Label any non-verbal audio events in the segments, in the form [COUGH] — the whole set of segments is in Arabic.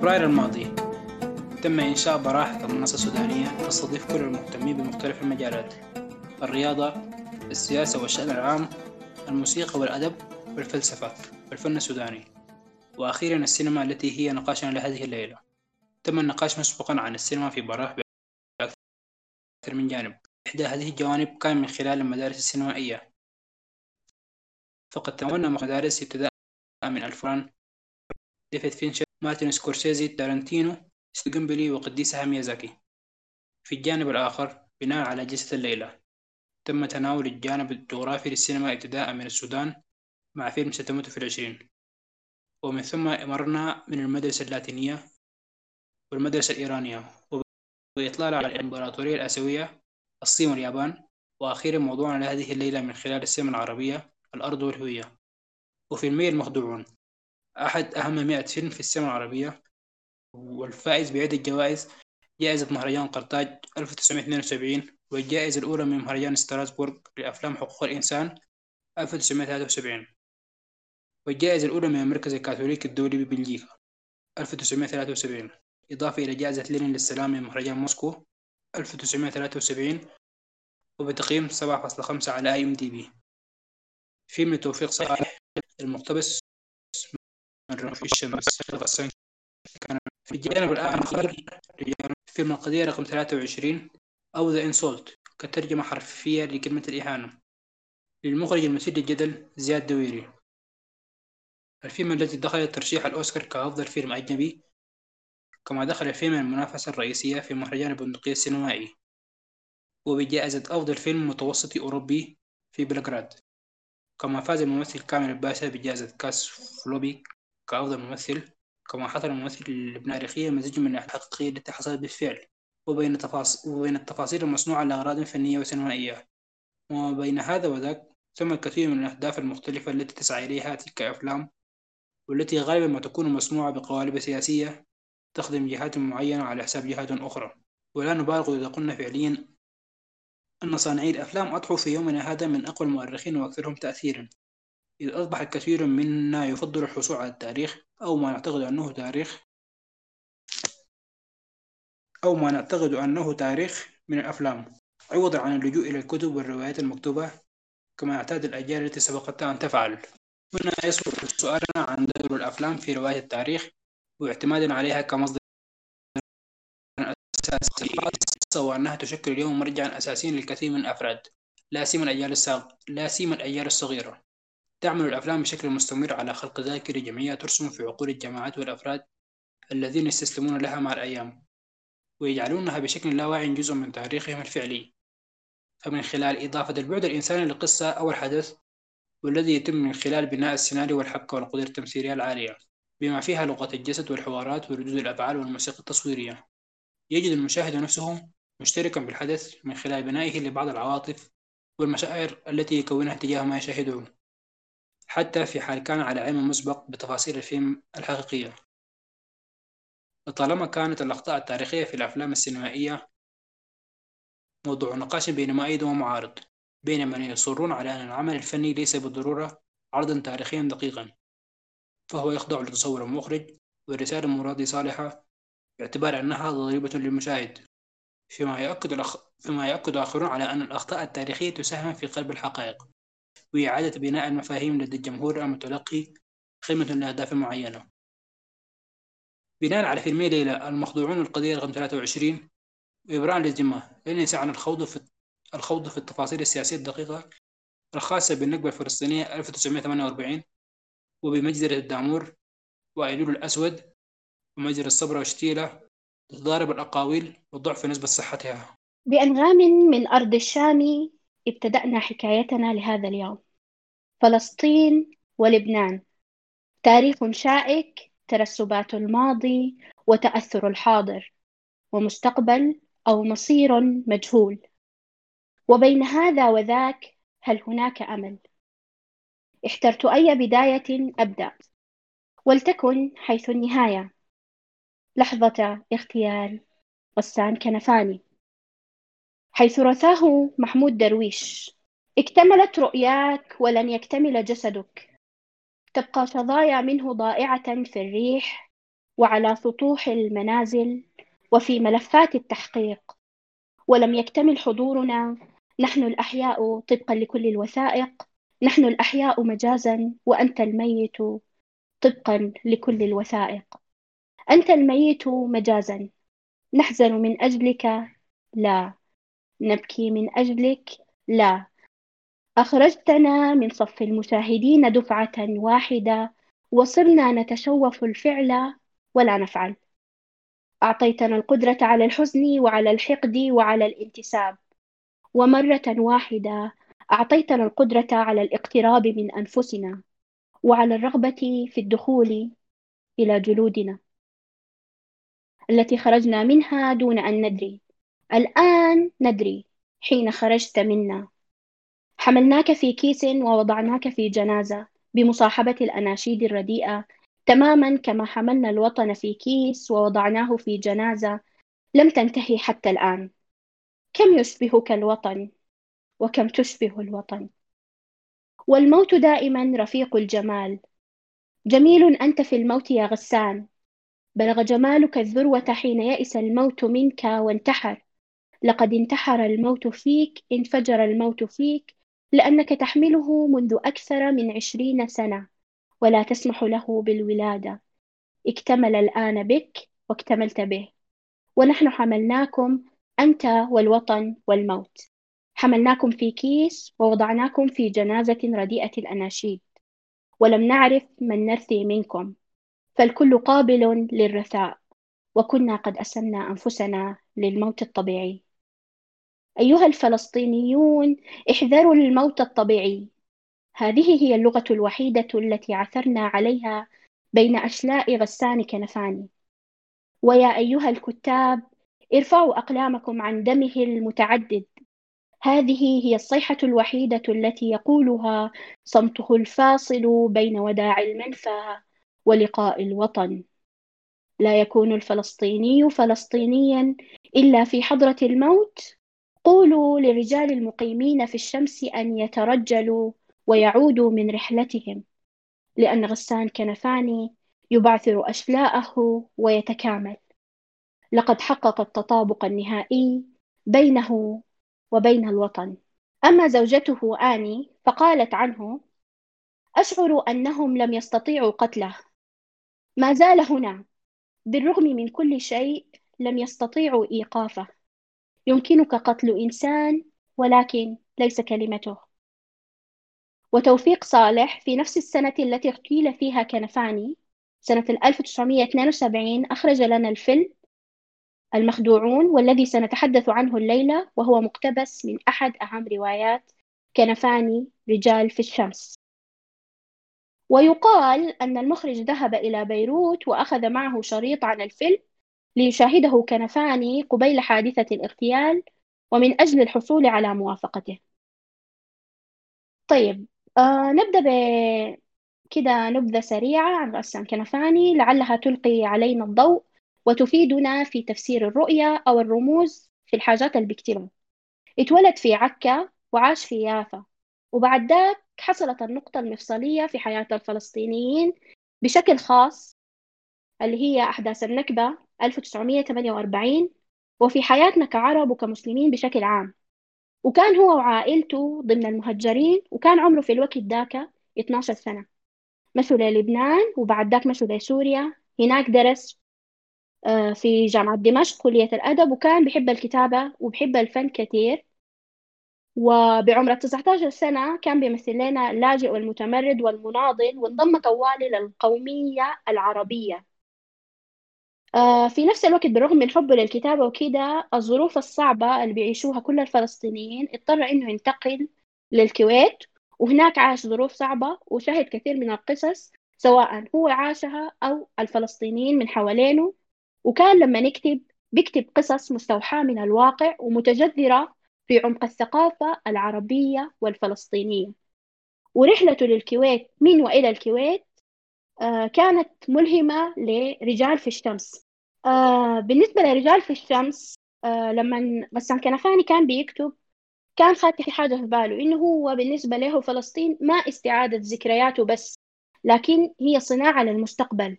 فبراير الماضي. تم إنشاء براحة المنصة السودانية تستضيف كل المهتمين بمختلف المجالات الرياضة السياسة والشأن العام الموسيقى والأدب والفلسفة والفن السوداني. وأخيرا السينما التي هي نقاشنا لهذه الليلة. تم النقاش مسبقا عن السينما في براح بأكثر من جانب. إحدى هذه الجوانب كان من خلال المدارس السينمائية فقد تمنى مدارس ابتداء من الفران ديفيد فينشر مارتن سكورسيزي تارنتينو ستوديو جيبلي وقديسها ميازاكي في الجانب الآخر بناء على جلسة الليلة تم تناول الجانب الجغرافي للسينما ابتداء من السودان مع فيلم ستموت في العشرين. ومن ثم مررنا من المدرسة اللاتينية والمدرسة الإيرانية وإطلال على الإمبراطورية الآسيوية الصين واليابان وأخيرا موضوعنا لهذه الليلة من خلال السينما العربية الأرض والهوية. وفيلمي المخدوعون أحد أهم مئة فيلم في السينما العربية والفائز بعدة جوائز جائزة مهرجان قرطاج 1972 والجائزة الأولى من مهرجان ستراسبورغ لأفلام حقوق الإنسان 1973 والجائزة الأولى من المركز الكاثوليكي الدولي ببلجيكا 1973 إضافة إلى جائزة لينين للسلام من مهرجان موسكو 1973 وبتقييم 7.5 على IMDb. فيلم توفيق صالح المقتبس رجال في الشمس كان في الجانب الآخر فيلم القضية رقم 23 أو The Insult كترجمة حرفية لكلمة الإهانة. للمخرج المثير للجدل زياد دويري. الفيلم الذي دخل ترشيح الأوسكار كأفضل فيلم أجنبي كما دخل الفيلم المنافسة الرئيسية في مهرجان البندقية السينمائي وبجائزة أفضل فيلم متوسطي أوروبي في بلغراد. كما فاز الممثل كامل الباشا بجائزة كاس فلوبي كأفضل ممثل كما حصل الممثل البناريخية مزيج من الحقيقية التي حصلت بالفعل وبين, التفاصيل وبين التفاصيل المصنوعة لأغراض فنية وسينمائية. وما بين هذا وذاك ثم الكثير من الأهداف المختلفة التي تسعى إليها تلك الأفلام والتي غالبا ما تكون مصنوعة بقوالب سياسية تخدم جهات معينة على حساب جهات أخرى. ولا نبالغ إذا قلنا فعليا أن صانعي الأفلام أضحوا في يومنا هذا من أقوى المؤرخين وأكثرهم تأثيرا. إذ أصبح الكثير منا يفضل الحصول على التاريخ أو ما نعتقد أنه تاريخ أو ما نعتقد أنه تاريخ من الأفلام. عوضا عن اللجوء إلى الكتب والروايات المكتوبة كما اعتاد الأجيال التي سبقتها أن تفعل. هنا يصبح سؤالنا عن دور الأفلام في رواية التاريخ واعتمادا عليها كمصدر أساسي. وأنها تشكل اليوم مرجعا أساسيا للكثير من الأفراد لا سيما الأجيال. لا سيما الأجيال الصغيرة. تعمل الأفلام بشكل مستمر على خلق ذاكرة جمعية ترسم في عقول الجماعات والأفراد الذين يستسلمون لها مع الأيام ويجعلونها بشكل لا واعي جزء من تاريخهم الفعلي. فمن خلال إضافة البعد الإنساني للقصة أو الحدث والذي يتم من خلال بناء السيناريو والحبكة والقدرة التمثيلية العالية بما فيها لغة الجسد والحوارات وردود الأفعال والموسيقى التصويرية. يجد المشاهد نفسه مشتركا بالحدث من خلال بنائه لبعض العواطف والمشاعر التي يكونها تجاه ما يشاهده حتى في حال كان على علم مسبق بتفاصيل الفيلم الحقيقية. لطالما كانت الأخطاء التاريخية في الأفلام السينمائية موضوع نقاش بين مؤيد ومعارض بين من يصرون على أن العمل الفني ليس بالضرورة عرضا تاريخيا دقيقا فهو يخضع لتصور المخرج ورسالة مرادي صالحة باعتبار أنها ضريبة للمشاهد. فيما يؤكد, الأخ... فيما يؤكد آخرون على أن الأخطاء التاريخية تساهم في قلب الحقائق. وإعادة بناء المفاهيم لدى الجمهور المتلقي خدمة لأهداف معينة. بناء على فيلمي ليلى المخضوعون القضية رقم 23 وإبراء للذمة لن يسعنا الخوض في الخوض في التفاصيل السياسية الدقيقة الخاصة بالنكبة الفلسطينية 1948 وبمجزرة الدعمور وأيلول الأسود ومجزرة الصبرة وشتيلة تتضارب الأقاويل وضعف نسبة صحتها. بأنغام من أرض الشام ابتدأنا حكايتنا لهذا اليوم. فلسطين ولبنان. تاريخ شائك ترسبات الماضي وتأثر الحاضر. ومستقبل أو مصير مجهول. وبين هذا وذاك هل هناك أمل؟ احترت أي بداية أبدأ. ولتكن حيث النهاية. لحظة اغتيال غسان كنفاني. حيث رثاه محمود درويش. اكتملت رؤياك ولن يكتمل جسدك. تبقى شظايا منه ضائعة في الريح وعلى سطوح المنازل وفي ملفات التحقيق. ولم يكتمل حضورنا. نحن الأحياء طبقا لكل الوثائق. نحن الأحياء مجازا وأنت الميت طبقا لكل الوثائق. أنت الميت مجازا. نحزن من أجلك. لا. نبكي من أجلك. لا. أخرجتنا من صف المشاهدين دفعة واحدة وصرنا نتشوف الفعل ولا نفعل. أعطيتنا القدرة على الحزن وعلى الحقد وعلى الانتساب. ومرة واحدة أعطيتنا القدرة على الاقتراب من أنفسنا وعلى الرغبة في الدخول إلى جلودنا التي خرجنا منها دون أن ندري. الآن ندري حين خرجت منا. حملناك في كيس ووضعناك في جنازة بمصاحبة الأناشيد الرديئة. تماما كما حملنا الوطن في كيس ووضعناه في جنازة. لم تنتهي حتى الآن. كم يشبهك الوطن؟ وكم تشبه الوطن؟ والموت دائما رفيق الجمال. جميل أنت في الموت يا غسان. بلغ جمالك الذروة حين يئس الموت منك وانتحر. لقد انتحر الموت فيك انفجر الموت فيك لأنك تحمله منذ أكثر من عشرين سنة ولا تسمح له بالولادة. اكتمل الآن بك واكتملت به. ونحن حملناكم أنت والوطن والموت. حملناكم في كيس ووضعناكم في جنازة رديئة الأناشيد. ولم نعرف من نرثي منكم. فالكل قابل للرثاء. وكنا قد أسلمنا أنفسنا للموت الطبيعي. أيها الفلسطينيون احذروا الموت الطبيعي. هذه هي اللغة الوحيدة التي عثرنا عليها بين أشلاء غسان كنفاني ويا أيها الكتاب ارفعوا أقلامكم عن دمه المتعدد. هذه هي الصيحة الوحيدة التي يقولها صمته الفاصل بين وداع المنفى ولقاء الوطن. لا يكون الفلسطيني فلسطينيا إلا في حضرة الموت قولوا للرجال المقيمين في الشمس أن يترجلوا ويعودوا من رحلتهم لأن غسان كنفاني يبعثر أشلاءه ويتكامل. لقد حقق التطابق النهائي بينه وبين الوطن. أما زوجته آني فقالت عنه أشعر أنهم لم يستطيعوا قتله. ما زال هنا. بالرغم من كل شيء لم يستطيعوا إيقافه. يمكنك قتل إنسان ولكن ليس كلمته. وتوفيق صالح في نفس السنة التي اغتيل فيها كنفاني سنة 1972 أخرج لنا الفيلم المخدوعون والذي سنتحدث عنه الليلة وهو مقتبس من أحد أهم روايات كنفاني رجال في الشمس. ويقال أن المخرج ذهب إلى بيروت وأخذ معه شريط عن الفيلم ليشاهده كنفاني قبيل حادثة الاغتيال ومن أجل الحصول على موافقته. طيب آه نبدأ بكده نبذة سريعة عن رسام كنفاني لعلها تلقي علينا الضوء وتفيدنا في تفسير الرؤية أو الرموز في الحاجات اللي اتولد في عكا وعاش في يافا وبعد ذاك حصلت النقطة المفصلية في حياة الفلسطينيين بشكل خاص اللي هي أحداث النكبة 1948 وفي حياتنا كعرب وكمسلمين بشكل عام. وكان هو وعائلته ضمن المهجرين وكان عمره في الوقت ذاك 12 سنة. مشوا للبنان وبعد ذاك مشوا لسوريا. هناك درس آه، في جامعة دمشق كلية الأدب وكان بحب الكتابة وبحب الفن كثير. وبعمر 19 سنة كان بيمثل لنا اللاجئ والمتمرد والمناضل وانضم طوالي للقومية العربية. آه، في نفس الوقت بالرغم من حبه للكتابة وكده الظروف الصعبة اللي بيعيشوها كل الفلسطينيين اضطر إنه ينتقل للكويت. وهناك عاش ظروف صعبة وشهد كثير من القصص سواء هو عاشها أو الفلسطينيين من حوالينه. وكان لما نكتب بيكتب قصص مستوحاة من الواقع ومتجذرة في عمق الثقافة العربية والفلسطينية. ورحلته للكويت من وإلى الكويت كانت ملهمة لرجال في الشمس. آه، بالنسبة لرجال في الشمس آه، لما غسان كنفاني كان بيكتب كان في حاجة في باله إنه هو بالنسبة له فلسطين ما استعادة ذكرياته بس لكن هي صناعة للمستقبل.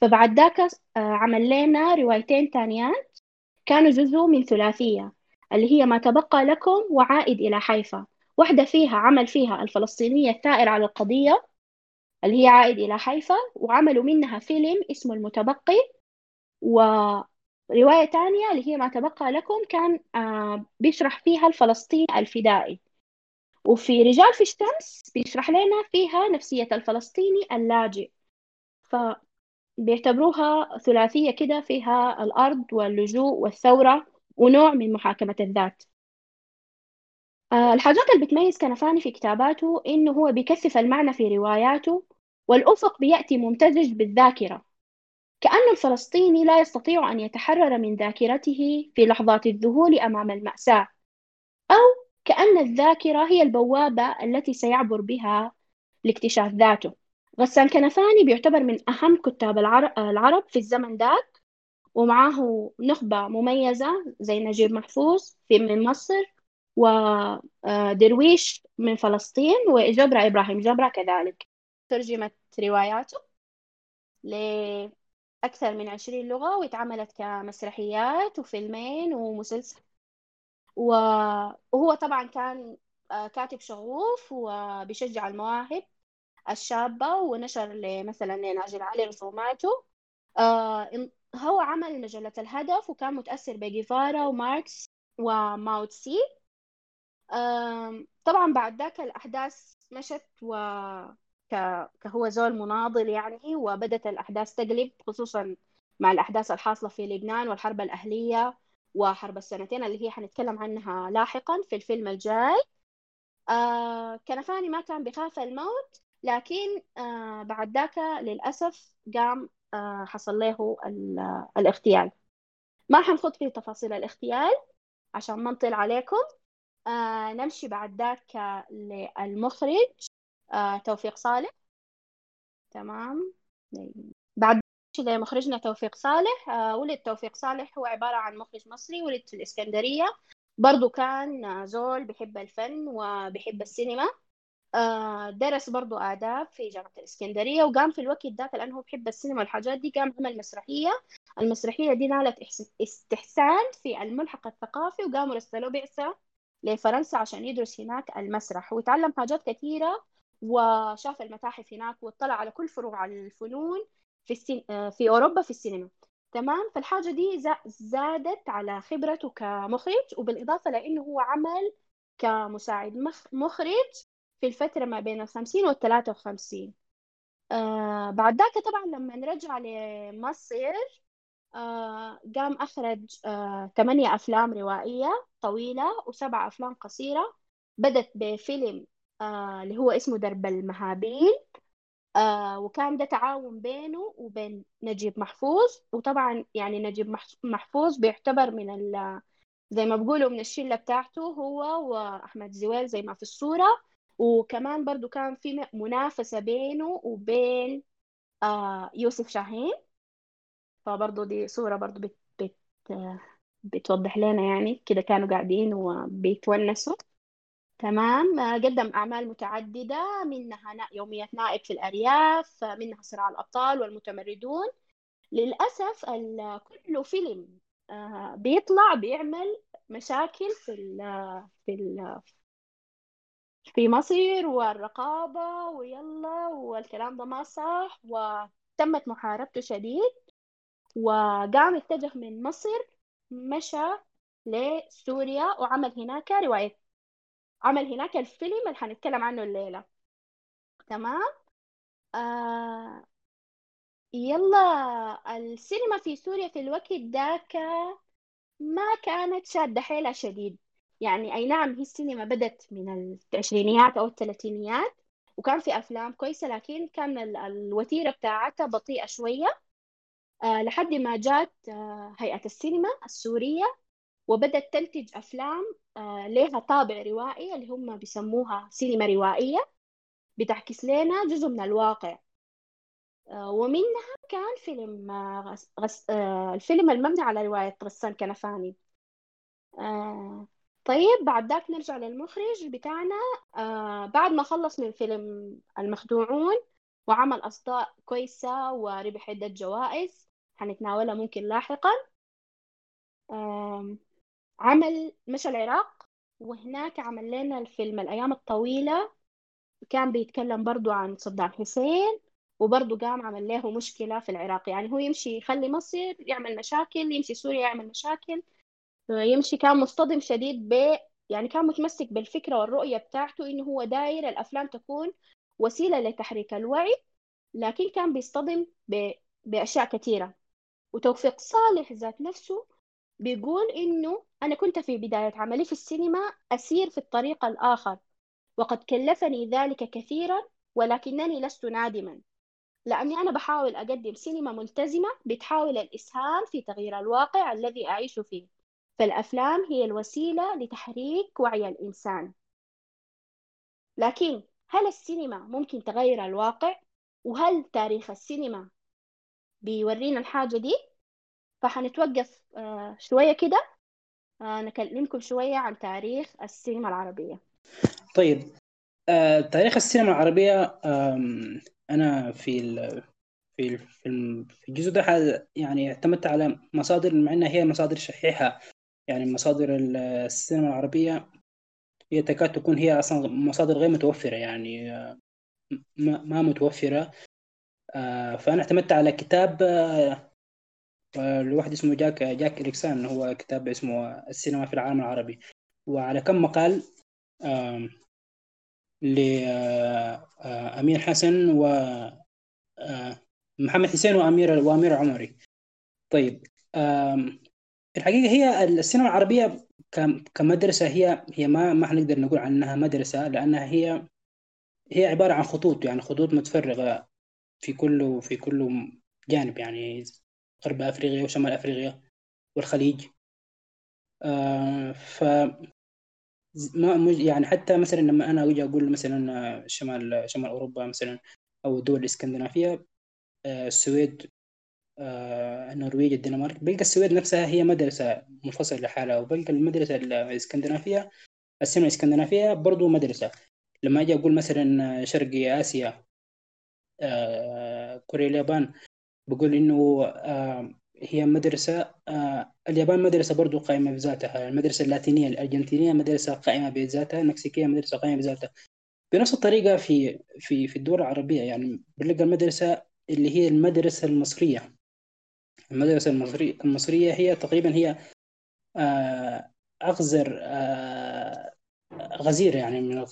فبعد ذاك آه، عمل لنا روايتين تانيات كانوا جزء من ثلاثية اللي هي ما تبقى لكم وعائد إلى حيفا. واحدة فيها عمل فيها الفلسطينية الثائر على القضية اللي هي عائد إلى حيفا وعملوا منها فيلم اسمه المتبقي. ورواية تانية اللي هي ما تبقى لكم كان آه، بيشرح فيها الفلسطيني الفدائي. وفي رجال في الشمس بيشرح لنا فيها نفسية الفلسطيني اللاجئ. فبيعتبروها ثلاثية كده فيها الأرض واللجوء والثورة ونوع من محاكمة الذات. آه، الحاجات اللي بتميز كنفاني في كتاباته إنه هو بيكثف المعنى في رواياته والأفق بيأتي ممتزج بالذاكرة. كأن الفلسطيني لا يستطيع أن يتحرر من ذاكرته في لحظات الذهول أمام المأساة. أو كأن الذاكرة هي البوابة التي سيعبر بها لاكتشاف ذاته. غسان كنفاني بيعتبر من أهم كتاب العرب في الزمن ذاك ومعه نخبة مميزة زي نجيب محفوظ في من مصر ودرويش من فلسطين وجبرة إبراهيم. جبرة كذلك. ترجمت رواياته لأكثر من عشرين لغة واتعملت كمسرحيات وفيلمين ومسلسل. وهو طبعا كان آه، كاتب شغوف وبيشجع المواهب الشابة ونشر مثلا لناجل علي رسوماته. آه، هو عمل مجلة الهدف وكان متأثر بجيفارا وماركس وماو تسي. طبعا بعد ذاك الأحداث مشت و كهو زول مناضل يعني وبدت الأحداث تقلب خصوصا مع الأحداث الحاصلة في لبنان والحرب الأهلية وحرب السنتين اللي هي حنتكلم عنها لاحقا في الفيلم الجاي. آه كنفاني ما كان بخاف الموت لكن آه بعد ذاك للأسف قام آه حصل له الاغتيال. ما حنخوض في تفاصيل الاغتيال عشان ما نطيل عليكم. آه نمشي بعد ذاك للمخرج. آه توفيق صالح. تمام. بعد لمخرجنا توفيق صالح. آه ولد توفيق صالح هو عبارة عن مخرج مصري ولد في الإسكندرية. برضو كان زول بحب الفن وبحب السينما. آه درس برضو آداب في جامعة الإسكندرية وقام في الوقت ذاك لأنه هو بحب السينما والحاجات دي قام عمل مسرحية. المسرحية دي نالت استحسان في الملحق الثقافي وقاموا رسلوا بعثة. لفرنسا عشان يدرس هناك المسرح ويتعلم حاجات كثيرة وشاف المتاحف هناك واطلع على كل فروع الفنون في السين... في أوروبا في السينما. تمام؟ فالحاجة دي زادت على خبرته كمخرج وبالإضافة لأنه هو عمل كمساعد مخرج في الفترة ما بين الخمسين والثلاثة وخمسين. آه بعد ذاك طبعا لما نرجع لمصر قام أخرج آه ثمانية أفلام روائية طويلة وسبع أفلام قصيرة. بدت بفيلم آه اللي هو اسمه درب المهابيل. آه وكان ده تعاون بينه وبين نجيب محفوظ. وطبعا يعني نجيب محفوظ بيعتبر من ال زي ما بقولوا من الشلة بتاعته هو وأحمد زويل زي ما في الصورة. وكمان برضو كان في منافسة بينه وبين آه يوسف شاهين. فبرضو دي صورة برضو بت بت بتوضح لنا يعني كده كانوا قاعدين وبيتونسوا. تمام. قدم أعمال متعددة منها يومية نائب في الأرياف منها صراع الأبطال والمتمردون. للأسف كل فيلم آه، بيطلع بيعمل مشاكل في ال في ال في مصر والرقابة ويلا والكلام ده ما صح وتمت محاربته شديد. وقام اتجه من مصر مشى لسوريا وعمل هناك رواية. عمل هناك الفيلم اللي حنتكلم عنه الليلة. تمام؟ آه يلا السينما في سوريا في الوقت ذاك ما كانت شادة حيلها شديد. يعني أي نعم هي السينما بدت من العشرينيات أو الثلاثينيات وكان في أفلام كويسة لكن كان الوتيرة بتاعتها بطيئة شوية. لحد ما جات آه هيئة السينما السورية وبدأت تنتج أفلام آه لها طابع روائي اللي هم بيسموها سينما روائية بتعكس لنا جزء من الواقع. آه ومنها كان فيلم آه غس... غس... آه الفيلم المبني على رواية غسان كنفاني. آه طيب بعد ذاك نرجع للمخرج بتاعنا. آه بعد ما خلص من فيلم المخدوعون وعمل أصداء كويسة وربح عدة جوائز حنتناولها ممكن لاحقا. عمل مشى العراق وهناك عمل لنا الفيلم. الأيام الطويلة كان بيتكلم برضو عن صدام حسين وبرضه قام عمل له مشكلة في العراق. يعني هو يمشي يخلي مصر يعمل مشاكل يمشي سوريا يعمل مشاكل. يمشي كان مصطدم شديد ب يعني كان متمسك بالفكرة والرؤية بتاعته إنه هو داير الأفلام تكون وسيلة لتحريك الوعي لكن كان بيصطدم ب... بأشياء كثيرة. وتوفيق صالح ذات نفسه بيقول إنه أنا كنت في بداية عملي في السينما أسير في الطريق الآخر وقد كلفني ذلك كثيرا ولكنني لست نادما لأني أنا بحاول أقدم سينما ملتزمة بتحاول الإسهام في تغيير الواقع الذي أعيش فيه فالأفلام هي الوسيلة لتحريك وعي الإنسان لكن هل السينما ممكن تغير الواقع؟ وهل تاريخ السينما بيورينا الحاجة دي؟ فحنتوقف آه، شوية كده. آه، نكلمكم شوية عن تاريخ السينما العربية. طيب آه، تاريخ السينما العربية أنا في في في الجزء ده يعني اعتمدت على مصادر مع إنها هي مصادر شحيحة. يعني مصادر السينما العربية هي تكاد تكون هي أصلا مصادر غير متوفرة يعني ما متوفرة. فأنا اعتمدت على كتاب آه، لواحد اسمه جاك جاك إريكسان هو كتاب اسمه السينما في العالم العربي. وعلى كم مقال لأمير حسن و محمد حسين وأمير وأمير عمري. طيب الحقيقة هي السينما العربية كمدرسة هي هي ما ما حنقدر نقول عنها مدرسة لأنها هي هي عبارة عن خطوط يعني خطوط متفرغة. في كل في كل جانب يعني غرب أفريقيا وشمال أفريقيا والخليج. آه ف ما يعني حتى مثلا لما أنا أجي أقول مثلا شمال شمال أوروبا مثلا أو الدول الاسكندنافيه آه، السويد آه، النرويج الدنمارك بلقى السويد نفسها هي مدرسة منفصلة لحالها وبلقى المدرسة الإسكندنافية السينما الإسكندنافية برضو مدرسة. لما أجي أقول مثلا شرقي آسيا آه، كوريا اليابان. بقول إنه هي مدرسة اليابان مدرسة برضو قائمة بذاتها. المدرسة اللاتينية الأرجنتينية مدرسة قائمة بذاتها المكسيكية مدرسة قائمة بذاتها. بنفس الطريقة في في في الدول العربية يعني بنلقى المدرسة اللي هي المدرسة المصرية. المدرسة المصرية المصرية هي تقريبا هي آه، أغزر آه، غزير يعني من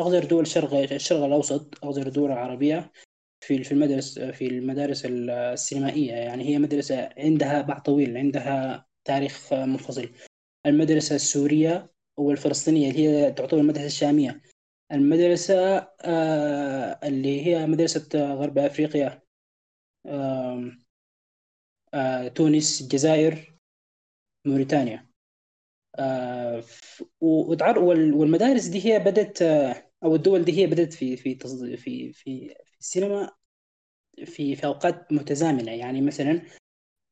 أغزر دول الشرق الشرق الأوسط أغزر الدول العربية في في المدرسة في المدارس السينمائية. يعني هي مدرسة عندها باع طويل عندها تاريخ منفصل. المدرسة السورية والفلسطينية اللي هي تعتبر المدرسة الشامية المدرسة آه، اللي هي مدرسة غرب أفريقيا آه، تونس الجزائر موريتانيا. والمدارس دي هي بدأت أو الدول دي هي بدأت في في في في في السينما في في أوقات متزامنة. يعني مثلا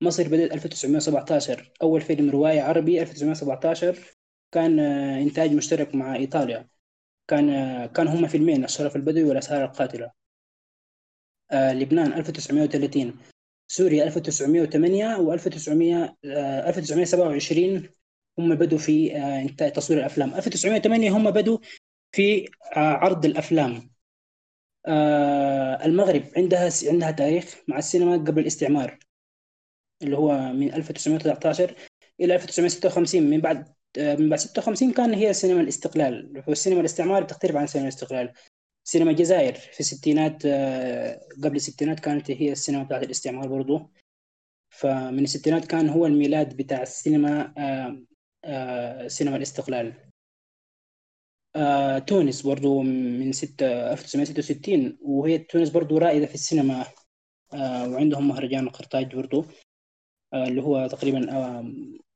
مصر بدأت 1917 أول فيلم روائي عربي 1917 كان إنتاج مشترك مع إيطاليا. كان كان هم فيلمين الشرف البدوي والأسرار القاتلة. آه لبنان 1930 سوريا 1908 و 1900 آه 1927 هم بدوا في آه تصوير الأفلام. 1908 هم بدوا في آه عرض الأفلام. آه المغرب عندها عندها تاريخ مع السينما قبل الاستعمار اللي هو من 1913 إلى 1956 من بعد من بعد 56 كان هي سينما الاستقلال. والسينما الاستعمار تختلف عن سينما الاستقلال. سينما الجزائر في الستينات قبل الستينات كانت هي السينما بتاعت الاستعمار برضو. فمن الستينات كان هو الميلاد بتاع السينما سينما الاستقلال. تونس برضو من 6 1966 وهي تونس برضو رائدة في السينما وعندهم مهرجان قرطاج برضو اللي هو تقريبا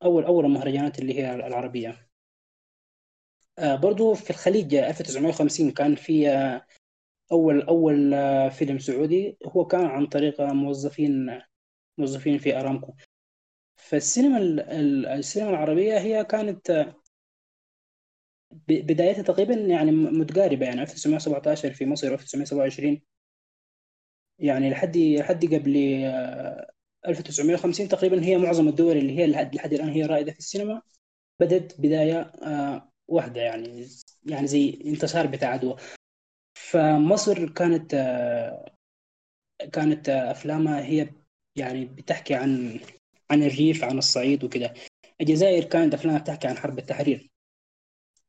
أول أول المهرجانات اللي هي العربية. آه، برضو في الخليج 1950 كان في آه، أول آه، فيلم سعودي هو كان عن طريق موظفين موظفين في أرامكو. فالسينما السينما العربية هي كانت بدايتها تقريبا يعني متقاربة يعني 1917 في مصر 1927 يعني لحد لحد قبل 1950 تقريبا هي معظم الدول اللي هي لحد الآن هي رائدة في السينما. بدت بداية آه، واحدة يعني يعني زي انتصار بتاع عدوى. فمصر كانت آه، كانت أفلامها هي يعني بتحكي عن عن الريف عن الصعيد وكده. الجزائر كانت أفلامها بتحكي عن حرب التحرير.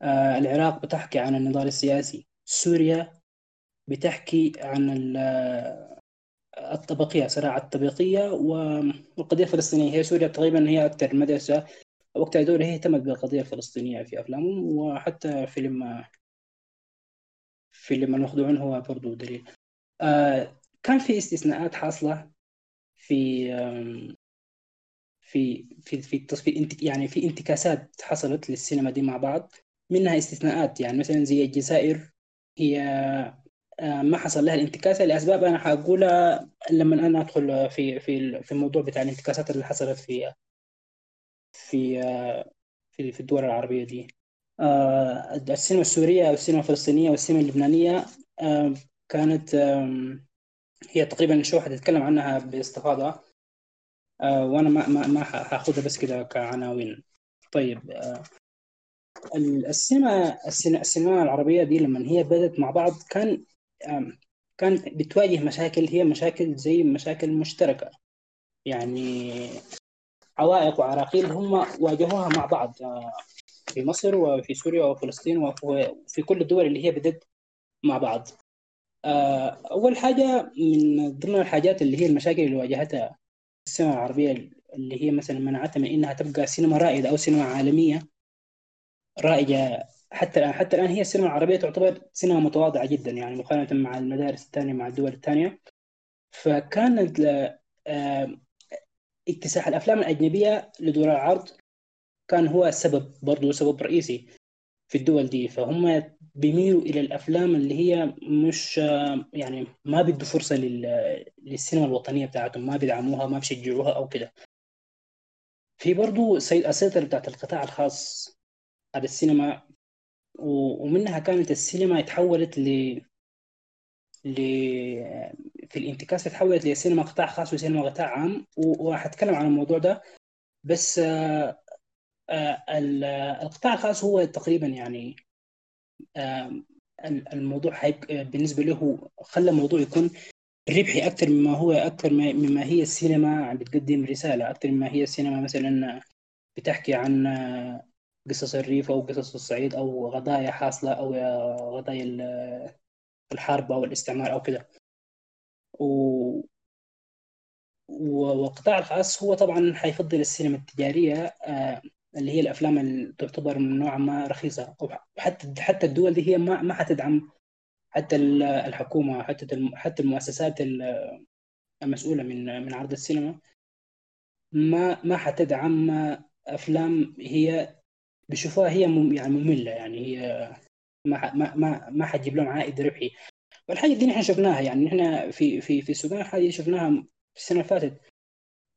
آه العراق بتحكي عن النضال السياسي. سوريا بتحكي عن الطبقية صراع الطبقية والقضية الفلسطينية. هي سوريا تقريبا هي أكثر مدرسة أو أكثر دولة هي اهتمت بالقضية الفلسطينية في أفلامهم. وحتى فيلم فيلم المخدوعون هو برضو دليل. آه كان في استثناءات حاصلة في في في في التصفيق يعني في انتكاسات حصلت للسينما دي مع بعض منها استثناءات. يعني مثلا زي الجزائر هي آه، ما حصل لها الانتكاسة لأسباب أنا حقولها لما أنا أدخل في في في الموضوع بتاع الانتكاسات اللي حصلت في في آه، في, في الدول العربية دي. آه، السينما السورية والسينما الفلسطينية والسينما اللبنانية كانت هي تقريبا شو حتتكلم عنها باستفاضة وأنا ما ما ما حاخذها بس كده كعناوين. طيب السينما السينما العربية دي لما هي بدأت مع بعض كان كانت بتواجه مشاكل هي مشاكل زي مشاكل مشتركة. يعني عوائق وعراقيل هم واجهوها مع بعض آه، في مصر وفي سوريا وفلسطين وفي كل الدول اللي هي بدت مع بعض. آه، أول حاجة من ضمن الحاجات اللي هي المشاكل اللي واجهتها السينما العربية اللي هي مثلا منعتها من إنها تبقى سينما رائدة أو سينما عالمية رائجة حتى الآن حتى الآن هي السينما العربية تعتبر سينما متواضعة جدا يعني مقارنة مع المدارس الثانية مع الدول الثانية. فكانت اكتساح الأفلام الأجنبية لدور العرض كان هو السبب برضه سبب رئيسي في الدول دي. فهم بيميلوا إلى الأفلام اللي هي مش يعني ما بيدوا فرصة للسينما الوطنية بتاعتهم ما بيدعموها ما بيشجعوها أو كده. في برضه السيطرة بتاعت القطاع الخاص على السينما ومنها كانت السينما تحولت ل ل في الانتكاس تحولت لسينما قطاع خاص وسينما قطاع عام. وحتكلم عن الموضوع ده. بس آه، آه، القطاع الخاص هو تقريبا يعني الموضوع بالنسبة له خلى الموضوع يكون ربحي أكثر مما هو أكثر مما هي السينما بتقدم رسالة أكثر مما هي السينما مثلا بتحكي عن قصص الريف أو قصص الصعيد أو قضايا حاصلة أو قضايا الحرب أو الاستعمار أو كده. و... والقطاع الخاص هو طبعا حيفضل السينما التجارية آه، اللي هي الأفلام اللي تعتبر من نوعا ما رخيصة. أو حتى الدول دي هي ما ما حتدعم حتى الحكومة حتى حتى المؤسسات المسؤولة من من عرض السينما. ما ما حتدعم أفلام هي بيشوفوها هي يعني مملة. يعني هي ما ما ما, ما حتجيب لهم عائد ربحي. والحاجة دي نحن شفناها. يعني نحن في في في السودان الحاجة دي شفناها في السنة اللي فاتت.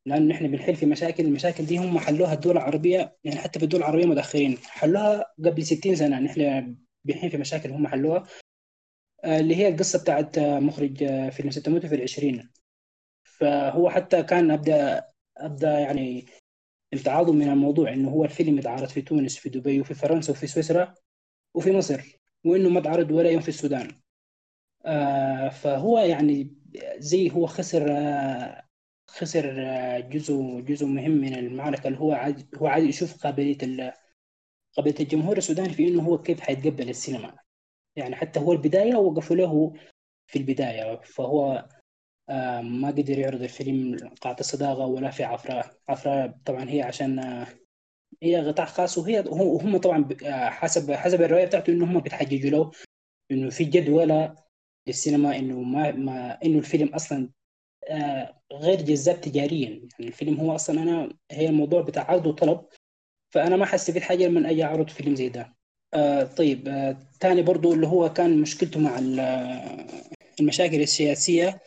لأن نحن بنحل في مشاكل المشاكل دي هم حلوها الدول العربية يعني حتى في الدول العربية متأخرين. حلوها قبل 60 سنة نحن بنحل في مشاكل هم حلوها. آه، اللي هي القصة بتاعت مخرج آه، فيلم ستموت في العشرين. فهو حتى كان أبدأ أبدأ يعني امتعاضه من الموضوع إنه هو الفيلم اتعرض في تونس في دبي وفي فرنسا وفي سويسرا وفي مصر وإنه ما اتعرض ولا يوم في السودان. آه فهو يعني زي هو خسر آه خسر آه جزء جزء مهم من المعركة اللي هو عاد هو عاد يشوف قابلية قابلية الجمهور السوداني في إنه هو كيف حيتقبل السينما. يعني حتى هو البداية وقفوا له في البداية فهو آه، ما قدر يعرض الفيلم قاعة الصداقة ولا في عفرة. عفرة طبعا هي عشان آه، هي قطاع خاص وهي وهم طبعا حسب حسب الرواية بتاعته إنه هم بيتحججوا له إنه في جدولة للسينما إنه ما, ما إنه الفيلم أصلا غير جذاب تجاريا. يعني الفيلم هو أصلا أنا هي الموضوع بتاع عرض وطلب فأنا ما حستفيد حاجة من أي اعرض فيلم زي ده. آه طيب آه تاني برضو اللي هو كان مشكلته مع المشاكل السياسية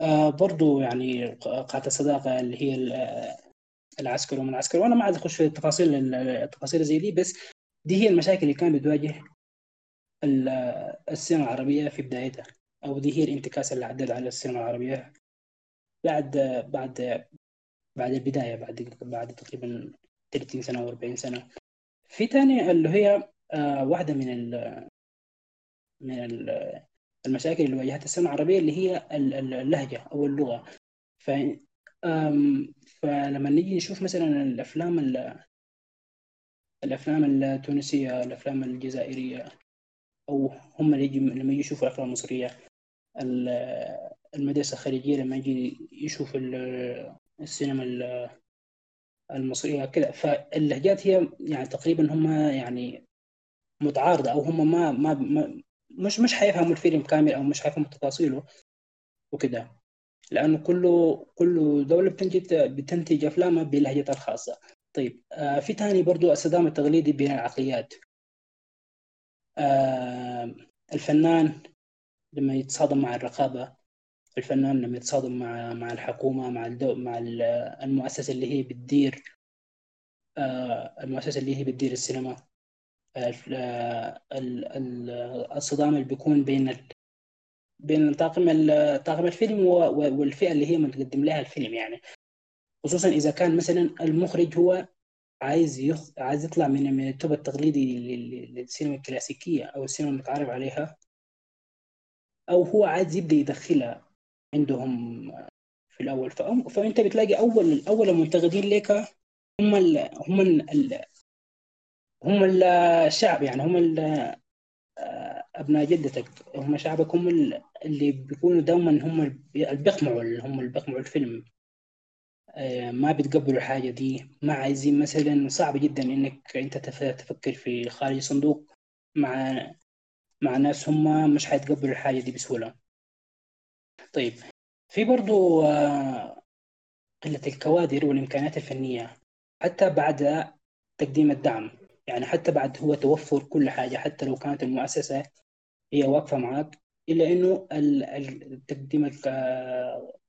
آه برضو يعني قاعة الصداقة اللي هي العسكر ومن العسكر. وأنا ما عاد أخش في التفاصيل التفاصيل زي دي بس دي هي المشاكل اللي كانت بتواجه السينما العربية في بدايتها. أو دي هي الانتكاسة اللي عدت على السينما العربية. بعد بعد بعد البداية بعد بعد تقريبا 30 سنة أو 40 سنة. في تاني اللي هي آه واحدة من ال من ال المشاكل اللي واجهتها السينما العربية اللي هي اللهجة أو اللغة. ف فلما نيجي نشوف مثلا الأفلام الأفلام التونسية الأفلام الجزائرية أو هم اللي يجي لما يجي يشوفوا أفلام مصرية المدرسة الخارجية لما يجي يشوف السينما المصرية كذا فاللهجات هي يعني تقريبا هم يعني متعارضة أو هم ما ما, مش مش حيفهموا الفيلم كامل أو مش حيفهموا تفاصيله وكذا. لأنه كله كل دولة بتنتج بتنتج أفلامها بلهجتها الخاصة. طيب آه في تاني برضو الصدام التقليدي بين العقليات. آه الفنان لما يتصادم مع الرقابة الفنان لما يتصادم مع مع الحكومة مع الدو مع المؤسسة اللي هي بتدير آه المؤسسة اللي هي بتدير السينما. آه الصدام اللي بيكون بين بين طاقم طاقم الفيلم والفئة اللي هي متقدم لها الفيلم يعني. خصوصا إذا كان مثلا المخرج هو عايز يخ... عايز يطلع من من التوب التقليدي للسينما الكلاسيكية أو السينما المتعارف عليها أو هو عايز يبدأ يدخلها. عندهم في الأول. فأم... فأنت بتلاقي أول أول المنتقدين لك هم ال... هم ال... هم الشعب يعني هم ال... أبناء جدتك. هم شعبك هم اللي بيكونوا دوما هم اللي بيقمعوا هم اللي بيقمعوا الفيلم. آه، ما بيتقبلوا الحاجة دي. ما عايزين مثلا صعب جدا إنك أنت تفكر في خارج الصندوق مع مع ناس هم مش حيتقبلوا الحاجة دي بسهولة. طيب في برضو آه، قلة الكوادر والإمكانيات الفنية حتى بعد تقديم الدعم. يعني حتى بعد هو توفر كل حاجة حتى لو كانت المؤسسة هي واقفة معك إلا إنه تقديم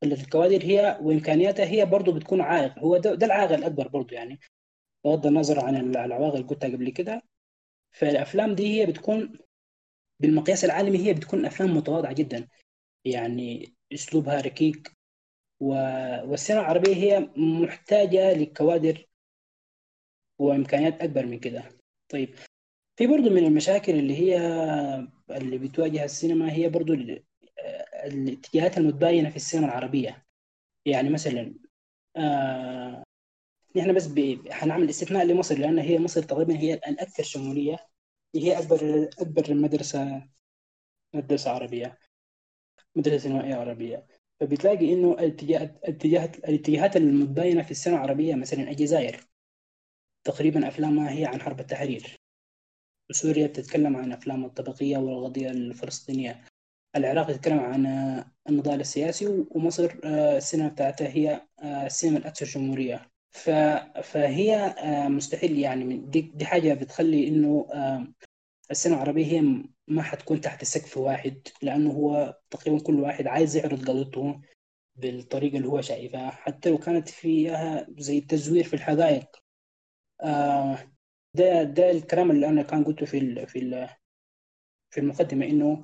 قلة الكوادر هي وإمكانياتها هي برضه بتكون عائق. هو ده, ده العائق الأكبر برضه يعني. بغض النظر عن العوائق اللي قلتها قبل كده. فالأفلام دي هي بتكون بالمقياس العالمي هي بتكون أفلام متواضعة جدا. يعني أسلوبها ركيك. والسينما العربية هي محتاجة لكوادر وإمكانيات أكبر من كده طيب في برضه من المشاكل اللي هي اللي بتواجه السينما هي برضه الاتجاهات المتباينة في السينما العربية يعني مثلا آه نحن بس حنعمل استثناء لمصر لأن هي مصر تقريبا هي الأكثر شمولية هي أكبر أكبر مدرسة مدرسة عربية مدرسة سينمائيه عربية. فبتلاقي إنه الاتجاهات الاتجاهات المتباينة في السينما العربية مثلا الجزائر تقريبا افلامها هي عن حرب التحرير. سوريا بتتكلم عن أفلام الطبقية والقضية الفلسطينية. العراق يتكلم عن النضال السياسي ومصر آه، السينما بتاعتها هي آه، السينما الأكثر جمهورية فهي آه، مستحيل يعني دي, حاجة بتخلي إنه السينما العربية هي ما حتكون تحت سقف واحد لأنه هو تقريبا كل واحد عايز يعرض قضيته بالطريقة اللي هو شايفها حتى لو كانت فيها زي التزوير في الحقائق ده ده الكلام اللي أنا كان قلته في في في المقدمة إنه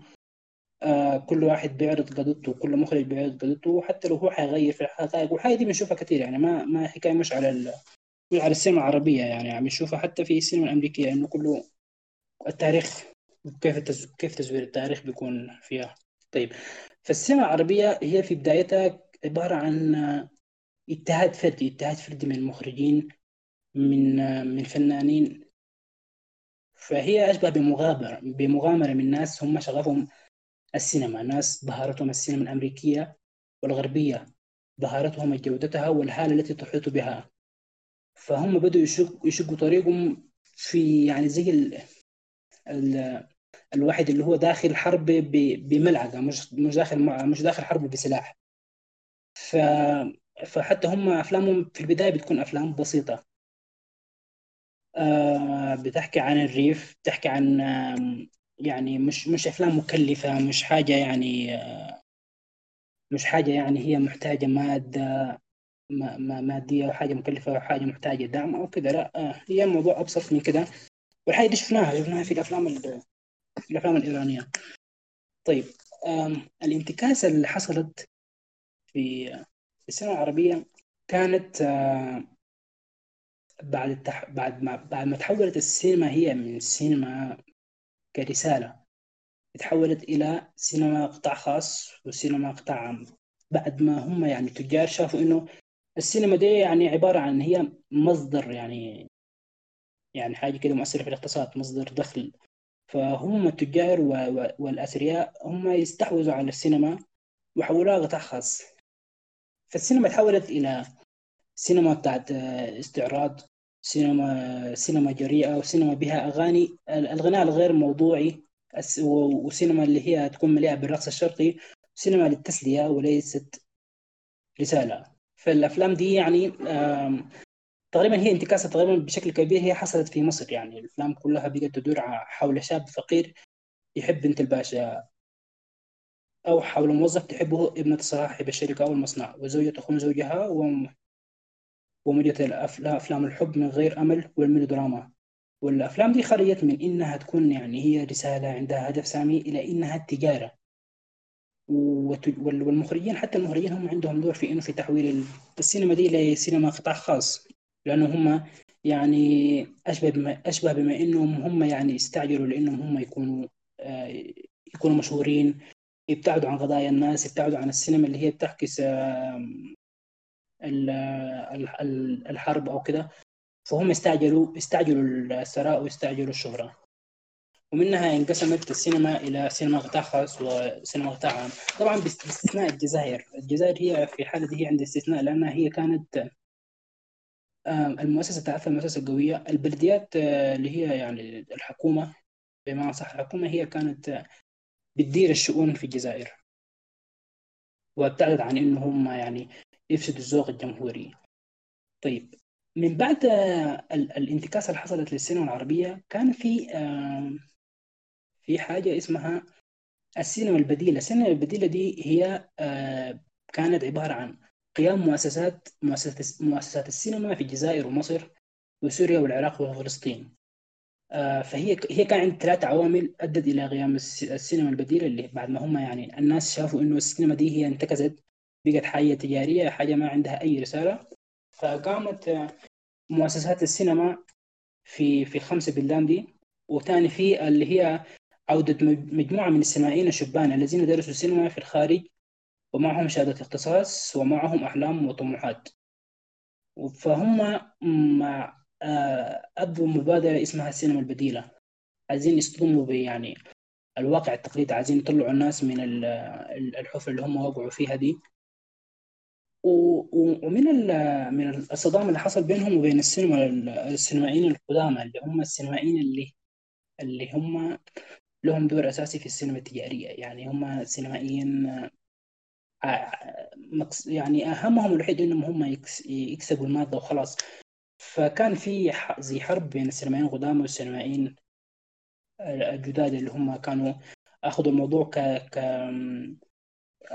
آه كل واحد بيعرض قضيته كل مخرج بيعرض قضيته وحتى لو هو حيغير في الحقائق والحاجة دي بنشوفها كثير يعني ما ما حكاية مش على ال... مش على السينما العربية يعني عم نشوفها حتى في السينما الأمريكية إنه كله التاريخ كيف. كيف تزوير التاريخ بيكون فيها طيب فالسينما العربية هي في بدايتها عبارة عن اجتهاد فردي اجتهاد فردي من المخرجين من من فنانين فهي أشبه بمغامره بمغامرة من ناس هم شغفهم السينما ناس بهارتهم السينما الأمريكية والغربية بهارتهم جودتها والحالة التي تحيط بها فهم بدأوا يشق يشقوا طريقهم في يعني زي الواحد اللي هو داخل حرب بملعقة مش مش داخل مش داخل حرب بسلاح. ف فحتى هم أفلامهم في البداية بتكون أفلام بسيطة. آه بتحكي عن الريف بتحكي عن يعني مش مش أفلام مكلفة مش حاجة يعني مش حاجة يعني هي محتاجة مادة مادية أو حاجة مكلفة أو حاجة محتاجة دعم أو كذا لا هي الموضوع ابسط من كذا والحاجة دي شفناها شفناها في الأفلام في الأفلام الإيرانية. طيب الانتكاسة اللي حصلت في السينما العربية كانت بعد التح... بعد ما بعد ما تحولت السينما هي من سينما كرسالة تحولت إلى سينما قطاع خاص وسينما قطاع عام. بعد ما هم يعني تجار شافوا إنه السينما دي يعني عبارة عن هي مصدر يعني يعني حاجة كده مؤثرة في الاقتصاد مصدر دخل. فهم التجار والأثرياء هم يستحوذوا على السينما وحولوها قطاع خاص. فالسينما تحولت إلى سينما بتاعت استعراض سينما سينما جريئة وسينما بها أغاني. الغناء الغير موضوعي وسينما اللي هي تكون مليئة بالرقص الشرقي سينما للتسلية وليست رسالة. فالأفلام دي يعني تقريبا هي انتكاسة تقريبا بشكل كبير هي حصلت في مصر يعني. الأفلام كلها بقت تدور حول شاب فقير يحب بنت الباشا أو حول موظف تحبه ابنة صاحب الشركة أو المصنع وزوجة تخون زوجها ومدية أفلام الحب من غير أمل والميلودراما والأفلام دي خرجت من إنها تكون يعني هي رسالة عندها هدف سامي إلى إنها تجارة والمخرجين حتى المخرجين هم عندهم دور في إنه في تحويل السينما دي لسينما قطاع خاص. لأنه هم يعني أشبه بما أشبه بما إنهم هم يعني استعجلوا لأنهم هم يكونوا آه، يكونوا مشهورين يبتعدوا عن قضايا الناس يبتعدوا عن السينما اللي هي بتعكس الحرب أو كده. فهم استعجلوا استعجلوا الثراء واستعجلوا الشهرة. ومنها انقسمت السينما إلى سينما قطاع خاص وسينما قطاع عام. طبعا باستثناء الجزائر. الجزائر هي في حالة هي عند استثناء لأنها هي كانت المؤسسة تعرف المؤسسة القوية. البلديات آه، اللي هي يعني الحكومة بمعنى صح الحكومة هي كانت بتدير الشؤون في الجزائر. وابتعدت عن إنه هم يعني يفسدوا الذوق الجمهوري. طيب من بعد الانتكاسة اللي حصلت للسينما العربية كان في في حاجة اسمها السينما البديلة. السينما البديلة دي هي كانت عبارة عن قيام مؤسسات مؤسسات السينما في الجزائر ومصر وسوريا والعراق وفلسطين. فهي هي كان عند ثلاث عوامل أدت إلى قيام السينما البديلة اللي بعد ما هم يعني الناس شافوا إنه السينما دي هي انتكست بقت حاجة تجارية حاجة ما عندها أي رسالة. فقامت مؤسسات السينما في في الخمسة بلدان دي وثاني في اللي هي عودة مجموعة من السينمائيين الشبان الذين درسوا السينما في الخارج ومعهم شهادة اختصاص ومعهم أحلام وطموحات. فهم مع أبوا مبادرة اسمها السينما البديلة. عايزين يصطدموا يعني الواقع التقليدي. عايزين يطلعوا الناس من الحفرة اللي هم وقعوا فيها دي. ومن من الصدام اللي حصل بينهم وبين السينما السينمائيين القدامى اللي هم السينمائيين اللي اللي هم لهم دور أساسي في السينما التجارية. يعني هم سينمائيين آه، يعني أهمهم الوحيد إنهم هم يكسبوا المادة وخلاص. فكان في زي حرب بين السينمائيين القدامى والسينمائيين الجداد اللي هم كانوا أخذوا الموضوع ك ك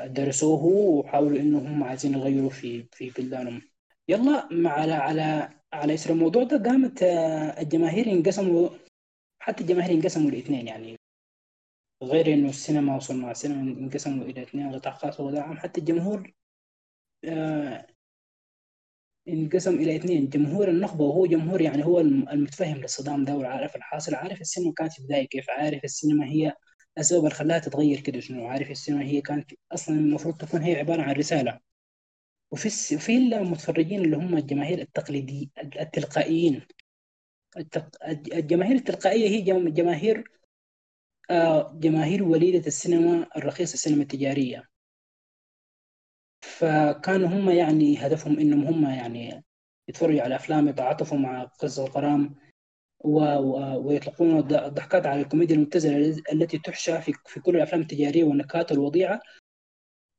درسوه وحاولوا إنه هم عايزين يغيروا في في بلدانهم. يلا على على على يسر الموضوع ده قامت آه، الجماهير انقسموا حتى الجماهير انقسموا لإثنين يعني. غير إنه السينما وصناع السينما انقسموا إلى اثنين قطاع خاص وقطاع عام حتى الجمهور آه، انقسم إلى اثنين. جمهور النخبة وهو جمهور يعني هو المتفهم للصدام ده وعارف الحاصل. عارف السينما كانت في بداية كيف؟ عارف السينما هي السبب اللي خلاها تتغير كده شنو؟ عارف السينما هي كانت أصلا المفروض تكون هي عبارة عن رسالة. وفي في المتفرجين اللي هم الجماهير التقليدي التلقائيين. الجماهير التلقائية هي جماهير جماهير وليدة السينما الرخيصة السينما التجارية. فكانوا هم يعني هدفهم إنهم هم يعني يتفرجوا على افلام يتعاطفوا مع قصص الغرام ويطلقون الضحكات على الكوميديا المبتذلة التي تحشى في, في كل الأفلام التجارية والنكات الوضيعة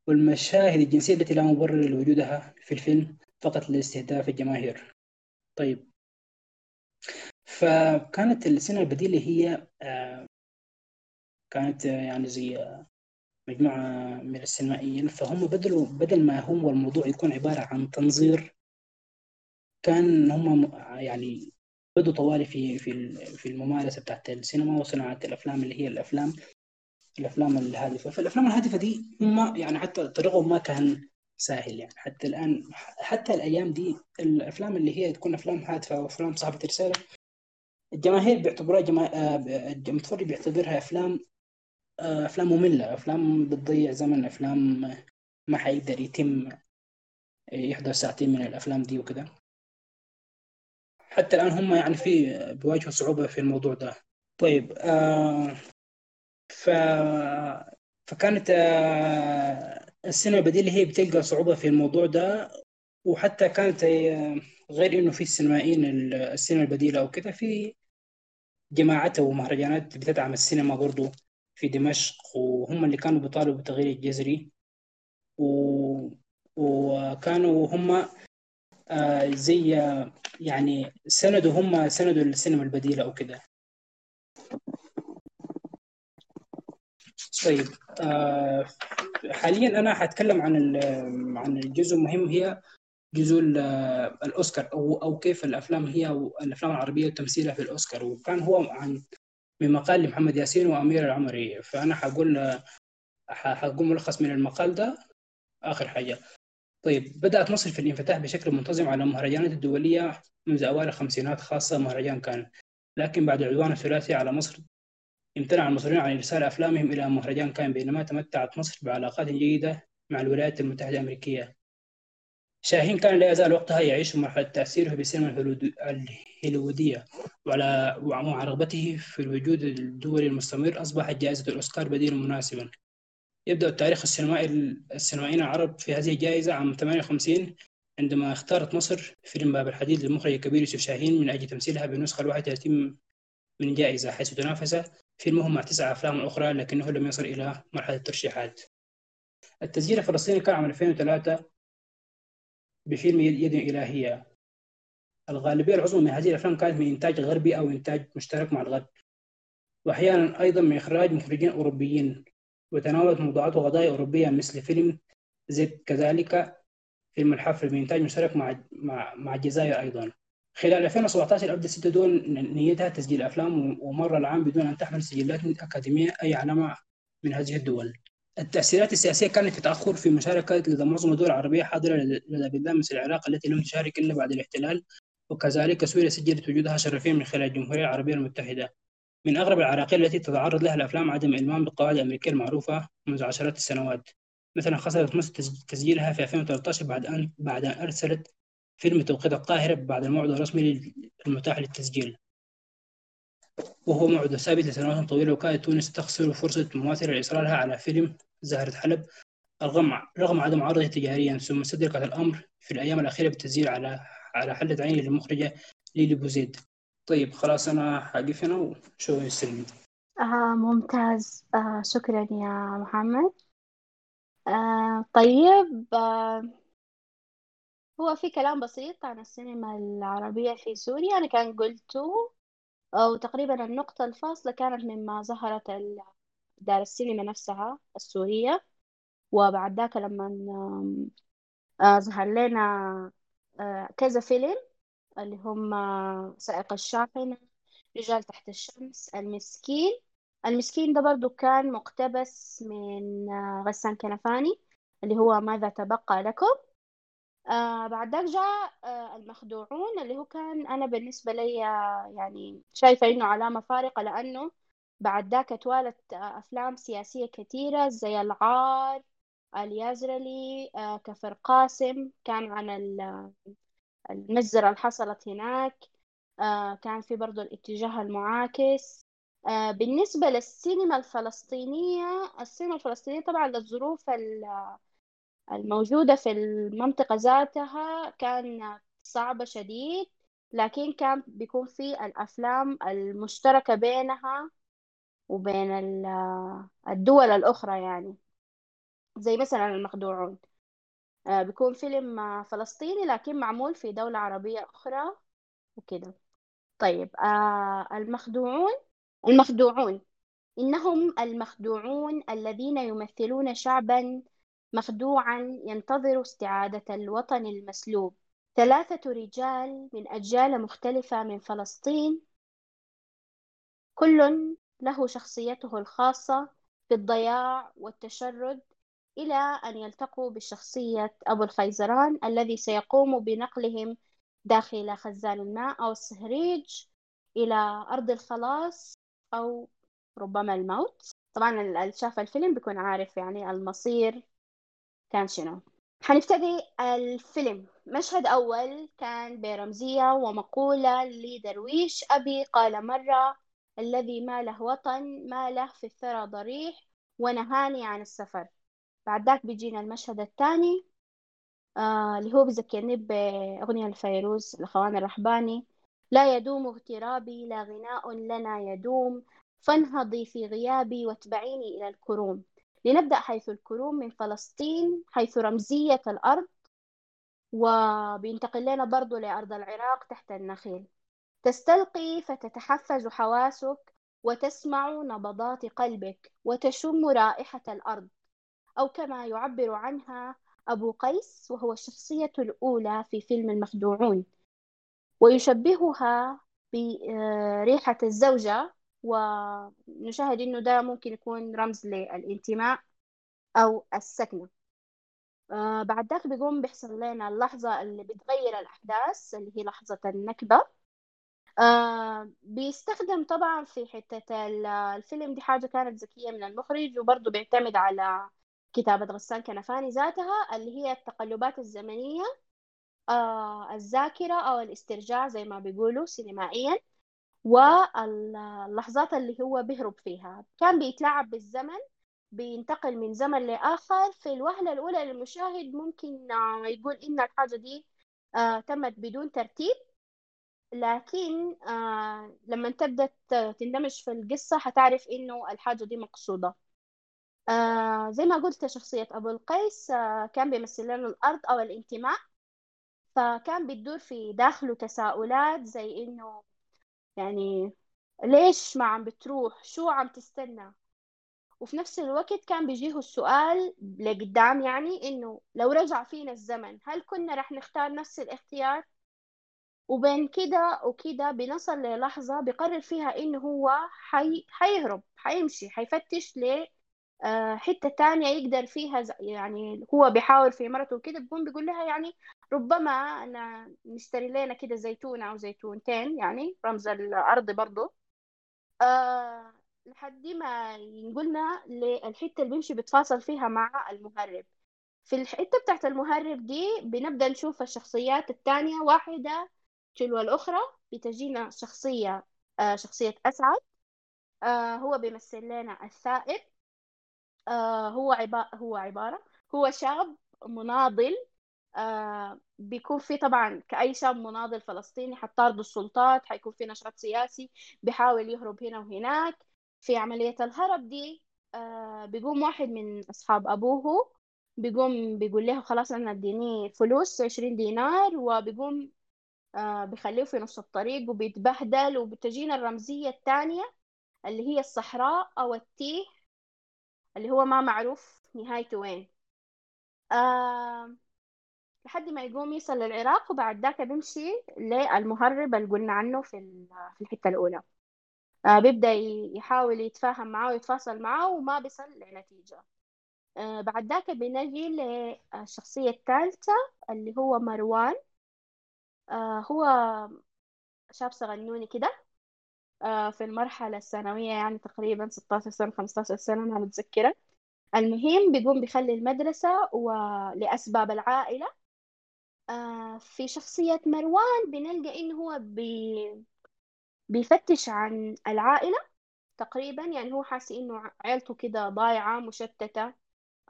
والمشاهد الجنسية التي لا مبرر لوجودها في الفيلم فقط لاستهداف الجماهير. طيب. فكانت السينما البديلة هي آه، كانت يعني زي مجموعة من السينمائيين فهم بدلوا بدل ما هو الموضوع يكون عبارة عن تنظير كان هم يعني بدوا طوالي في في في الممارسة بتاعت السينما وصناعة الأفلام اللي هي الافلام الأفلام الهادفة. فالأفلام الهادفة دي هم يعني حتى طريقهم ما كان سهل يعني. حتى الآن حتى الأيام دي الأفلام اللي هي تكون أفلام هادفة وأفلام صاحبة رساله الجماهير بيعتبروها جما... آه، المتفرج بيعتبرها أفلام آه، أفلام مملة أفلام بتضيع زمن أفلام ما حيقدر يتم يحضر ساعتين من الأفلام دي وكده. حتى الآن هم يعني في بيواجهوا صعوبة في الموضوع ده. طيب آه ف فكانت آه السينما البديله هي بتلقى صعوبة في الموضوع ده وحتى كانت آه، غير إنه في السينمائيين السينما البديلة أو كده في جماعات ومهرجانات بتدعم السينما برضو. في دمشق وهم اللي كانوا بيطالبوا بالتغيير الجذري و... وكانوا هم آه زي يعني سندوا هم سندوا السينما البديلة أو كده. طيب آه حاليا أنا حتكلم عن عن الجزء المهم هي جزء الأوسكار أو أو كيف الأفلام هي الأفلام العربية وتمثيلها في الأوسكار. وكان هو عن من مقال لمحمد ياسين وأمير العمري. فأنا حقول حقول ملخص من المقال ده. آخر حاجة. طيب بدأت مصر في الانفتاح بشكل منتظم على المهرجانات الدولية منذ أوائل الخمسينات خاصة مهرجان كان. لكن بعد العدوان الثلاثي على مصر امتنع المصريون عن إرسال أفلامهم إلى مهرجان كان بينما تمتعت مصر بعلاقات جيدة مع الولايات المتحدة الأمريكية. شاهين كان لا يزال وقتها يعيش مرحلة تأثيره بالسينما الهوليوودية وعلى ومع رغبته في الوجود الدولي المستمر أصبحت جائزة الأوسكار بديلا مناسبا. يبدأ التاريخ السينمائي السينمائيين العرب في هذه الجائزة عام 58 عندما اختارت مصر فيلم باب الحديد للمخرج الكبير يوسف شاهين من أجل تمثيلها بالنسخة ال 31 من الجائزة حيث تنافس فيلمه مع تسع أفلام أخرى لكنه لم يصل إلى مرحلة الترشيحات. التسجيل الفلسطيني كان عام 2003 بفيلم يد إلهية. الغالبية العظمى من هذه الأفلام كانت من إنتاج غربي أو إنتاج مشترك مع الغرب. وأحيانا أيضا من إخراج مخرجين أوروبيين. وتناولت موضوعات وقضايا أوروبية مثل فيلم زد كذلك فيلم الحفر بإنتاج مشترك مع مع مع الجزائر أيضا. خلال 2017 أبدأ ستة دول نيتها تسجيل أفلام ومر العام بدون أن تحمل سجلات أكاديمية أي علامة من هذه الدول. التأثيرات السياسية كانت في تأخر في مشاركة لدى معظم الدول العربية حاضرة لدى بلدان مثل العراق التي لم تشارك إلا بعد الاحتلال وكذلك سوريا سجلت وجودها شرفيا من خلال الجمهورية العربية المتحدة. من أغرب العراقيل التي تتعرض لها الأفلام عدم إلمام بالقواعد الأمريكية المعروفة منذ عشرات السنوات. مثلا خسرت مصر تسجيلها في 2013 بعد أن بعد أن أرسلت فيلم توقيت القاهرة بعد الموعد الرسمي المتاح للتسجيل. وهو موعد ثابت لسنوات طويلة وكانت تونس تخسر فرصة مماثلة لإصرارها على فيلم زهرة حلب رغم رغم عدم عرضه تجاريا. ثم استدركت الأمر في الأيام الأخيرة بالتسجيل على على حلة عين للمخرجة ليلي بوزيد. طيب خلاص أنا حقف هنا وشو يسلمي آه ممتاز. آه شكرا يا محمد. آه طيب آه هو في كلام بسيط عن السينما العربية في سوريا. أنا كان قلته أو تقريبا النقطة الفاصلة كانت مما ظهرت دار السينما نفسها السورية. وبعد ذاك لما آه، ظهر لنا آه، كذا فيلم اللي هم سائق الشاحنة رجال تحت الشمس المسكين. المسكين ده برضو كان مقتبس من آه، غسان كنفاني اللي هو ماذا تبقى لكم. آه بعد جاء آه المخدوعون اللي هو كان أنا بالنسبة لي يعني شايفة إنه علامة فارقة لأنه بعد ذاك توالت آه أفلام سياسية كثيرة زي العار اليازرلي آه كفر قاسم كان عن المجزرة اللي حصلت هناك آه كان في برضو الاتجاه المعاكس. آه بالنسبة للسينما الفلسطينية السينما الفلسطينية طبعا للظروف الموجودة في المنطقة ذاتها كانت صعبة شديد لكن كان بيكون في الأفلام المشتركة بينها وبين الدول الأخرى يعني زي مثلا المخدوعون. آه، بيكون فيلم فلسطيني لكن معمول في دولة عربية أخرى وكده. طيب آه، المخدوعون المخدوعون إنهم المخدوعون الذين يمثلون شعبا مخدوعا ينتظر استعادة الوطن المسلوب. ثلاثة رجال من أجيال مختلفة من فلسطين كل له شخصيته الخاصة في الضياع والتشرد إلى أن يلتقوا بشخصية أبو الخيزران الذي سيقوم بنقلهم داخل خزان الماء أو الصهريج إلى أرض الخلاص أو ربما الموت. طبعا اللي شاف الفيلم بيكون عارف يعني المصير كان شنو؟ حنبتدي الفيلم. مشهد أول كان برمزية ومقولة لدرويش أبي قال مرة الذي ما له وطن ما له في الثرى ضريح ونهاني عن السفر. بعد ذاك بيجينا المشهد الثاني آه اللي هو بذكرني بأغنية الفيروز الأخوان الرحباني لا يدوم اغترابي لا غناء لنا يدوم فانهضي في غيابي واتبعيني إلى الكروم. لنبدأ حيث الكروم من فلسطين حيث رمزية الأرض وبينتقل لنا برضو لأرض العراق تحت النخيل. تستلقي فتتحفز حواسك وتسمع نبضات قلبك وتشم رائحة الأرض. أو كما يعبر عنها أبو قيس وهو الشخصية الأولى في فيلم المخدوعون. ويشبهها بريحة الزوجة ونشاهد إنه ده ممكن يكون رمز للانتماء أو السكنة. آه بعد ذاك بيقوم بيحصل لنا اللحظة اللي بتغير الأحداث اللي هي لحظة النكبة. آه بيستخدم طبعا في حتة الفيلم دي حاجة كانت ذكية من المخرج وبرضه بيعتمد على كتابة غسان كنفاني ذاتها اللي هي التقلبات الزمنية آه الذاكرة أو الاسترجاع زي ما بيقولوا سينمائيا. واللحظات اللي هو بيهرب فيها. كان بيتلاعب بالزمن بينتقل من زمن لآخر. في الوهلة الأولى للمشاهد ممكن يقول إن الحاجة دي آه تمت بدون ترتيب. لكن آه لما تبدأ تندمج في القصة حتعرف إنه الحاجة دي مقصودة. آه زي ما قلت شخصية أبو القيس آه كان بيمثل لنا الأرض أو الانتماء. فكان بتدور في داخله تساؤلات زي إنه يعني ليش ما عم بتروح؟ شو عم تستنى؟ وفي نفس الوقت كان بيجيه السؤال لقدام يعني إنه لو رجع فينا الزمن هل كنا رح نختار نفس الاختيار؟ وبين كده وكده بنصل للحظة بقرر فيها إنه هو حي... حيهرب حيمشي حيفتش ل آه، حتة تانية يقدر فيها يعني هو بيحاول في مرته وكده بيقوم بيقول لها يعني ربما أنا نشتري لنا كده زيتونة أو زيتونتين يعني رمز الأرض برضو. آه لحد ما ينقلنا للحتة اللي بيمشي بيتفاصل فيها مع المهرب. في الحتة بتاعت المهرب دي بنبدأ نشوف الشخصيات التانية واحدة تلو الأخرى بتجينا شخصية آه شخصية أسعد. آه هو بيمثل لنا الثائب. آه هو عبارة هو عبارة هو شاب مناضل آه بيكون في طبعا كأي شاب مناضل فلسطيني حتطارد السلطات حيكون في نشاط سياسي بيحاول يهرب هنا وهناك. في عملية الهرب دي آه بيقوم واحد من أصحاب أبوه بيقوم بيقول له خلاص أنا اديني فلوس عشرين دينار وبيقوم بيخليه في نص الطريق وبيتبهدل. وبتجينا الرمزية الثانية اللي هي الصحراء أو التيه. اللي هو ما معروف نهايته وين. آه لحد ما يقوم يصل للعراق وبعد ذاك بيمشي للمهرب اللي قلنا عنه في في الحتة الأولى. آه بيبدأ يحاول يتفاهم معاه ويتواصل معاه وما بيصل لنتيجة. آه بعد ذاك بنجي للشخصية الثالثة اللي هو مروان. آه هو شاب صغنوني كده. آه في المرحلة الثانوية يعني تقريبا 16 سنة 15 سنة أنا متذكرة. المهم بيقوم بيخلي المدرسة ولأسباب العائلة. آه في شخصية مروان بنلقى إنه هو بي بيفتش عن العائلة تقريبا. يعني هو حاسس إنه عيلته كده ضايعة مشتتة.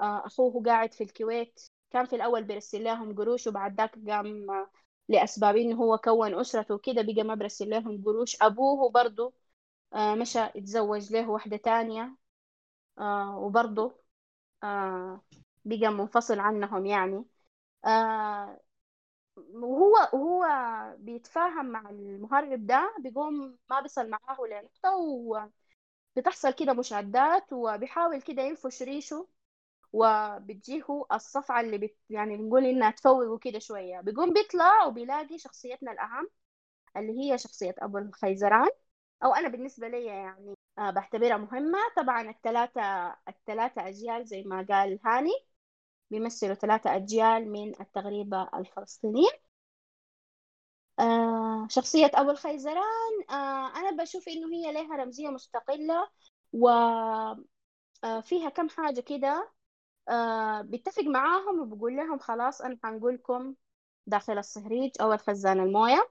آه أخوه قاعد في الكويت كان في الأول بيرسل لهم قروش وبعد ذاك قام لأسباب إنه هو كون أسرته وكده بقى ما برسل لهم قروش. أبوه برضه آه مشى يتزوج له واحدة تانية آه وبرضه آه بقى منفصل عنهم يعني. وهو وهو بيتفاهم مع المهرب ده بيقوم ما بيصل معاه لنقطة وبتحصل كده مشادات وبيحاول كده ينفش ريشه. وبتجيه الصفعة اللي بت يعني بنقول إنها تفوق كده شوية. بيقوم بيطلع وبيلاقي شخصيتنا الأهم اللي هي شخصية أبو الخيزران. أو أنا بالنسبة لي يعني آه، بعتبرها مهمة. طبعا الثلاثة الثلاثة أجيال زي ما قال هاني بيمثلوا ثلاثة أجيال من التغريبة الفلسطينية. آه شخصية أبو الخيزران آه أنا بشوف إنه هي لها رمزية مستقلة وفيها كم حاجة كده آه بيتفق معاهم وبقول لهم خلاص أنا حنقول لكم داخل الصهريج أو الخزان الموية.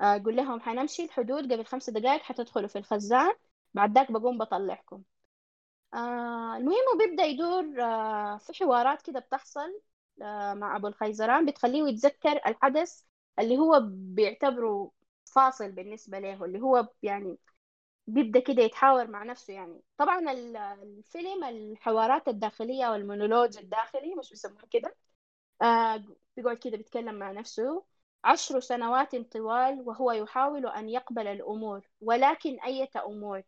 آه قول لهم حنمشي الحدود قبل خمس دقائق حتدخلوا في الخزان بعد ذاك بقوم بطلعكم. آه المهم بيبدأ يدور آه في حوارات كده بتحصل آه مع أبو الخيزران بتخليه يتذكر الحدث اللي هو بيعتبره فاصل بالنسبة له اللي هو يعني بيبدأ كده يتحاور مع نفسه يعني. طبعا الفيلم الحوارات الداخلية والمونولوج الداخلي مش بيسموها كده آه بيقعد كده بيتكلم مع نفسه. عشر سنوات طوال وهو يحاول أن يقبل الأمور ولكن أية أمور؟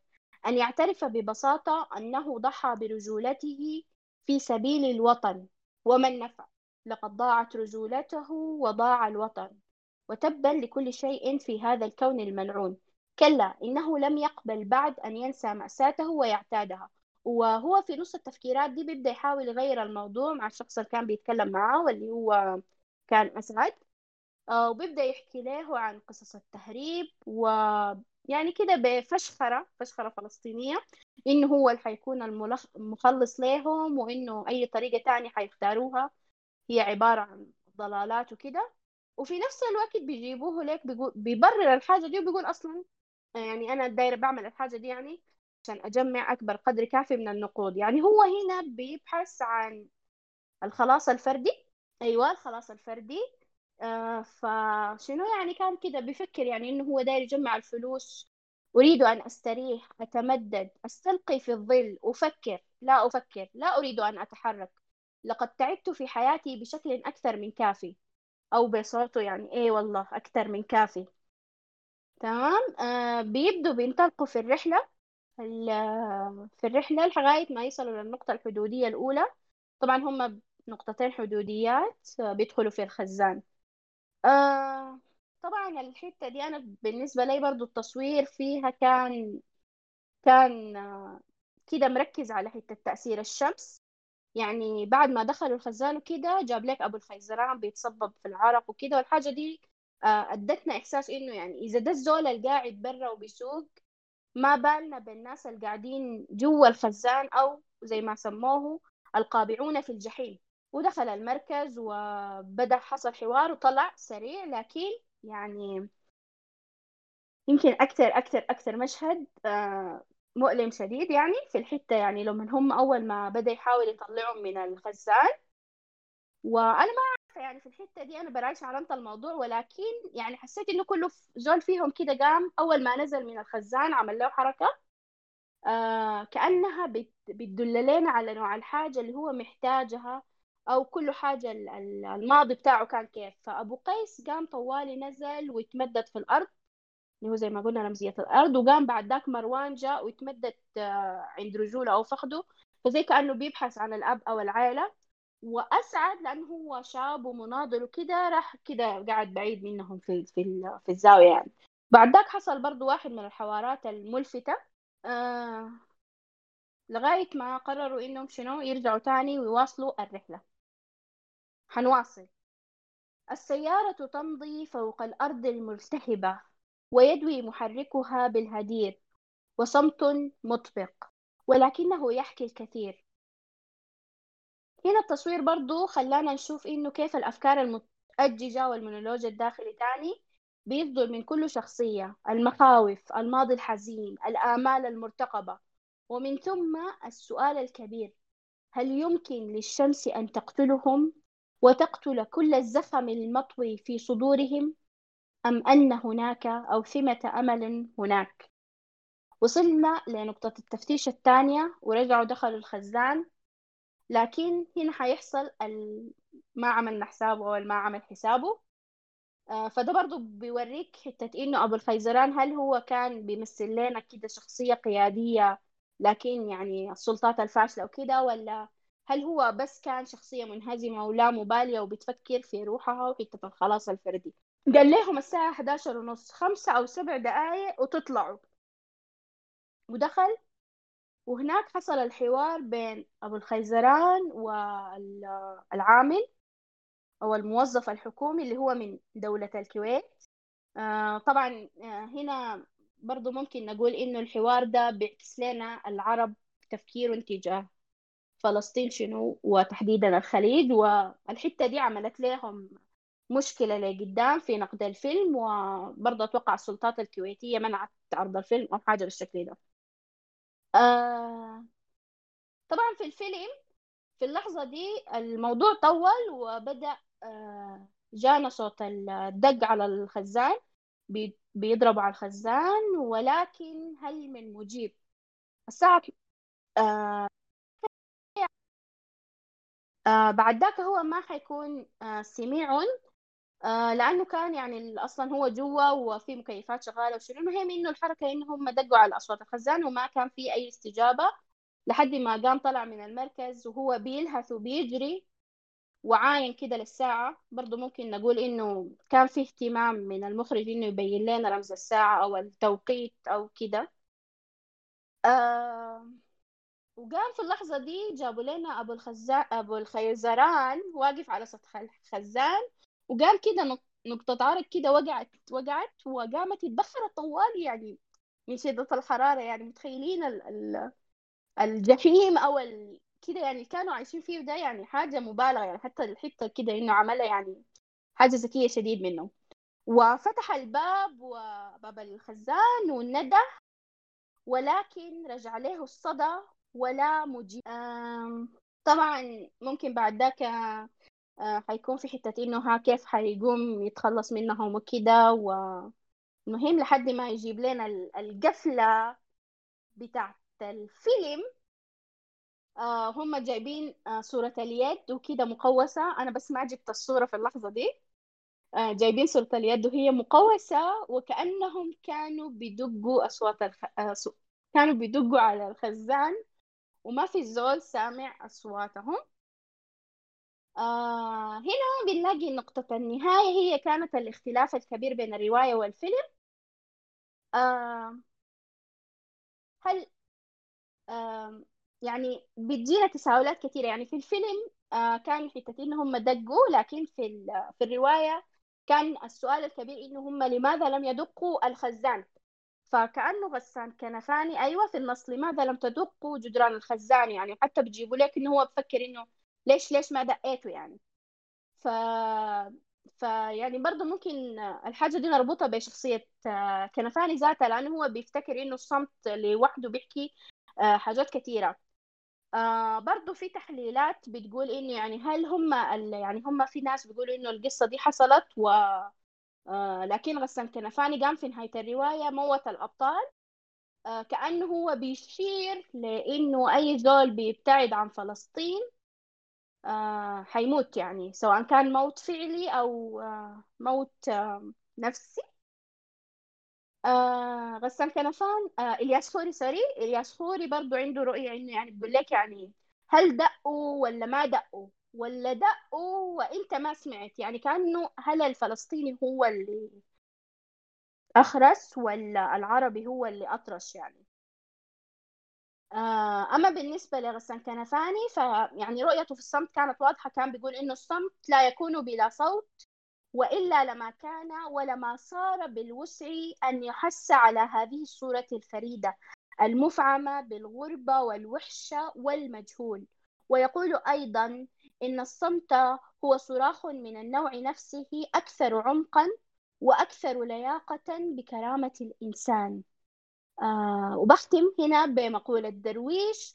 أن يعترف ببساطة أنه ضحى برجولته في سبيل الوطن وما النفع لقد ضاعت رجولته وضاع الوطن. وتبا لكل شيء في هذا الكون الملعون. كلا إنه لم يقبل بعد أن ينسى مأساته ويعتادها. وهو في نص التفكيرات دي بيبدأ يحاول يغير الموضوع مع الشخص اللي كان بيتكلم معاه واللي هو كان أسعد. آه، وبيبدأ يحكي له عن قصص التهريب ويعني كده بفشخرة فشخرة فلسطينية إنه هو اللي حيكون المخلص لهم وإنه أي طريقة تانية حيختاروها هي عبارة عن ضلالات وكده. وفي نفس الوقت بيجيبوه ليك بيقول بيبرر الحاجة دي وبيقول أصلا يعني أنا دايرة بعمل الحاجة دي يعني عشان أجمع أكبر قدر كافي من النقود. يعني هو هنا بيبحث عن الخلاص الفردي. أيوة الخلاص الفردي. آه فشنو يعني كان كده؟ بيفكر يعني إنه هو داير يجمع الفلوس. أريد أن أستريح أتمدد أستلقي في الظل. أفكر لا أفكر لا أريد أن أتحرك. لقد تعبت في حياتي بشكل أكثر من كافي. أو بصوته يعني إيه والله أكثر من كافي. تمام. آه بيبدوا بينطلقوا في الرحلة في الرحلة لغاية ما يصلوا للنقطة الحدودية الأولى. طبعا هم نقطتين حدوديات آه، بيدخلوا في الخزان. آه طبعا الحتة دي أنا بالنسبة لي برضو التصوير فيها كان كان آه كده مركز على حتة تأثير الشمس. يعني بعد ما دخلوا الخزان وكده جاب لك أبو الخيزران بيتصبب في العرق وكده والحاجة دي ادتنا احساس انه يعني اذا ده الزول القاعد برا وبيسوق ما بالنا بالناس اللي قاعدين جوا الخزان أو زي ما سموه القابعون في الجحيم. ودخل المركز وبدأ حصل حوار وطلع سريع لكن يعني يمكن أكثر أكثر أكثر مشهد آه، مؤلم شديد يعني في الحتة يعني لما هم أول ما بدأ يحاول يطلعهم من الخزان وأنا ما عارفة يعني في الحتة دي أنا برايش علامة الموضوع ولكن يعني حسيت إنه كله زول فيهم كده قام أول ما نزل من الخزان عمل له حركة آه كأنها بتدل لنا على نوع الحاجة اللي هو محتاجها أو كل حاجة الماضي بتاعه كان كيف. فأبو قيس قام طوالي نزل ويتمدد في الأرض اللي هو زي ما قلنا رمزية الأرض وقام بعد ذاك مروان جاء ويتمدد آه، عند رجوله أو فخده فزي كأنه بيبحث عن الأب أو العائلة وأسعد لأنه هو شاب ومناضل وكده راح كده قاعد بعيد منهم في في في الزاوية يعني. بعد ذاك حصل برضو واحد من الحوارات الملفتة آه لغاية ما قرروا إنهم شنو؟ يرجعوا تاني ويواصلوا الرحلة. حنواصل. السيارة تمضي فوق الأرض الملتهبة ويدوي محركها بالهدير وصمت مطبق ولكنه يحكي الكثير. هنا التصوير برضو خلانا نشوف إنه كيف الأفكار المتأججة والمونولوج الداخلي تاني بيصدر من كل شخصية المخاوف الماضي الحزين الآمال المرتقبة. ومن ثم السؤال الكبير هل يمكن للشمس أن تقتلهم وتقتل كل الزخم المطوي في صدورهم؟ أم أن هناك أو ثمة أمل هناك؟ وصلنا لنقطة التفتيش الثانية ورجعوا دخلوا الخزان. لكن هنا حيحصل ما عملنا حسابه أو ما عمل حسابه. آه، فده برضو بيوريك حتة إنه أبو الخيزران هل هو كان بيمثل لنا كده شخصية قيادية لكن يعني السلطات الفاشلة وكده ولا هل هو بس كان شخصية منهزمة ولا مبالية وبتفكر في روحها وحتة الخلاص الفردي؟ قال لهم الساعة 11 ونص خمسة أو سبع دقايق وتطلعوا. ودخل وهناك حصل الحوار بين أبو الخيزران والعامل أو الموظف الحكومي اللي هو من دولة الكويت. آه طبعا آه هنا برضو ممكن نقول إنه الحوار ده بيعكس لنا العرب تفكيرهم تجاه فلسطين شنو وتحديدا الخليج. والحتة دي عملت لهم مشكلة لقدام في نقد الفيلم. وبرضه أتوقع السلطات الكويتية منعت عرض الفيلم أو حاجة بالشكل ده. آه طبعا في الفيلم في اللحظة دي الموضوع طول وبدأ آه جانا صوت الدق على الخزان بيضربوا على الخزان ولكن هل من مجيب؟ الساعة آه آه بعد ذاك هو ما حيكون آه سميعهم آه لأنه كان يعني أصلا هو جوا وفي مكيفات شغالة وشنو. المهم إنه الحركة إنه هم دقوا على أصوات الخزان وما كان في أي استجابة لحد ما قام طلع من المركز وهو بيلهث وبيجري وعاين كده للساعة. برضو ممكن نقول إنه كان في اهتمام من المخرج إنه يبين لنا رمز الساعة أو التوقيت أو كده. آه وقام في اللحظة دي جابوا لنا أبو الخزان أبو الخيزران واقف على سطح الخزان وقام كده نقطة عرق كده وقعت وقعت وقامت تتبخر طوال يعني من شدة الحرارة يعني. متخيلين ال ال الجحيم أو ال... كده يعني كانوا عايشين فيه ده يعني حاجة مبالغة يعني. حتى الحتة كده إنه عملها يعني حاجة ذكية شديد منه. وفتح الباب وباب الخزان ونده ولكن رجع له الصدى ولا مجيب طبعا ممكن بعد ذاك حيكون في حتة إنه ها كيف حيقوم يتخلص منهم وكده ومهم لحد ما يجيب لنا القفلة بتاعت الفيلم. آه هم جايبين آه صورة اليد وكده مقوسة. أنا بس ما جبت الصورة في اللحظة دي. آه جايبين صورة اليد وهي مقوسة وكأنهم كانوا بيدقوا أصوات الخ... آه كانوا بيدقوا على الخزان وما في زول سامع أصواتهم. آه هنا بنلاقي نقطة النهاية هي كانت الاختلاف الكبير بين الرواية والفيلم. آه هل آه يعني بتجينا تساؤلات كثيرة. يعني في الفيلم آه كان حتة إن هم دقوا لكن في في الرواية كان السؤال الكبير إنه هم لماذا لم يدقوا الخزان؟ فكأنه غسان كنفاني. أيوة في النص لماذا لم تدقوا جدران الخزان؟ يعني حتى بيجيبوا لك إنه هو بفكر إنه ليش ليش ما دقيته يعني؟ ف فيعني برضه ممكن الحاجة دي نربطها بشخصية آه، كنفاني ذاتها لأنه هو بيفتكر إنه الصمت لوحده بيحكي آه، حاجات كثيرة آه برضو في تحليلات بتقول إنه يعني هل هم يعني هم في ناس بيقولوا إنه القصة دي حصلت و لكن غسان كنفاني قام في نهاية الرواية موت الأبطال. آه كأنه هو بيشير لإنه أي زول بيبتعد عن فلسطين آه حيموت يعني سواء كان موت فعلي أو آه موت آه نفسي. غسان كنفان. إلياس خوري سوري. إلياس خوري برضو عنده رؤية إنه يعني بيقول لك يعني هل دقوا ولا ما دقوا؟ ولا دقوا وإنت ما سمعت؟ يعني كأنه هل الفلسطيني هو اللي أخرس ولا العربي هو اللي أطرش يعني؟ أما بالنسبة لغسان كنفاني فيعني رؤيته في الصمت كانت واضحة كان بيقول إنه الصمت لا يكون بلا صوت وإلا لما كان ولما صار بالوسع أن يحس على هذه الصورة الفريدة المفعمة بالغربة والوحشة والمجهول. ويقول أيضا إن الصمت هو صراخ من النوع نفسه أكثر عمقا وأكثر لياقة بكرامة الإنسان. آه وبختم هنا بمقولة درويش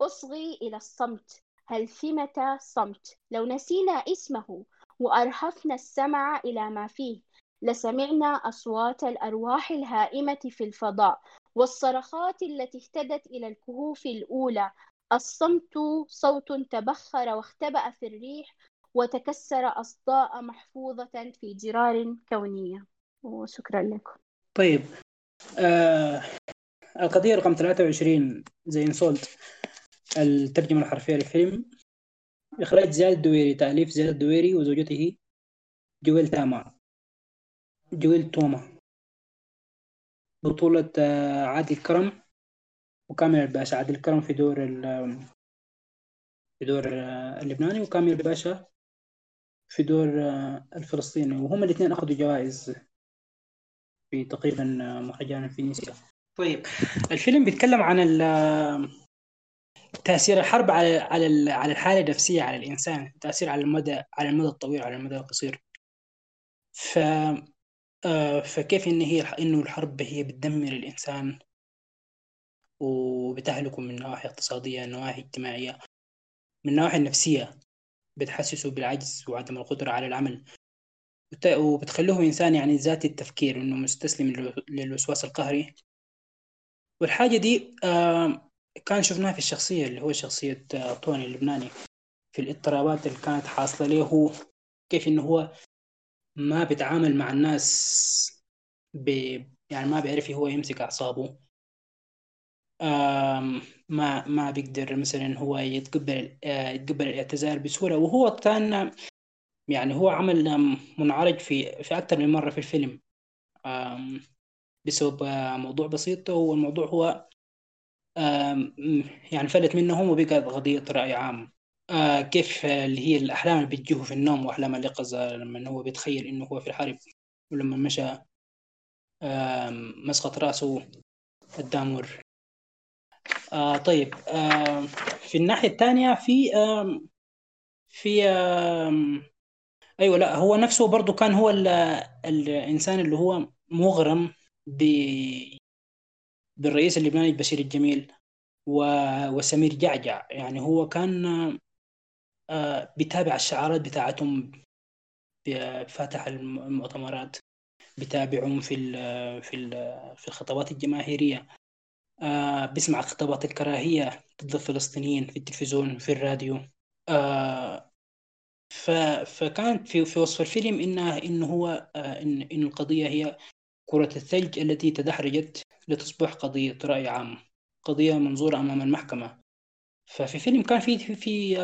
أصغي إلى الصمت هل ثمة صمت؟ لو نسينا اسمه وأرهفنا السمع إلى ما فيه لسمعنا أصوات الأرواح الهائمة في الفضاء والصرخات التي اهتدت إلى الكهوف الأولى. الصمت صوت تبخر واختبأ في الريح وتكسر أصداء محفوظة في جرار كونية. وشكرا لكم. طيب. آه القضية رقم 23 زي سولت الترجمة الحرفية للفيلم. إخراج زياد الدويري تأليف زياد الدويري وزوجته جويل تاما. جويل توما. بطولة آه، عادل كرم وكامل الباشا. عادل كرم في دور في دور آه، اللبناني وكامل الباشا في دور آه، الفلسطيني. وهم الاثنين أخذوا جوائز في تقريبا مهرجان فينيسيا طيب. الفيلم بيتكلم عن تأثير الحرب على على على الحالة النفسية على الإنسان تأثير على المدى على المدى الطويل على المدى القصير. ف آه، فكيف إن هي إنه الحرب هي بتدمر الإنسان وبتهلكه من نواحي اقتصادية نواحي اجتماعية من النواحي النفسية بتحسسه بالعجز وعدم القدرة على العمل. وبتخليه إنسان يعني ذاتي التفكير إنه مستسلم للوسواس القهري. والحاجة دي آه، كان شفناها في الشخصية اللي هو شخصية آه، توني اللبناني. في الاضطرابات اللي كانت حاصلة له كيف إنه هو ما بيتعامل مع الناس ب... يعني ما بيعرف هو يمسك أعصابه. ما ما بيقدر مثلا هو يتقبل آه، يتقبل الاعتذار بسهولة. وهو كان يعني هو عمل منعرج في في أكثر من مرة في الفيلم. بسبب آه، موضوع بسيط والموضوع هو يعني فلت منهم وبقى قضية رأي عام. آه كيف اللي هي الأحلام اللي بتجيه في النوم وأحلام اليقظة لما هو بيتخيل إنه هو في الحرب ولما مشى آه مسقط رأسه الدامور آه طيب آه في الناحية الثانية في آه في آه أيوة لا هو نفسه برضه كان هو الإنسان اللي هو مغرم ب بالرئيس اللبناني بشير الجميل وسمير جعجع. يعني هو كان آه، بيتابع الشعارات بتاعتهم فاتح المؤتمرات بيتابعهم في في في الخطابات الجماهيرية. آه، بيسمع خطابات الكراهية ضد الفلسطينيين في التلفزيون في الراديو. آه، فكانت في في وصف الفيلم انه إنه هو ان إن القضية هي كرة الثلج التي تدحرجت لتصبح قضية رأي عام قضية منظورة أمام المحكمة. ففي الفيلم كان في في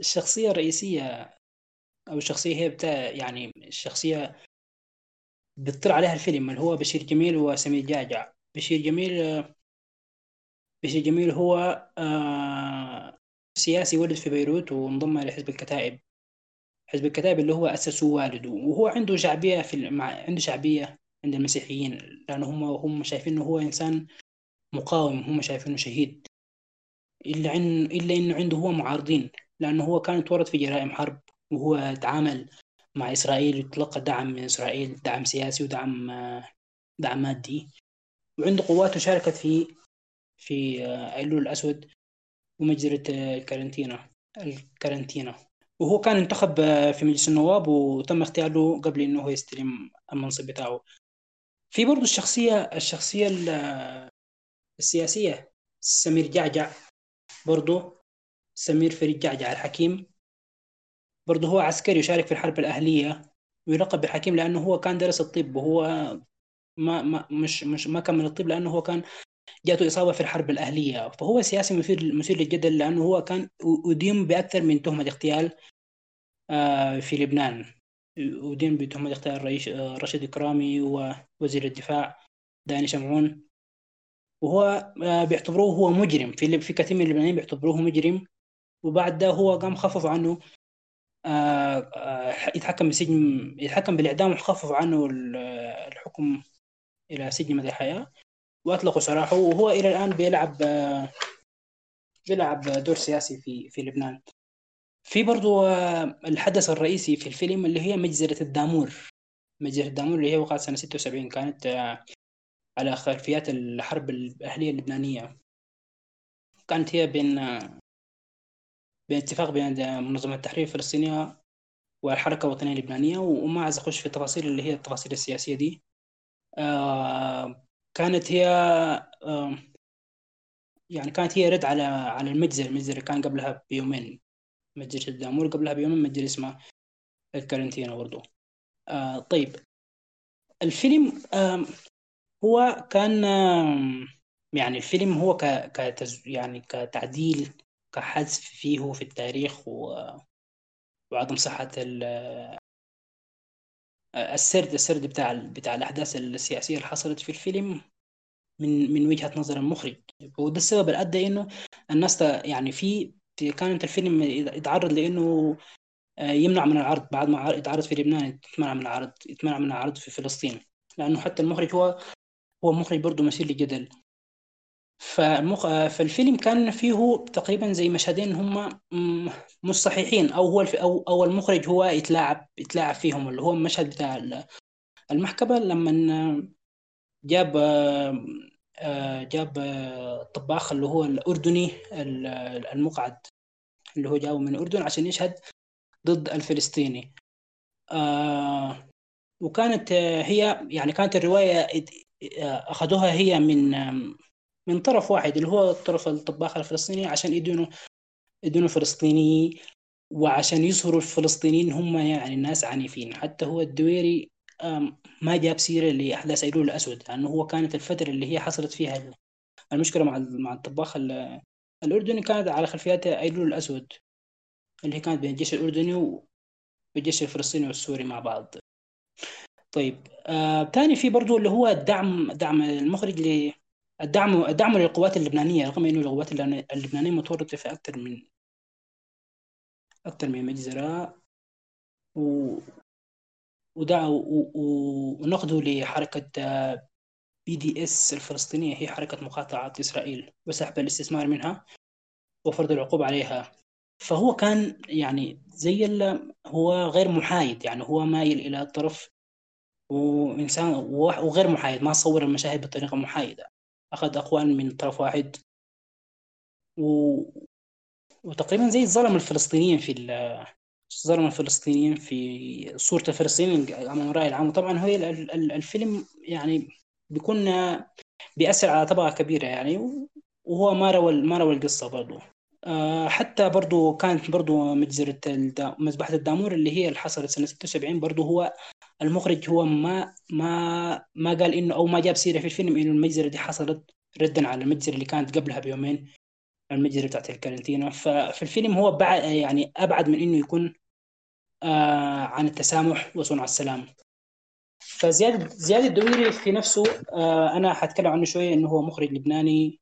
الشخصية الرئيسية أو الشخصية هي بتاع يعني الشخصية بيطلع عليها الفيلم اللي هو بشير جميل وسمير جعجع بشير جميل بشير جميل هو آه، سياسي ولد في بيروت وانضم لحزب الكتائب. حزب الكتائب اللي هو أسسه والده. وهو عنده شعبية في مع... عنده شعبية عند المسيحيين لأنه هم هم شايفين إنه هو إنسان مقاوم هم شايفينه شهيد. إلا عن إلا إنه عنده هو معارضين لأنه هو كان تورط في جرائم حرب وهو تعامل مع إسرائيل يتلقى دعم من إسرائيل دعم سياسي ودعم دعم مادي. وعنده قواته شاركت في في أيلول الأسود ومجزرة الكارنتينا الكارنتينا. وهو كان انتخب في مجلس النواب وتم اختياره قبل إنه يستلم المنصب بتاعه. في برضه الشخصية الشخصية السياسية سمير جعجع. برضه سمير فريد جعجع الحكيم. برضه هو عسكري وشارك في الحرب الأهلية ويلقب بالحكيم لأنه هو كان درس الطب وهو ما ما مش مش ما كمل الطب لأنه هو كان جاته إصابة في الحرب الأهلية. فهو سياسي مثير مثير للجدل لأنه هو كان أدين بأكثر من تهمة اغتيال آه، في لبنان. أدين بتهمة اغتيال الرئيس آه، رشيد إكرامي ووزير الدفاع داني شمعون. وهو آه، بيعتبروه هو مجرم. في في كثير من اللبنانيين بيعتبروه مجرم. وبعد ده هو قام خفف عنه يتحكم بسجن يتحكم بالإعدام وخفف عنه الحكم إلى سجن مدى الحياة. وأطلقوا سراحه وهو إلى الآن بيلعب بيلعب دور سياسي في في لبنان. في برضو الحدث الرئيسي في الفيلم اللي هي مجزرة الدامور. مجزرة الدامور اللي هي وقعت سنة 76 كانت على خلفيات الحرب الأهلية اللبنانية. كانت هي بين بين اتفاق بين منظمة التحرير الفلسطينية والحركة الوطنية اللبنانية وما عايز أخش في التفاصيل اللي هي التفاصيل السياسية دي. آه كانت هي آه يعني كانت هي رد على على المجزر المجزر كان قبلها بيومين. مجزرة الدامور قبلها بيومين مجزر اسمه الكارنتينا برضو. آه طيب. الفيلم آه هو كان يعني الفيلم هو ك... كتز... يعني كتعديل كحذف فيه في التاريخ و... وعدم صحة السرد السرد بتاع بتاع الأحداث السياسية اللي حصلت في الفيلم من من وجهة نظر المخرج. وده السبب اللي أدى إنه الناس يعني في كانت الفيلم يتعرض لإنه آه، يمنع من العرض. بعد ما يتعرض في لبنان يتمنع من العرض يتمنع من العرض في فلسطين. لأنه حتى المخرج هو هو مخرج برضه مثير للجدل. فالمخ... فالفيلم كان فيه تقريبا زي مشهدين هم مش صحيحين أو هو الف... أو أو المخرج هو يتلاعب يتلاعب فيهم اللي هو المشهد بتاع المحكمة لما جاب جاب الطباخ اللي هو الأردني المقعد اللي هو جابه من الأردن عشان يشهد ضد الفلسطيني. آه، وكانت هي يعني كانت الرواية أخذوها هي من من طرف واحد اللي هو طرف الطباخ الفلسطيني عشان يدونوا يدونوا فلسطيني وعشان يظهروا الفلسطينيين هم يعني الناس عنيفين. حتى هو الدويري ما جاب سيرة لأحداث ايلول الأسود لأنه هو كانت الفترة اللي هي حصلت فيها المشكلة مع مع الطباخ الأردني كانت على خلفيات ايلول الأسود اللي هي كانت بين الجيش الأردني والجيش الفلسطيني والسوري مع بعض. طيب آه تاني في برضو اللي هو الدعم دعم المخرج الدعم الدعم للقوات اللبنانية رغم إنه القوات اللبنانية متورطه في أكثر من أكثر من مجزره و ودعوا ونقدوا لحركة BDS الفلسطينية هي حركة مقاطعة إسرائيل وسحب الاستثمار منها وفرض العقوبة عليها. فهو كان يعني زي هو غير محايد يعني هو مايل إلى الطرف وإنسان وغير محايد ما صور المشاهد بطريقة محايدة. أخذ أقوال من طرف واحد. و... وتقريبا زي ظلم الفلسطينيين في ظلم الفلسطينيين في صورة الفلسطينيين أمام الرأي العام. وطبعا هو الفيلم يعني بيكون بيأثر على طبقة كبيرة يعني وهو ما روى ما روى القصة برضه آه، حتى برضه كانت برضه مجزرة مذبحة الدامور اللي هي اللي حصلت سنة 76 برضه هو المخرج هو ما ما ما قال إنه أو ما جاب سيرة في الفيلم إنه المجزرة دي حصلت ردا على المجزرة اللي كانت قبلها بيومين المجزرة بتاعت الكارنتينا ففي الفيلم هو بعد يعني أبعد من إنه يكون آه عن التسامح وصنع السلام. فزياد زياد الدويري في نفسه آه أنا حتكلم عنه شوية إنه هو مخرج لبناني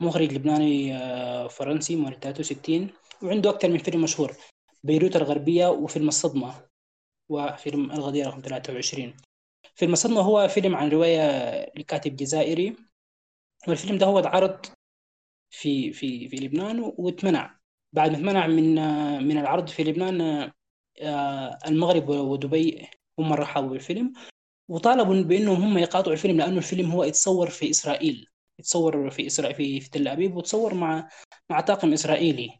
مخرج لبناني آه فرنسي مواليد 63 وعنده أكثر من فيلم مشهور بيروت الغربية وفيلم الصدمة. وفيلم الغدير رقم 23 فيلم الصدمه هو فيلم عن رواية لكاتب جزائري. والفيلم ده هو اتعرض في في في لبنان واتمنع. بعد ما اتمنع من من العرض في لبنان آه، المغرب ودبي هم رحبوا بالفيلم. وطالبوا بأنهم هم يقاطعوا الفيلم لأنه الفيلم هو يتصور في إسرائيل. يتصور في إسرائيل في, في تل أبيب وتصور مع مع طاقم إسرائيلي.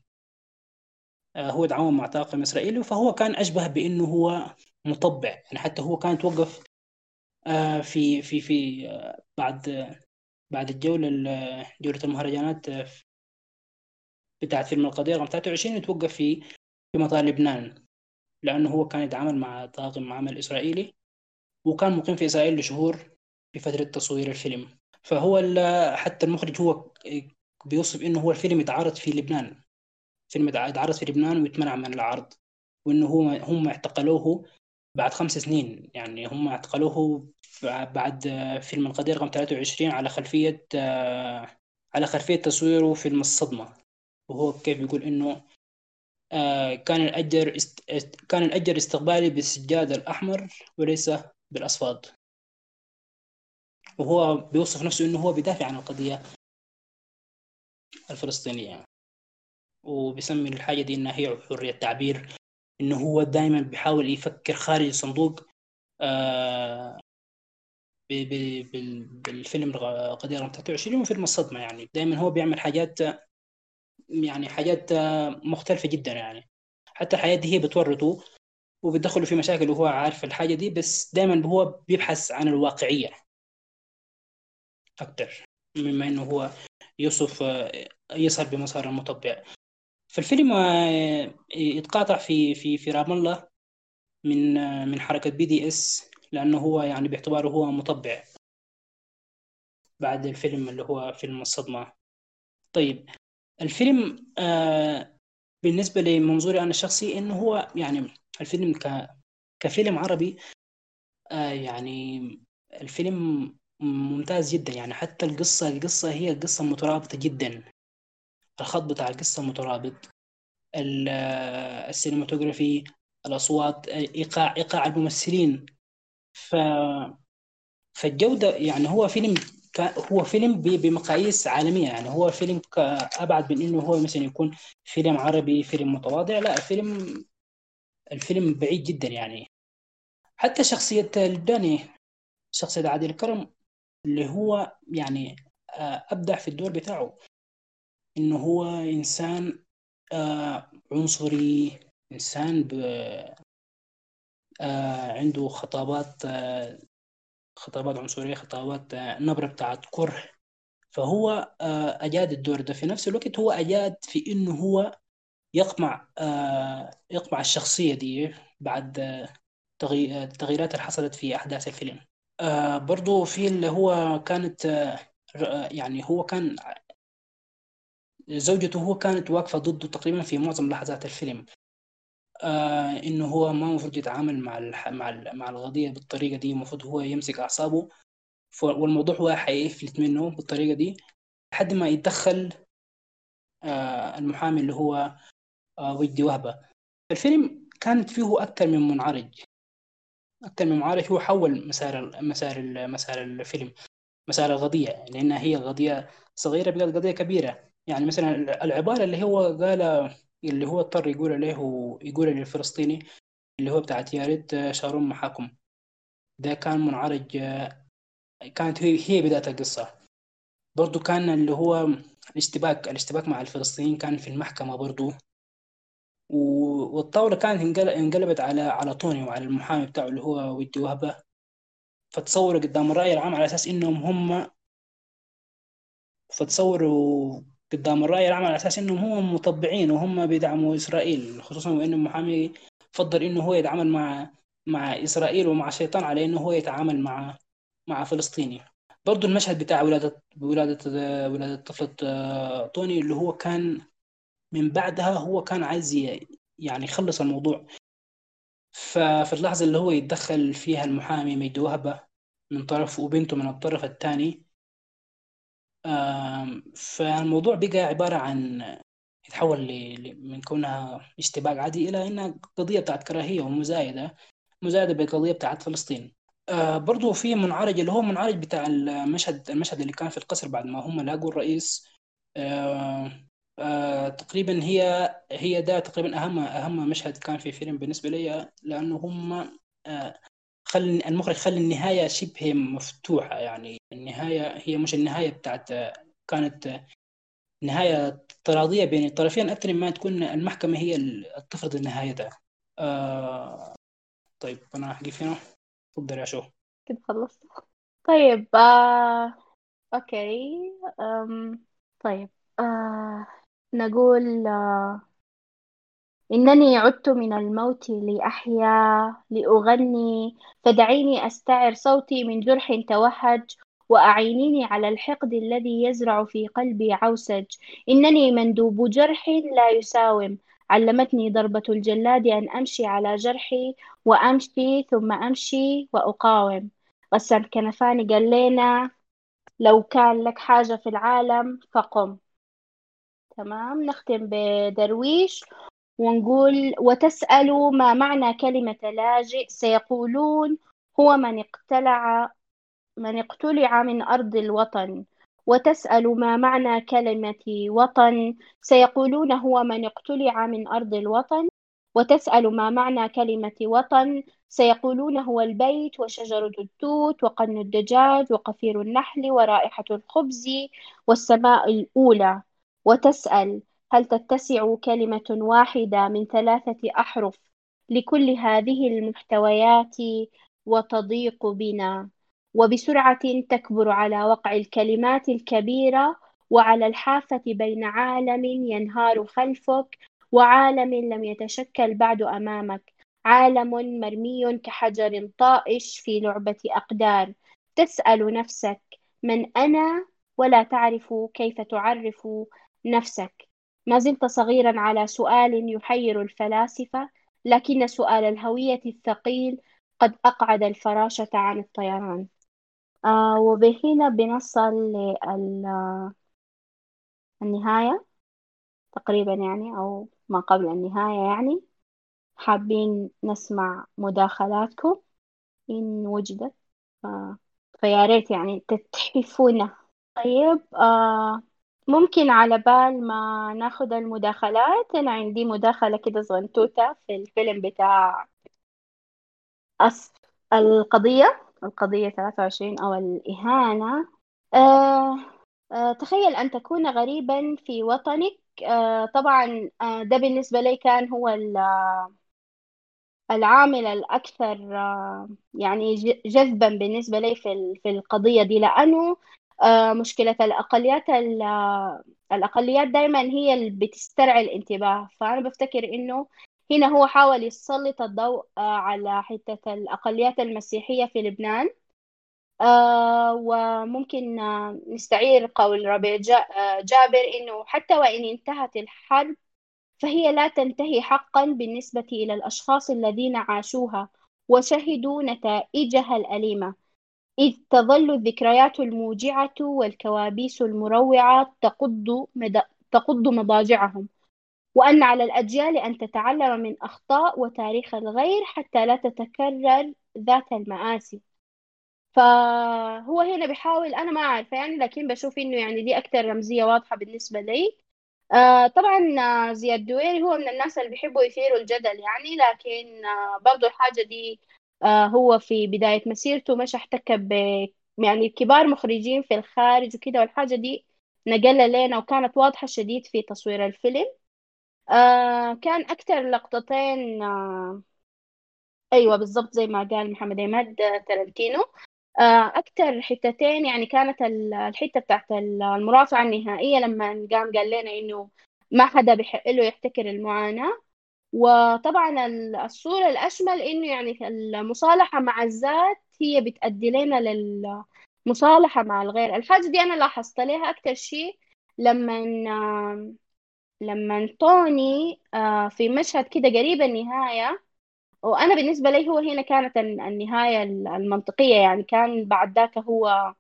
هو دعوة مع طاقم إسرائيلي فهو كان أشبه بإنه هو مطبع. يعني حتى هو كان توقف آه، في في في بعد بعد الجولة جولة المهرجانات بتاعت فيلم القضية رقم 23 يتوقف في في مطار لبنان. لأنه هو كان يتعامل مع طاقم عمل إسرائيلي وكان مقيم في إسرائيل لشهور في فترة تصوير الفيلم. فهو حتى المخرج هو بيوصف إنه هو الفيلم يتعرض في لبنان. فيلم يتعرض في لبنان ويتمنع من العرض وإنه هو هم اعتقلوه بعد خمس سنين. يعني هم اعتقلوه بعد فيلم القدير رقم 23 على خلفية على خلفية تصويره فيلم الصدمة. وهو كيف بيقول إنه آه، كان الأجر. كان الأجر استقبالي بالسجاد الأحمر وليس بالأصفاد. وهو بيوصف نفسه إنه هو بيدافع عن القضية الفلسطينية. وبيسمي الحاجة دي إنها هي حرية تعبير إنه هو دائما بيحاول يفكر خارج الصندوق آه بالفيلم رقم 23 وفيلم الصدمة يعني. دائما هو بيعمل حاجات يعني حاجات مختلفة جدا يعني. حتى الحياة دي هي بتورطه وبتدخله في مشاكل وهو عارف الحاجة دي بس دائما هو بيبحث عن الواقعية أكتر مما إنه هو يوصف يصل بمسار المطبع فالفيلم يتقاطع في في في رام الله من من حركة بي دي اس لأنه هو يعني باعتباره هو مطبع بعد الفيلم اللي هو فيلم الصدمة. طيب الفيلم آه بالنسبة لمنظوري أنا الشخصي إنه هو يعني الفيلم ك كفيلم عربي آه يعني الفيلم ممتاز جدا. يعني حتى القصة القصة هي قصة مترابطة جدا. الخط بتاع القصة مترابط. السينماتوجرافي الأصوات إيقاع إيقاع الممثلين. ف فالجودة يعني هو فيلم هو فيلم بمقاييس عالمية. يعني هو فيلم أبعد من إنه هو مثلا يكون فيلم عربي فيلم متواضع. لا الفيلم الفيلم بعيد جدا يعني. حتى شخصية الداني شخصية عادل الكرم اللي هو يعني آه، أبدع في الدور بتاعه. إنه هو إنسان آه، عنصري إنسان ب... آه، عنده خطابات خطابات عنصرية خطابات نبرة بتاعت كره. فهو أجاد الدور ده. في نفس الوقت هو أجاد في إنه هو يقمع يقمع الشخصية دي بعد التغييرات اللي حصلت في أحداث الفيلم. آه برضو في اللي هو كانت آه يعني هو كان زوجته هو كانت واقفة ضده تقريبا في معظم لحظات الفيلم. آه إنه هو ما المفروض يتعامل مع مع مع القضية بالطريقة دي المفروض هو يمسك أعصابه. والموضوع هو حيفلت منه بالطريقة دي لحد ما يتدخل آه المحامي اللي هو آه وجدي وهبة. الفيلم كانت فيه أكثر من منعرج أكثر من معالج هو حول مسار مسار مسار الفيلم مسار القضية لأنها هي قضية صغيرة بقت قضية كبيرة. يعني مثلا العبارة اللي هو قال اللي هو اضطر يقول له يقول للفلسطيني اللي هو بتاعت يا ريت شارون محاكم ده كان منعرج كانت هي هي بداية القصة. برضو كان اللي هو الاشتباك الاشتباك مع الفلسطينيين كان في المحكمة برضو. والطاولة كانت انقلبت على على توني وعلى المحامي بتاعه اللي هو ودي وهبة. فتصوروا قدام الرأي العام على أساس إنهم هم فتصوروا قدام الرأي العام على أساس إنهم هم مطبعين وهم بيدعموا إسرائيل خصوصا وإنه المحامي فضل إنه هو يتعامل مع مع إسرائيل ومع الشيطان على إنه هو يتعامل مع مع فلسطيني. برضو المشهد بتاع ولادة ولادة ولادة طفلة آه، طوني اللي هو كان من بعدها هو كان عايز يعني يخلص الموضوع. ففي اللحظة اللي هو يتدخل فيها المحامي ميد وهبة من طرف وبنته من الطرف الثاني فالموضوع بقى عبارة عن يتحول من كونها اشتباك عادي إلى إنها قضية بتاعت كراهية ومزايدة مزايدة بالقضية بتاعت فلسطين. آه برضو في منعرج اللي هو منعرج بتاع المشهد المشهد اللي كان في القصر بعد ما هم لاقوا الرئيس. آه آه تقريبا هي هي ده تقريبا أهم أهم مشهد كان في فيلم بالنسبة لي لأنه هم آه خل المخرج خلى النهاية شبه مفتوحة يعني. النهاية هي مش النهاية بتاعت كانت نهاية افتراضيه بين الطرفين. أكثر ما تكون المحكمة هي اللي تفرض ده. آه طيب أنا احكي هنا. تفضل يا شو. كده خلصت. طيب آه... أوكي. أم... طيب آه... نقول آه، إنني عدت من الموت لأحيا لأغني. فدعيني أستعر صوتي من جرح توهج وأعينيني على الحقد الذي يزرع في قلبي عوسج. إنني مندوب جرح لا يساوم. علمتني ضربة الجلاد أن أمشي على جرحي وأمشي ثم أمشي وأقاوم. غسان كنفاني قال لنا لو كان لك حاجة في العالم فقم. تمام نختم بدرويش. ونقول وتسأل ما معنى كلمة لاجئ سيقولون هو من اقتلع من اقتلع من أرض الوطن. وتسأل ما معنى كلمة وطن سيقولون هو من اقتلع من أرض الوطن. وتسأل ما معنى كلمة وطن سيقولون هو البيت وشجرة التوت وقن الدجاج وقفير النحل ورائحة الخبز والسماء الأولى. وتسأل هل تتسع كلمة واحدة من ثلاثة أحرف لكل هذه المحتويات وتضيق بنا؟ وبسرعة تكبر على وقع الكلمات الكبيرة وعلى الحافة بين عالم ينهار خلفك وعالم لم يتشكل بعد أمامك. عالم مرمي كحجر طائش في لعبة أقدار. تسأل نفسك من أنا؟ ولا تعرف كيف تعرف نفسك. ما زلت صغيرا على سؤال يحير الفلاسفة لكن سؤال الهوية الثقيل قد أقعد الفراشة عن الطيران. آه وبهنا بنصل للنهاية تقريبا يعني أو ما قبل النهاية يعني. حابين نسمع مداخلاتكم؟ إن وجدت. آه فيا ريت يعني تتحفونا طيب آه ممكن على بال ما ناخد المداخلات أنا عندي مداخلة كده صغنطوطة في الفيلم بتاع أصف القضية القضية 23 أو الإهانة. آه آه تخيل أن تكون غريبا في وطنك. آه طبعا آه ده بالنسبة لي كان هو العامل الأكثر آه يعني جذبا بالنسبة لي في القضية دي لأنه مشكلة. الأقليات الأقليات دائما هي اللي بتسترعي الانتباه. فأنا بفتكر إنه هنا هو حاول يسلط الضوء آه على حتة الأقليات المسيحية في لبنان. آه وممكن آه نستعير قول ربيع جابر إنه حتى وإن انتهت الحرب فهي لا تنتهي حقا بالنسبة إلى الأشخاص الذين عاشوها وشهدوا نتائجها الأليمة. إذ تظل الذكريات الموجعة والكوابيس المروعة تقض, مد... تقض مضاجعهم. وأن على الأجيال أن تتعلم من أخطاء وتاريخ الغير حتى لا تتكرر ذات المآسي. فهو هنا بيحاول أنا ما أعرف يعني لكن بشوف إنه يعني دي أكثر رمزية واضحة بالنسبة لي. آه طبعا زياد دويري هو من الناس اللي بيحبوا يثيروا الجدل يعني لكن آه برضو الحاجة دي آه هو في بداية مسيرته مش احتك ب يعني كبار مخرجين في الخارج وكده والحاجة دي نقل لنا وكانت واضحة شديد في تصوير الفيلم. آه كان أكتر لقطتين آه أيوة بالضبط زي ما قال محمد عماد ترنتينو. آه أكتر حتتين يعني كانت الحتة بتاعت المرافعة النهائية لما قام قال لنا إنه ما حدا بحق له يحتكر المعاناة. وطبعا الصورة الأشمل إنه يعني المصالحة مع الذات هي بتأدي لنا للمصالحة مع الغير. الحاجة دي أنا لاحظت عليها أكتر شيء لما لما توني في مشهد كده قريب النهاية وأنا بالنسبة لي هو هنا كانت النهاية المنطقية يعني كان بعد ذاك هو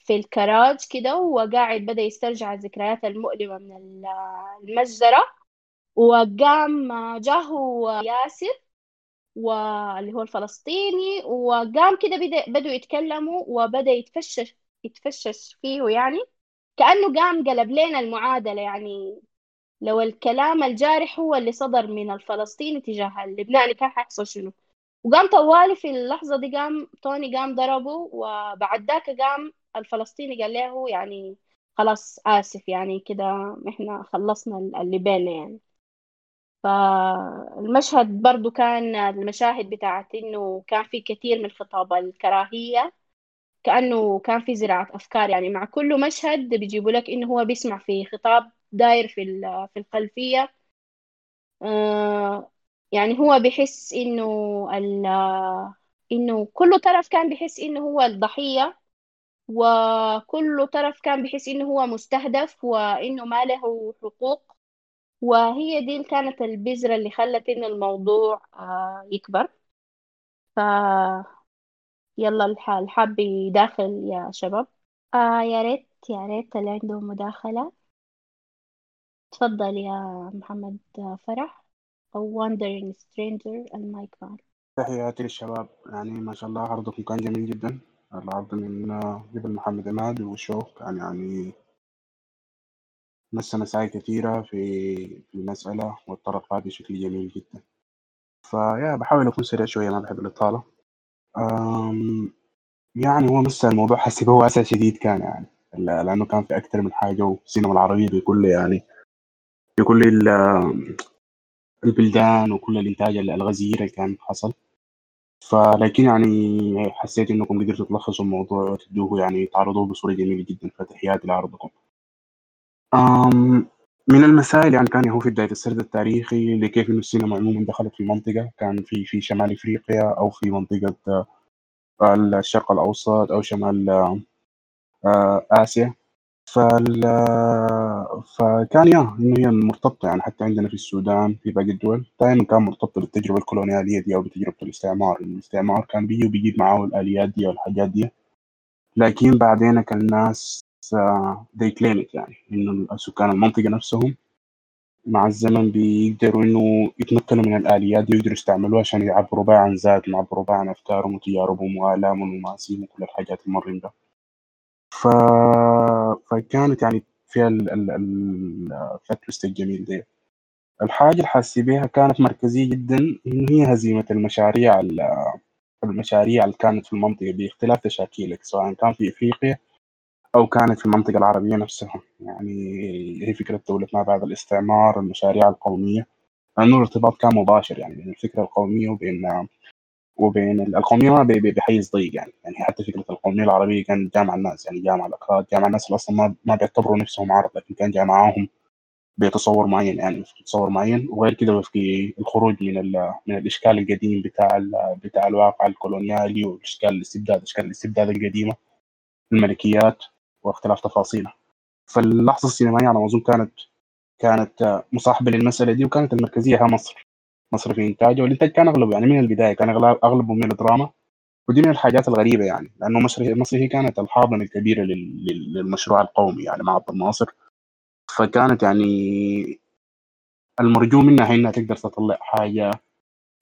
في الكراج كده وقاعد بدأ يسترجع الذكريات المؤلمة من المجزرة. وقام جاه ياسر واللي هو الفلسطيني وقام كده بدأوا يتكلموا وبدأ يتفشش يتفشش فيه يعني. كأنه قام قلب لنا المعادلة يعني. لو الكلام الجارح هو اللي صدر من الفلسطيني تجاه اللبناني كان حيحصل شنو؟ وقام طوالي في اللحظة دي قام توني قام ضربه وبعد ذاك قام الفلسطيني قال له يعني خلاص آسف يعني كده إحنا خلصنا اللي بيننا يعني. فالمشهد برضو كان المشاهد بتاعت إنه كان في كثير من خطاب الكراهية كأنه كان في زراعة أفكار. يعني مع كل مشهد بيجيبوا لك إنه هو بيسمع في خطاب داير في في الخلفية. آه يعني هو بيحس إنه إنه كل طرف كان بيحس إنه هو الضحية وكل طرف كان بيحس إنه هو مستهدف وإنه ما له حقوق. وهي دي كانت البذرة اللي خلت إنه الموضوع آه يكبر. ف يلا الحاب يداخل يا شباب. آه يا ريت يا ريت اللي عنده مداخلة. تفضل يا محمد فرح. أو Wandering Stranger المايك معك تحياتي للشباب. يعني ما شاء الله عرضكم كان جميل جدا. العرض من قبل محمد عماد وشوف كان يعني مس مسائل كثيرة في المسألة والطرق هذه بشكل جميل جدا. فيا بحاول أكون سريع شوية ما بحب الإطالة. يعني هو مس الموضوع حسي هو واسع شديد كان يعني. لأنه كان في أكثر من حاجة والسينما العربية بكل يعني بكل البلدان وكل الإنتاج الغزير اللي كان حصل. فلكن يعني حسيت إنكم قدرتوا تلخصوا الموضوع وتدوه يعني تعرضوه بصورة جميلة جدا فتحياتي لعرضكم. أم من المسائل يعني كان هو في بداية السرد التاريخي لكيف إنه السينما عموما دخلت في المنطقة كان في في شمال إفريقيا أو في منطقة الشرق الأوسط أو شمال آسيا. فال فكان يا إنه هي مرتبطة يعني حتى عندنا في السودان في باقي الدول. دائما كان مرتبطة بالتجربة الكولونيالية دي أو بتجربة الاستعمار. الاستعمار كان بيجي وبيجيب معاه الآليات دي والحاجات دي. لكن بعدين كان الناس they claim it يعني إنه سكان المنطقة نفسهم مع الزمن بيقدروا إنه يتمكنوا من الآليات دي ويقدروا يستعملوها عشان يعبروا بها عن ذاتهم يعبروا بها عن أفكارهم وتجاربهم وآلامهم ومآسيهم وكل الحاجات المرين ده. ف... فكانت يعني فيها ال ال ال الجميل دي. الحاجة اللي حاسي بيها كانت مركزية جدا إنه هي هزيمة المشاريع ال- المشاريع اللي كانت في المنطقة بإختلاف تشاكيلك سواء كان في إفريقيا أو كانت في المنطقة العربية نفسها. يعني هي فكرة دولة ما بعد الاستعمار المشاريع القومية. لأنه الارتباط كان مباشر يعني بين الفكرة القومية وبين وبين ال- القومية ما بحيز ضيق يعني. يعني حتى فكرة القومية العربية كان جامع الناس يعني جامع الأكراد جامع الناس اللي أصلا ما ما بيعتبروا نفسهم عرب لكن كان جامعاهم بتصور معين يعني تصور معين. وغير كده في الخروج من من الإشكال القديم بتاع بتاع الواقع الكولونيالي والإشكال الاستبداد إشكال الاستبداد القديمة. الملكيات. واختلاف تفاصيلها فاللحظة السينمائية على ما أظن كانت كانت مصاحبة للمسألة دي وكانت المركزية هي مصر. مصر في إنتاجه والإنتاج كان أغلبه يعني من البداية كان أغلبه من الدراما. ودي من الحاجات الغريبة يعني لأنه مصر مصر هي كانت لل- لل- للمشروع القومي يعني مع عبد الناصر. فكانت يعني المرجو منها هي إنها تقدر تطلع حاجة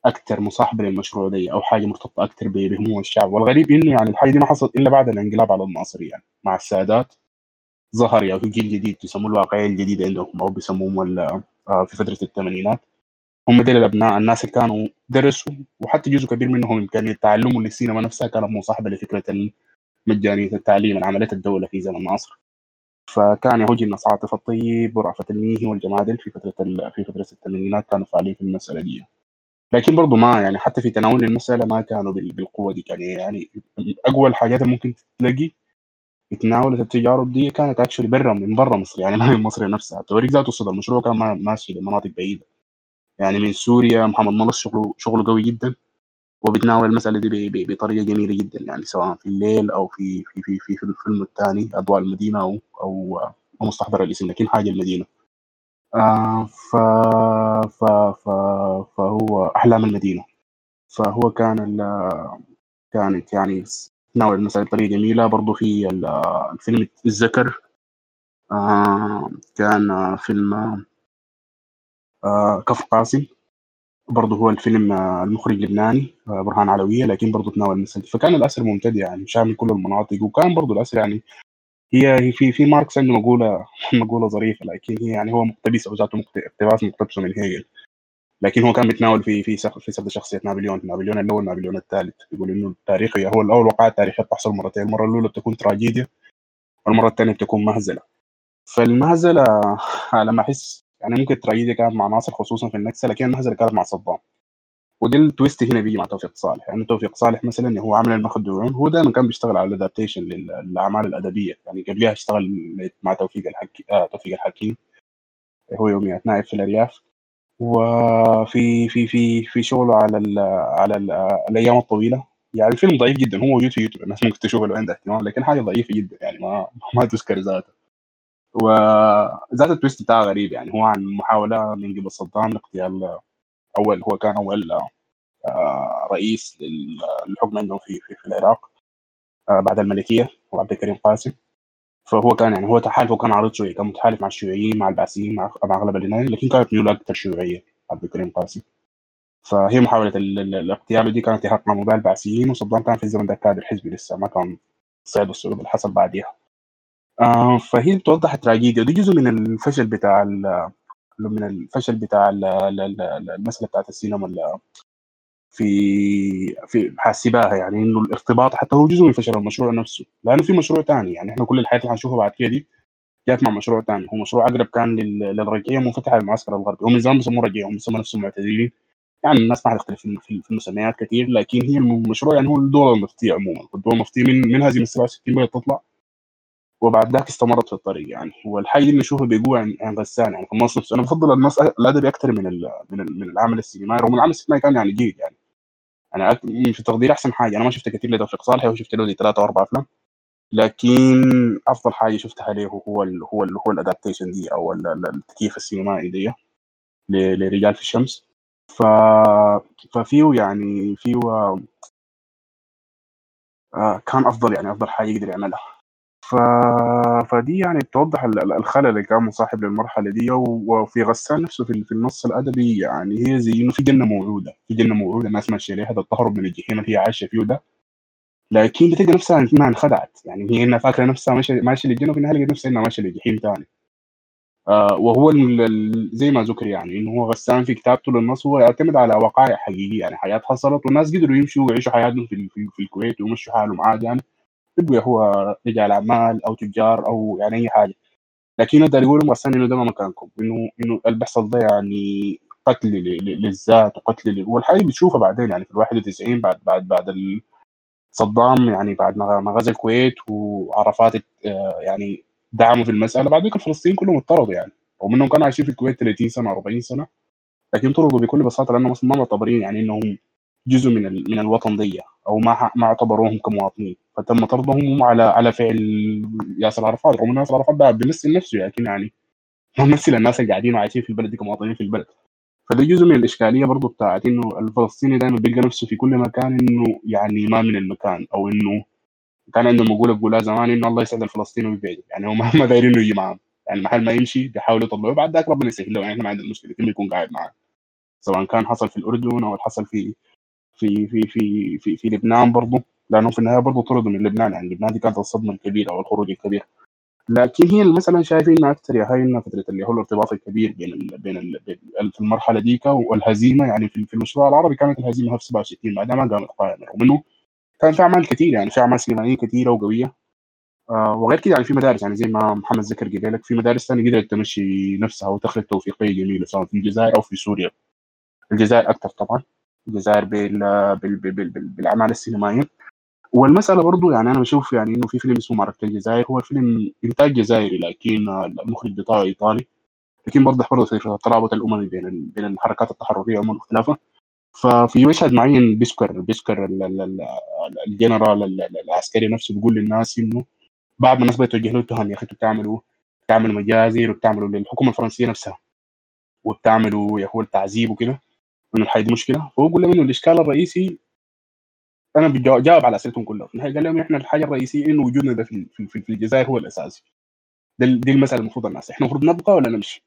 أكثر مصاحبة للمشروع دي أو حاجة مرتبطة أكثر ب- بهموم الشعب. والغريب إنه يعني الحاجة دي ما حصلت إلا بعد الانقلاب على الناصر يعني. مع السادات ظهر يعني جيل جديد يسموه الواقعية الجديدة عندهم أو بيسموهم آه، في فترة الثمانينات. هم ديل الأبناء الناس اللي كانوا درسوا وحتى جزء كبير منهم إمكانية تعلمهم للسينما نفسها كانت مصاحبة لفكرة مجانية التعليم اللي عملتها الدولة في زمن الناصر. فكان يهوج الناس عاطف الطيب ورأفت الميهي والجماعة ديل في فترة ال- في فترة الثمانينات كانوا فاعلين في المسألة دي. لكن برضه ما يعني حتى في تناول المسألة ما كانوا بال- بالقوة دي. كان يعني أقوى الحاجات اللي ممكن تلاقي في تناول التجارب دي كانت actually برا من برا مصر. يعني ما من مصر نفسها. توريك ذاته الصدى المشروع كان ما- ماشي لمناطق بعيدة. يعني من سوريا محمد ملص شغله شغله قوي جدا. وبيتناول المسألة دي ب- ب- بطريقة جميلة جدا. يعني سواء في الليل أو في في في في, في الفيلم الثاني أضواء المدينة أو أو أو مستحضر الاسم لكن حاجة المدينة. آه ف ف ف فهو أحلام المدينة. فهو كان كانت يعني تناول المسألة بطريقة جميلة. برضو في ال- الفيلم الذكر آه كان آه، فيلم آه كفر قاسم. برضه هو الفيلم آه، المخرج لبناني آه، برهان علوية. لكن برضه تناول المسألة فكان الأسر ممتد يعني شامل كل المناطق. وكان برضه الأسر يعني هي في في ماركس عنده مقولة [LAUGHS] مقولة ظريفة لكن هي يعني هو مقتبس أو ذاته اقتباس مقتبسه من هيجل. لكن هو كان بيتناول في في سف- في سرد شخصية نابليون نابليون الأول نابليون الثالث. يقول إنه التاريخ هو الأول وقعات تاريخية بتحصل مرتين المرة الأولى بتكون تراجيديا والمرة الثانية بتكون مهزلة. فالمهزلة لما أحس يعني ممكن التراجيديا كانت مع ناصر خصوصا في النكسة لكن المهزلة كانت مع صدام. ودي ال twist هنا بيجي مع توفيق صالح يعني توفيق صالح مثلا هو عامل المخدوعون هو دائما كان بيشتغل على ال adaptation للأعمال الأدبية يعني قبلها اشتغل مع توفيق الحكي آه توفيق الحكيم هو يوميات نائب في الأرياف وفي في في في شغله على ال على ال الأيام الطويلة يعني الفيلم ضعيف جدا هو موجود في يوتيوب الناس ممكن تشوفه لو عندها اهتمام لكن حاجة ضعيفة جدا يعني ما ما تذكر ذاته. وذات التويست بتاعه غريب يعني هو عن محاولة من قبل صدام لاغتيال أول هو كان أول رئيس لل- للحكم عندهم في في, في العراق آه، بعد الملكية هو عبد الكريم قاسم. فهو كان يعني هو تحالف وكان عريض شوية كان متحالف مع الشيوعيين مع البعثيين مع مع أغلب اليونان لكن كانت ميوله أكثر شيوعيه عبد الكريم قاسم. فهي ال- الاغتيال دي كانت يحقق مع البعثيين وصدام كان في الزمن ده كادر حزبي لسه ما كان صعد الصعود اللي حصل بعديها. آه فهي بتوضح التراجيديا ودي جزء من الفشل بتاع من الفشل بتاع ال- ال- ال- المسألة بتاعت السينما ال- في في حاسباها يعني إنه الارتباط حتى هو جزء من فشل المشروع نفسه. لأنه في مشروع ثاني يعني إحنا كل الحياة اللي حنشوفها بعد كده. دي جات مع مشروع ثاني هو مشروع أقرب كان لل- للرجعيه منفتحه للمعسكر الغربي. هم زمان بيسموه رجعيه هم بيسموا نفسهم معتدلين يعني الناس ما حتختلف في المسميات كثير لكن هي المشروع يعني هو الدول المفتيه عموما. الدول المفتيه من من هزيمه 67 بدات تطلع. وبعد ذاك استمرت في الطريق يعني. والحاجة اللي نشوفها بقوه عن غسان يعني. في نفسه. أنا بفضل النص الادبي أكثر من من, من العمل السينمائي رغم العمل السينمائي كان يعني جيد يعني. أنا أك- في تقديري أحسن حاجة. أنا ما شفت كثير لتوفيق صالح وشفت له ثلاثة أو أربع أفلام لكن أفضل حاجة شفتها له هو ال هو ال هو الأدابتيشن دي أو ال- ال- التكييف السينمائي دي لرجال في الشمس. ف ففيه يعني فيه آه، كان أفضل يعني أفضل حاجة يقدر يعملها. فدي يعني توضح ال- ال- الخلل اللي كان مصاحب للمرحلة دي وفي غسان نفسه في النص الأدبي يعني هي زي إنه في جنة موعودة في جنة موعودة الناس ماشيه ده التهرب من الجحيم اللي هي عايشة فيه ده. لكن بتلقى نفسها إنها انخدعت يعني هي إنها فاكرة نفسها ماشية ماشية للجنة وفي النهاية لقت نفسها إنها ماشية للجحيم ثاني آه وهو زي ما ذكر يعني إنه هو غسان في كتابته للنص هو يعتمد على وقائع حقيقية يعني حياة حصلت والناس قدروا يمشوا ويعيشوا حياتهم في, في, في الكويت ويمشوا حالهم عادي يعني. يبقى هو رجال اعمال أو تجار أو يعني أي حاجة. لكن يقدر يقول غسان إنه ده ما مكانكم إنه إنه اللي بيحصل ده يعني قتل للذات وقتل والحاجة بتشوفها بعدين يعني في ال 91 بعد بعد بعد صدام يعني بعد ما غزا الكويت وعرفات يعني دعموا في المسألة. بعد ذلك الفلسطينيين كلهم اضطروا يعني رغم إنهم كانوا عايشين في الكويت 30 سنة 40 سنة لكن طردوا بكل بساطة لأنهم أصلا ما معتبرين يعني إنهم جزء من من الوطن دي أو ما ما اعتبروهم كمواطنين. فتم طردهم على على فعل ياسر عرفات رغم ان ياسر عرفات ده بيمثل نفسه لكن يعني ما بيمثل الناس اللي قاعدين وعايشين في البلد كمواطنين في البلد. فده جزء من الإشكالية برضه بتاعت إنه الفلسطيني دايما بيلقى نفسه في كل مكان إنه يعني ما من المكان أو إنه كان عندهم مقولة بقولها زمان إنه الله يسعد الفلسطيني ويبعده يعني هم [LAUGHS] ما دايرين يجي معاهم. يعني محل ما يمشي بيحاولوا يطلعوه بعد ذاك ربنا يسهل له يعني إحنا ما عندنا مشكلة انه يكون قاعد معاه سواء كان حصل في الأردن أو حصل في في في في في, في لبنان برضه لأنه في النهاية برضه طردوا من لبنان يعني لبنان دي كانت الصدمة الكبيرة أو الخروج الكبير. لكن هي مثلا شايفين أكثر يا هاي إنها فترة اللي هو الارتباط الكبير بين ال بين ال بين في المرحلة ديك والهزيمة. يعني في المشروع العربي كانت الهزيمة في 67 بعدها ما قامت قائمه رغم انه كان في أعمال كثير يعني في أعمال سينمائيه كثيره وقوية. آه وغير كده يعني في مدارس يعني زي ما محمد ذكر قبلك في مدارس ثانية قدرت تمشي نفسها وتخرج توفيقيه جميله سواء في الجزائر أو في سوريا. الجزائر أكثر طبعا. الجزائر بال بال بال بال بال بالأعمال السينمائية. والمسألة برضو يعني أنا بشوف يعني إنه في فيلم اسمه معركه الجزائر هو فيلم إنتاج جزائري لكن المخرج بتاعه إيطالي. لكن برضه برضه فكره الترابط الاممي بين بين الحركات التحرريه ومختلفه ففي مشهد معين ال- ال- الجنرال ال- ال- العسكري نفسه بيقول للناس إنه ما الناس بدأت توجه له التهم يا أخي أنتوا بتعملوا بتعملوا مجازر وبتعملوا للحكومة الفرنسية نفسها. وبتعملوا يا هو التعذيب وكده. إنه الحي دي مشكلة. فهو بيقول لهم إنه الإشكال الرئيسي أنا بجاوب جاوب على أسئلتهم كلها في النهايه قال لهم إحنا الحاجة الرئيسية إنه وجودنا ده في في, في, الجزائر هو الأساسي. دي المسألة المفروض الناس. إحنا المفروض نبقى ولا نمشي؟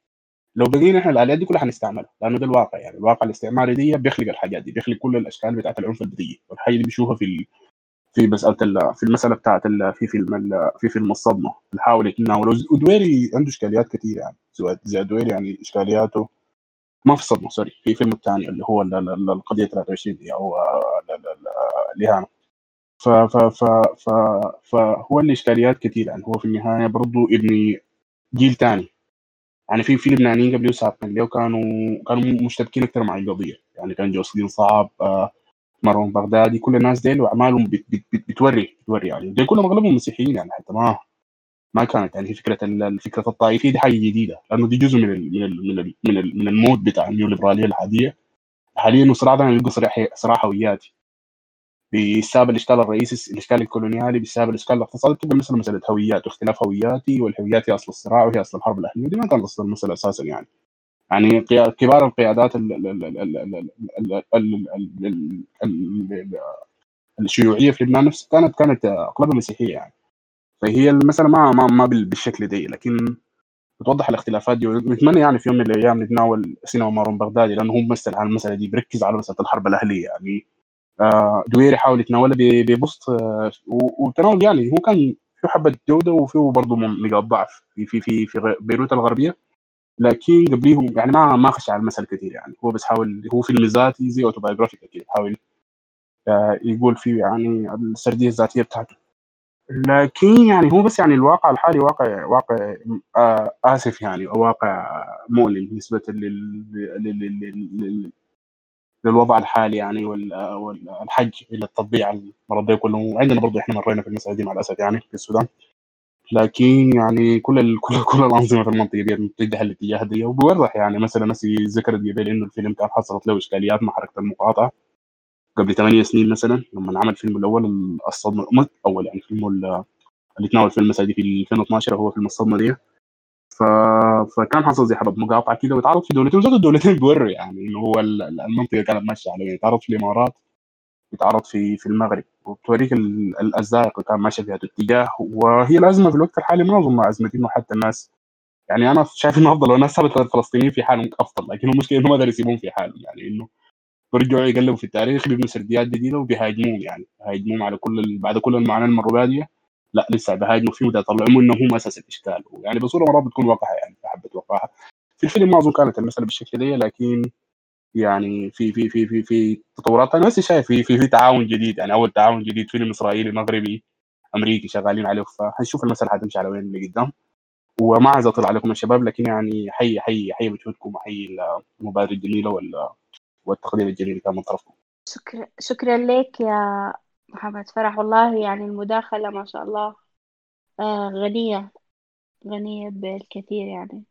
لو بقينا إحنا الأليات دي كلها حنستعملها لأنه ده الواقع يعني. الواقع الاستعماري دي بيخلق الحاجات دي بيخلق كل الأشكال بتاعت العنف البديهي. والحاجة دي بنشوفها في. في مسألة ال... في المسألة بتاعت. في فيلم. في فيلم الصدمة. بنحاول يتناول ودويري عنده إشكاليات كثيره يعني. زي دويري يعني إشكالياته ما الصدمه sorry في فيلم الثاني اللي هو ال- ال- ال- القضية 23 دي أو ال- ال- ال- الإهانة. ف ف ف ف فهو الاشكاليات كثير يعني هو في النهاية برضه ابن جيل ثاني يعني في في لبنانيين قبل سابقين له كانوا كانوا مشتبكين أكثر مع القضية. يعني كان جوسلين صعب آه مارون بغدادي. كل الناس ديل وأعمالهم بت بت بت بتوري بتوري يعني. دي كلهم أغلبهم مسيحيين يعني حتى ما ما كانت يعني فكره الفكرة الطائفيه دي حاجة جديده لأنه دي جزء من الـ من الـ من الـ من, من ال mode بتاع النيوليبراليه الحاليه حاليا صراع ده أنا بلقى صراع هوياتي بسبب الاشكال الرئيسي الاشكال الكولونيالي بسبب الاشكال الاقتصادي بتبقى مثلا مساله هويات واختلاف هوياتي والهويات هي اصل الصراع وهي اصل الحرب الاهليه دي ما كانت اصل المساله أساسا يعني يعني كبار القيادات الشيوعيه في لبنان نفسها كانت كانت اغلبها مسيحيه يعني فهي المساله ما ما ما بال- بالشكل ده لكن بتوضح الاختلافات دي ونتمنى يعني في يوم من الأيام نتناول سينما مارون بغدادي لأنه هو ممثل على المساله دي بيركز على مساله الحرب الأهلية يعني. آه، دويري حاول يتناولها ببسط آه، وتناول يعني هو كان في حبة جودة وفيه برضه نقاط ضعف في في في بيروت الغربية. لكن قبليهم يعني ما ما خش على المسألة كثير يعني. هو بس حاول هو فيلم ذاتي زي اوتوبايوغرافيكال كده حاول آه، يقول فيه يعني السردية الذاتية بتاعته. لكن يعني هو بس يعني الواقع الحالي واقع واقع آه آسف يعني واقع مؤلم بالنسبة لل... لل... لل... لل... للوضع الحالي يعني وال... والحج إلى التطبيع المرضى كله. وعندنا برضه إحنا مرينا في المسألة دي مع الاسف يعني في السودان. لكن يعني كل ال... كل كل الأنظمة في المنطقة دي متجهه الاتجاه دي. وبيوضح يعني مثلا نسي ذكرت قبل إنه الفيلم كان حصلت له إشكاليات مع حركة المقاطعة. قبل ثمانية سنين مثلا لما عمل فيلم الأول الصدمة مش الأول يعني فيلم ال- اللي تناول في المسألة دي في 2012 هو في الصدمة دي. ف... فكان حصل زي حرب مقاطعة كده وتعرض في دولتين وزاد الدولتين بيوروا يعني إنه هو المنطقة كانت ماشية على يعني تعرض في الإمارات بتعرض في في المغرب. وبتوريك الازائق اللي كان ماشيه في هذا الاتجاه وهي الأزمة في الوقت الحالي ما أظن أزمة إنه حتى الناس يعني أنا شايف إنه أفضل لو الناس سابت الفلسطينيين في حالهم أفضل لكن المشكلة إنه ما قدروا يسيبون في حالهم يعني إنه بيرجعوا يقلبوا في التاريخ بيبنوا سرديات جديدة وبيهاجموهم يعني بيهاجموهم على كل بعد كل المعاناة المروا بها لا لسه بهاجموا فيه وده يطلعوا إنه هم أساس الإشكال. يعني بصورة مرات بتكون واقعه يعني حبه وقاحه في الفيلم ما أظن كانت المسألة بالشكل ده لكن يعني في في في في في تطورات. أنا بس شايف في في, في تعاون جديد يعني أول تعاون جديد فيلم إسرائيلي مغربي أمريكي شغالين عليه فهنشوف المسألة حتمشي على وين اللي قدام. وما عايز اطلع عليكم الشباب لكن يعني حي حي حي مجهودكم وحي المبادرة الجميلة والتقديم الجميل اللي كان من طرفكم. شكرا شكرا لك يا محمد فرح. والله يعني المداخلة ما شاء الله آه غنية غنية بالكثير يعني.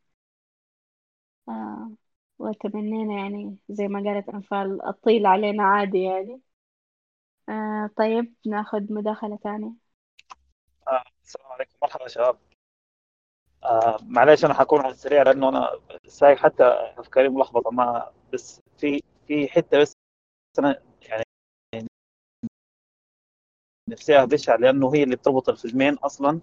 آه وتمنينا يعني زي ما قالت أنفال الطيل علينا عادي يعني. آه طيب ناخذ مداخلة ثانية. آه السلام عليكم. مرحبا شباب. آه معليش أنا حكون على السريع لأنه أنا سايق حتى أفكاري ملخبطة ما بس في في حتة بس أنا يعني نفسها بشعة لأنه هي اللي بتربط الفيلمين أصلا.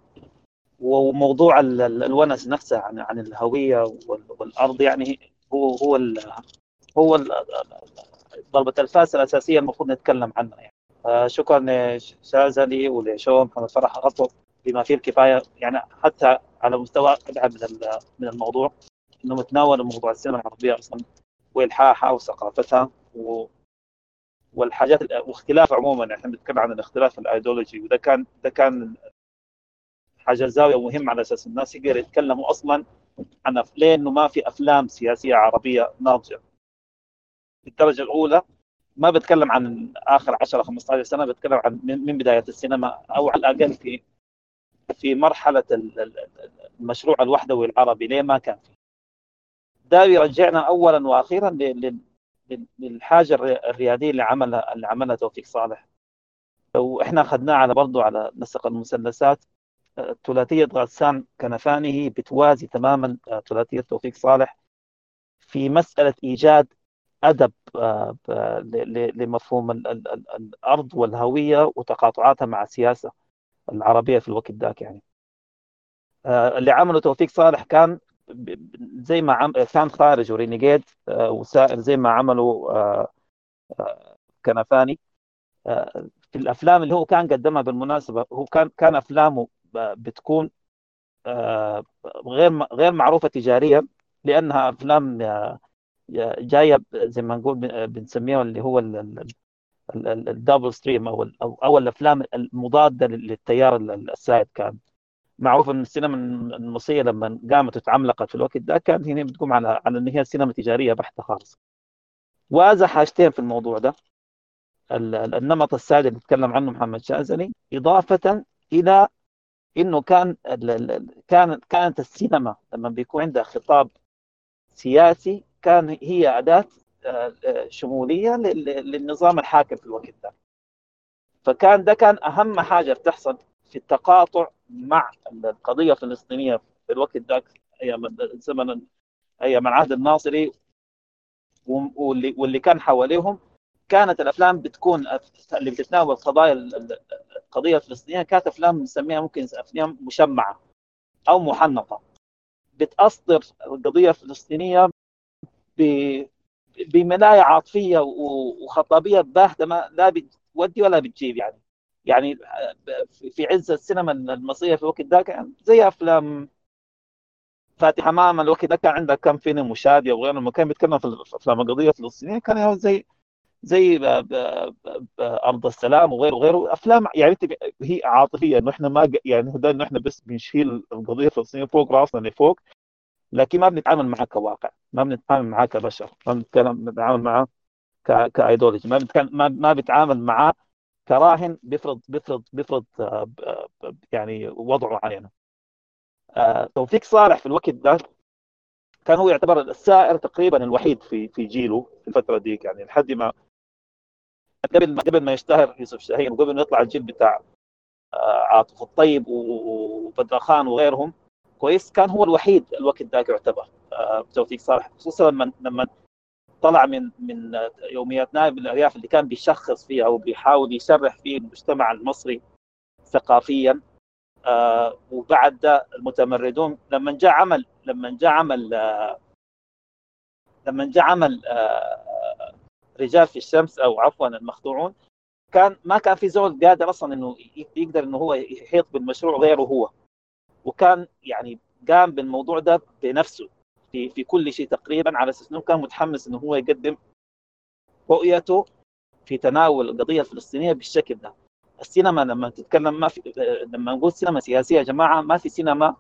وموضوع الونس نفسه عن عن الهوية والأرض يعني هو هو ال هو ال ضربة الفاس الأساسية المفروض نتكلم عنها يعني. شكرا شازلي ولشو محمد فرح غطوا بما فيه الكفاية. يعني حتى على مستوى أبعد من من الموضوع إنه متناول موضوع السينما العربية أصلا. وإلحاحها وثقافتها و والحاجات واختلاف عموما إحنا بنتكلم عن الاختلاف الايديولوجي وده كان ده كان حاجة زاوية مهمة على أساس الناس يقدروا يتكلموا أصلا عن ليه انه ما في أفلام سياسية عربية ناضجة. بالدرجه الأولى ما بتكلم عن آخر 10 15 سنة بتكلم عن من بداية السينما أو على الأقل في في مرحلة المشروع الوحدوي العربي ليه ما كان في؟ ده يرجعنا اولا وأخيرا للحاجة الريادية اللي عملها اللي عملها توفيق صالح. لو إحنا أخذناه على برضه على نسق المثلثات ثلاثية غسان كنفاني هي بتوازي تماما ثلاثية توفيق صالح. في مسألة إيجاد أدب آه، لمفهوم الأرض والهوية وتقاطعاتها مع السياسة العربية في الوقت ذاك يعني. آه، اللي عمله توفيق صالح كان زي ما عم كان خارج ورينيجيد آه، وسائل زي ما عملوا آه، آه، كنفاني في الأفلام اللي هو كان قدمها بالمناسبة هو كان كان أفلامه بتكون غير غير معروفة تجاريا لأنها أفلام جاية زي ما نقول بنسميها اللي هو الدبل ستريم أو أو الافلام المضادة للتيار السائد كان. معروف إن السينما المصرية لما قامت وتعملقت في الوقت ده كانت هنا بتقوم على على إن هي سينما تجارية بحتة خالص. وازا حاجتين في الموضوع ده. النمط السادي اللي تكلم عنه محمد شازلي إضافة إلى إنه كان كان كانت السينما لما بيكون عندها خطاب سياسي كان هي أداة آه، آه، شمولية للنظام الحاكم في الوقت ده. فكان ده كان أهم حاجة بتحصل في التقاطع مع القضية الفلسطينية في الوقت ذاك أيام زمن أيام العهد الناصري واللي واللي كان حواليهم. كانت الأفلام بتكون اللي بتتناول قضايا القضية الفلسطينية كانت أفلام نسميها ممكن أفلام مشمعة أو محنطه بتأسطر القضية الفلسطينية بملاية عاطفية وخطابية باهتة ما لا بتودي ولا بتجيب يعني. يعني في عز السينما المصرية في الوقت ذاك زي أفلام فاتح امام الوقت ده كان عندك كم فيلم وشاديه وغيره لما كان بيتكلم في أفلام القضية الفلسطينيه كان زي زي أرض السلام وغيره وغيره. أفلام يعني هي عاطفية إنه إحنا ما يعني هو إنه إحنا بس بنشيل القضية الفلسطينيه فوق رأسنا لفوق لكن ما بنتعامل معاه كواقع ما بنتعامل معاه كبشر ما بنتكلم بنتعامل معاه كأيديولوجي ما بنتكلم ما, بنتعامل معاه كراهن بيفرض بيفرض بيفرض آه، يعني وضعه معينه آه، توفيق صالح في الوقت ده كان هو يعتبر السائر تقريبا الوحيد في في جيله في الفترة ديك يعني لحد ما قبل ما قبل ما يشتهر يوسف شاهين وقبل ما يطلع الجيل بتاع عاطف الطيب وبدر خان وغيرهم كويس كان هو الوحيد الوقت ذاك يعتبر توفيق صالح خصوصا لما لما طلع من من يوميات نائب الأرياف اللي كان بيشخص فيها أو بيحاول يشرح فيه المجتمع المصري ثقافيا. آه وبعد ده المتمردون لما جاء عمل لما جاء عمل آه لما جاء عمل آه رجال في الشمس أو عفوا المخدوعون كان ما كان في زول قادر أصلا إنه يقدر إنه هو يحيط بالمشروع غيره هو. وكان يعني قام بالموضوع ده بنفسه. في في كل شيء تقريبا على أساس إنه كان متحمس إنه هو يقدم رؤيته في تناول القضية الفلسطينية بالشكل ده. السينما لما تتكلم ما في لما نقول سينما سياسية يا جماعة ما في سينما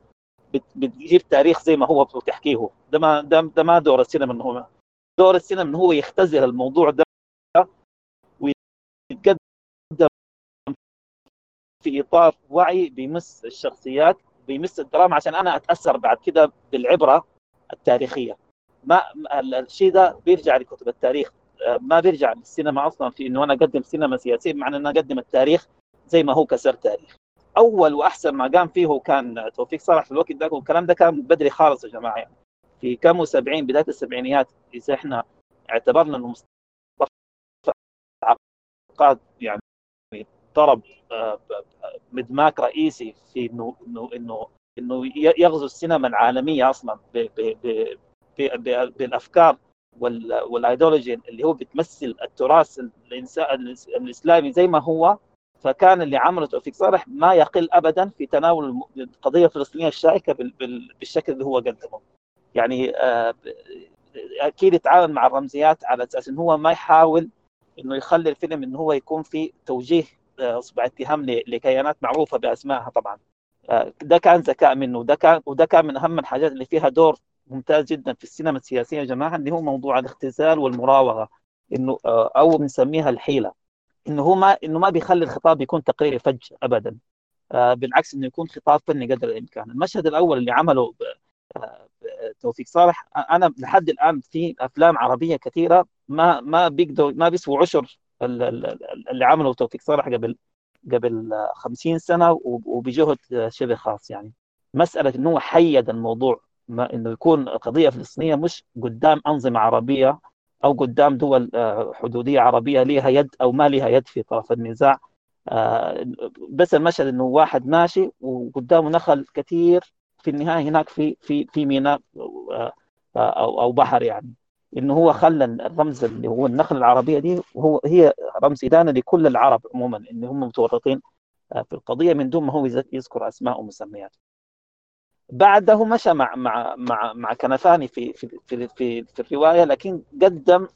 بتجيب تاريخ زي ما هو وتحكيه ده ما ده, ده ما دور السينما إنه هو دور السينما إنه هو يختزل الموضوع ده ويتقدم في إطار وعي بيمس الشخصيات بيمس الدراما عشان أنا أتأثر بعد كده بالعبرة التاريخية. ما الشيء ده بيرجع لكتب التاريخ. ما بيرجع للسينما أصلا في إنه أنا أقدم سينما سياسية بمعنى ان أنا أقدم التاريخ زي ما هو كسر تاريخ. أول وأحسن ما قام فيه كان توفيق صالح في الوقت ده والكلام ده كان بدري خالص يا جماعة. يعني في كم وسبعين بداية السبعينيات إذا إحنا اعتبرنا إنه مصطفى عقاد يعني ضرب مدماك رئيسي في انه انه إنه إنه يغزو السينما العالمية أصلا بالأفكار والأيديولوجي اللي هو بتمثل التراث الإسلامي زي ما هو فكان اللي عمله توفيق صالح ما يقل ابدا في تناول القضية الفلسطينية الشائكة بالشكل اللي هو قدمه. يعني أكيد يتعامل مع الرمزيات على أساس انه هو ما يحاول إنه يخلي الفيلم انه هو يكون في توجيه اصبع اتهام لكيانات معروفة بأسمائها طبعا. ده كان ذكاء منه. وده كان وده كان من أهم الحاجات اللي فيها دور ممتاز جدا في السينما السياسية يا جماعة اللي هو موضوع الاختزال والمراوغة. إنه أو بنسميها الحيلة. إنه هو ما إنه ما بيخلي الخطاب يكون تقريري فج ابدا. بالعكس إنه يكون خطاب فني قدر الإمكان. المشهد الأول اللي عمله توفيق صالح أنا لحد الآن في أفلام عربية كثيرة ما ما بيقدروا ما بيسووا عشر اللي عمله توفيق صالح قبل. قبل 50 سنة وبجهد شبه خاص يعني. مسألة إنه حيد الموضوع ما إنه يكون قضيه فلسطينيه مش قدام أنظمة عربية أو قدام دول حدودية عربية لها يد أو ما لها يد في طرف النزاع بس المشهد إنه واحد ماشي وقدامه نخل كثير في النهاية هناك في في في ميناء أو أو بحر يعني. انه هو خلى الرمز اللي هو النخلة العربية دي وهو هي رمز إدانة لكل العرب عموما إن هم متورطين في القضية. من دون ما هو يذكر أسماء ومسميات. بعده مشى مع مع مع مع كنفاني في في في في, في الرواية لكن قدم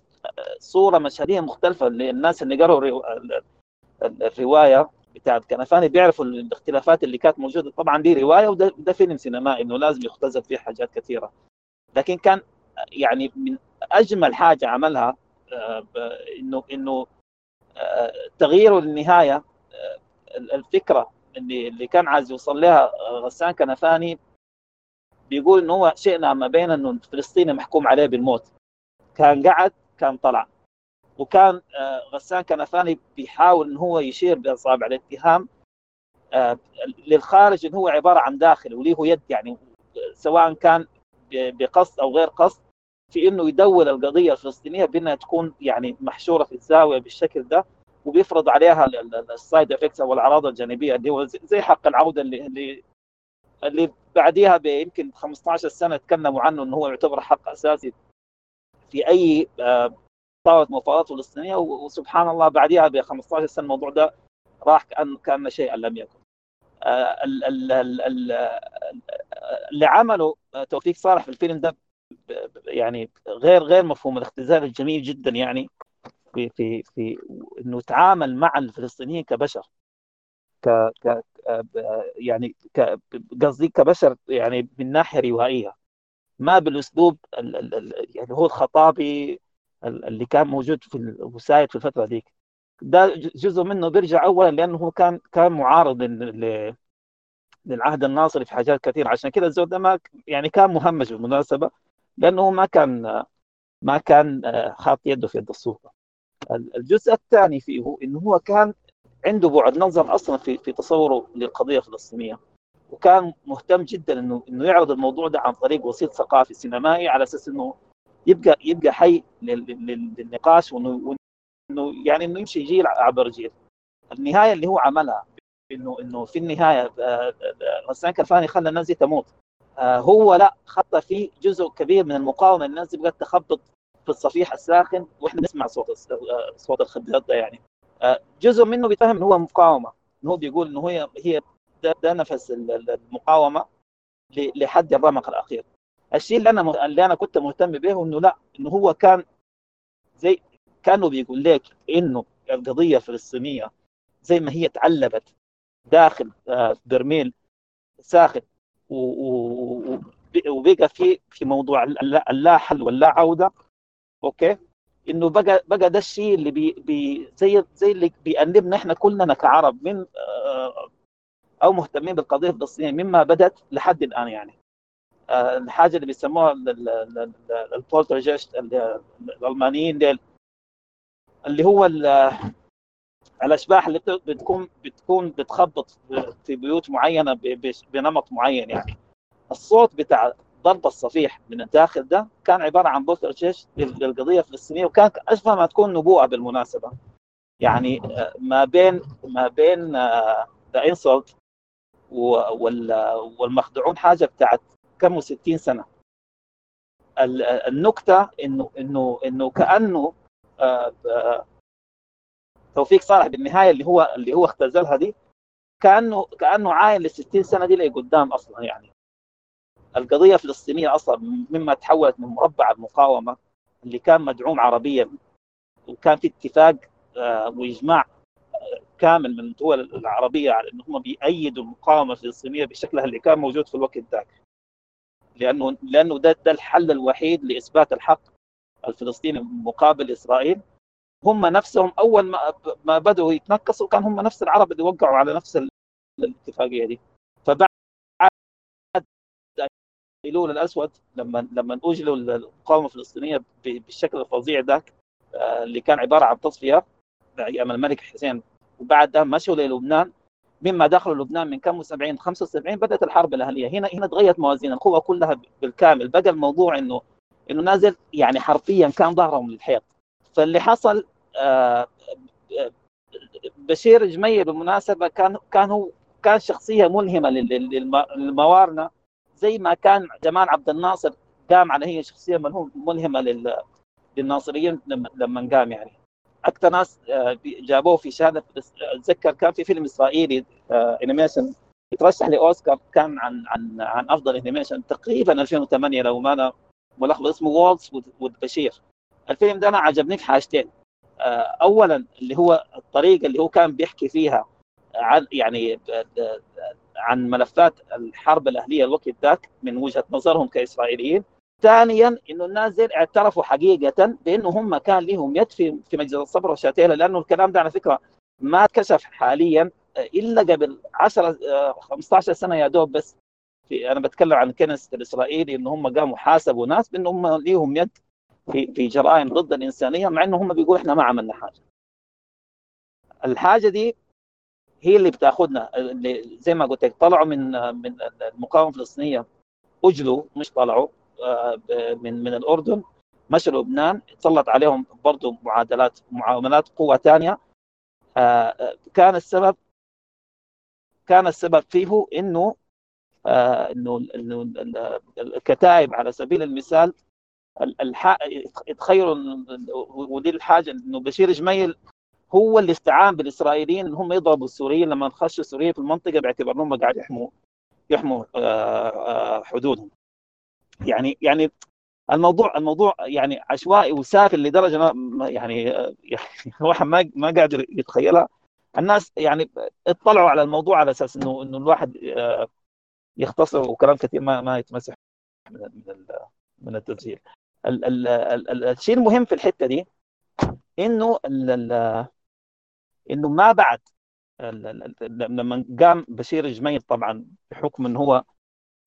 صورة مشهدية مختلفة للناس اللي قروا الرواية بتاعت كنفاني بيعرفوا الاختلافات اللي كانت موجودة. طبعا دي رواية وده ده فيلم سينمائي إنه لازم يختزل فيه حاجات كثيرة. لكن كان يعني من أجمل حاجة عملها انه إنه تغييره للنهايه الفكرة اللي اللي كان عايز يوصل لها غسان كنفاني بيقول إنه هو شئنا ما بين إنه الفلسطيني محكوم عليه بالموت. كان قعد كان طلع. وكان غسان كنفاني بيحاول ان هو يشير باصابع الاتهام للخارج إنه هو عبارة عن داخل وليه يد يعني سواء كان بقصد أو غير قصد. في إنه يدول القضية الفلسطينية بأنها تكون يعني محشورة في الزاوية بالشكل ده وبيفرض عليها ال side effects أو الأعراض الجانبية اللي هو زي حق العودة اللي اللي اللي بعديها بيمكن 15 سنة تكلموا عنه إنه هو يعتبر حق أساسي في أي طاوله مفاوضات فلسطينية وسبحان الله بعديها ب 15 سنة الموضوع ده راح كان كأن شيئا لم يكن. اللي عمله توفيق صالح في الفيلم ده يعني غير غير مفهوم. الاختزال الجميل جدا يعني في في في إنه تعامل مع الفلسطينيين كبشر ك ك يعني قصدي كبشر يعني من ناحية روائية. ما بالأسلوب يعني هو الخطابي اللي كان موجود في الوسائد في الفترة ذيك. ده جزء منه بيرجع اولا لأنه هو كان كان معارض للعهد الناصري في حاجات كثيرة. عشان كده الزول ده ما يعني كان مهمش بالمناسبة. لأنه ما كان ما كان حاط يده في يد السلطه الجزء الثاني فيه انه هو كان عنده بعد نظر أصلا في في تصوره للقضيه الفلسطينيه وكان مهتم جدا إنه إنه يعرض الموضوع ده عن طريق وسيط ثقافي سينمائي على أساس إنه يبقى يبقى حي للنقاش وإنه انه يعني إنه يمشي جيل عبر جيل. النهاية اللي هو عملها انه إنه في النهاية آه، آه، غسان كرفاني خلى الناس دي تموت. آه، هو لا خط فيه جزء كبير من المقاومة. الناس بقت تخبط في الصفيح الساخن وإحنا نسمع صوت صوت الخبيط ده يعني. جزء منه بيفهم إن هو مقاومة. انه هو بيقول انه هي هي ده, ده نفس المقاومة لحد الرمق الأخير. الشيء اللي أنا اللي أنا كنت مهتم به إنه لا إنه هو كان زي كانه بيقول لك إنه القضية الفلسطينية زي ما هي تعلبت داخل آه، برميل ساخن. وبقى في في موضوع اللا حل واللا عوده okay؟ إنه بقى بقى ده الشيء اللي بي بي زي زي اللي بيأنبنا إحنا كلنا كعرب من آه، أو مهتمين بالقضية الفلسطينية مما بدت لحد الآن يعني. آه، الحاجة اللي بيسموها ال poltergeist الألمانيين ديل اللي هو الأشباح اللي بتكون بتكون بتخبط في بيوت معينة بنمط معين يعني. الصوت بتاع ضرب الصفيح من الداخل ده كان عبارة عن poltergeist للقضية الفلسطينية وكان اشبه ما تكون نبوءة بالمناسبة. يعني آه، ما بين ما بين The Insult والمخدوعون حاجة بتاعت كم و60 سنة. النكتة إنه إنه إنه كأنه آه، توفيق صالح بالنهاية اللي هو اللي هو اختزلها دي كانه كأنه عاين لل 60 سنة دي لقدام أصلا يعني. القضية الفلسطينية أصلا مما تحولت من مربع المقاومة اللي كان مدعوم عربيا وكان في اتفاق آه، وإجماع كامل من الدول العربية على إن هم بيأيدوا المقاومة الفلسطينية بشكلها اللي كان موجود في الوقت ذاك لأنه لأنه ده, ده الحل الوحيد لإثبات الحق الفلسطيني مقابل إسرائيل. هم نفسهم أول ما ما بدأوا يتنقصوا كان هم نفس العرب اللي وقعوا على نفس الاتفاقية دي. فبعد ايلول الأسود لما لما أجلوا المقاومه الفلسطينية بالشكل الفظيع ذاك آه، اللي كان عبارة عن تصفية أيام الملك حسين وبعدها مشوا للبنان. مما دخلوا لبنان من كم 70 75 بدأت الحرب الأهلية. هنا هنا تغيرت موازين القوى كلها بالكامل. بقى الموضوع انه إنه نازل يعني حرفيا كان ظهرهم للحيط. فاللي حصل آه، بشير جميل بالمناسبة كان كان هو كان شخصية ملهمة للموارنة زي ما كان جمال عبد الناصر قام على هي شخصية ملهمة للناصريين لما قام يعني. أكثر ناس آه، جابوه في شهادة أتذكر كان في فيلم إسرائيلي animation آه، يترشح لأوسكار كان عن عن عن أفضل animation تقريبا 2008 لو ما أنا ملخبط اسمه وولز بشير الفيلم ده أنا عجبني في حاجتين. آه، اولا اللي هو الطريقة اللي هو كان بيحكي فيها عن يعني عن ملفات الحرب الأهلية الوقت ذاك من وجهة نظرهم كإسرائيليين. ثانيا إنه الناس دي اعترفوا حقيقة بأنه هم كان لهم يد في في مجلس الصبر والشتيله لأنه الكلام ده على فكرة ما اتكشف حاليا إلا قبل 10 15 سنة يا دوب بس. في أنا بتكلم عن الكنس الإسرائيلي إنه هم قاموا حاسبوا ناس بانه هم ليهم يد في في جرائم ضد الانسانيه مع إنه هم بيقولوا إحنا ما عملنا حاجة. الحاجة دي هي اللي بتاخذنا اللي زي ما قلت لك طلعوا من من المقاومة الفلسطينية أجلوا مش طلعوا آه، من من الأردن مشوا لبنان تسلط عليهم برضه معادلات معاملات قوة ثانية آه، كان السبب كان السبب فيه إنه آه، إنه إنه الكتائب على سبيل المثال الح... تخيلوا ودي الحاجة إنه بشير جميل هو اللي استعان بالإسرائيليين إن هم يضربوا السوريين لما خشوا السوريين في المنطقة باعتبار انهم قاعد يحموا يحموا حدودهم. يعني يعني الموضوع الموضوع يعني عشوائي وسافل لدرجة ما يعني يعني [LAUGHS] الواحد ما ما قادر يتخيلها. الناس يعني اطلعوا على الموضوع على أساس إنه إنه الواحد آه، يختصر وكلام كثير ما ما يتمسح من من من التسجيل الشيء المهم في الحتة دي إنه إنه ما بعد لما قام بشير جميل طبعا بحكم إنه هو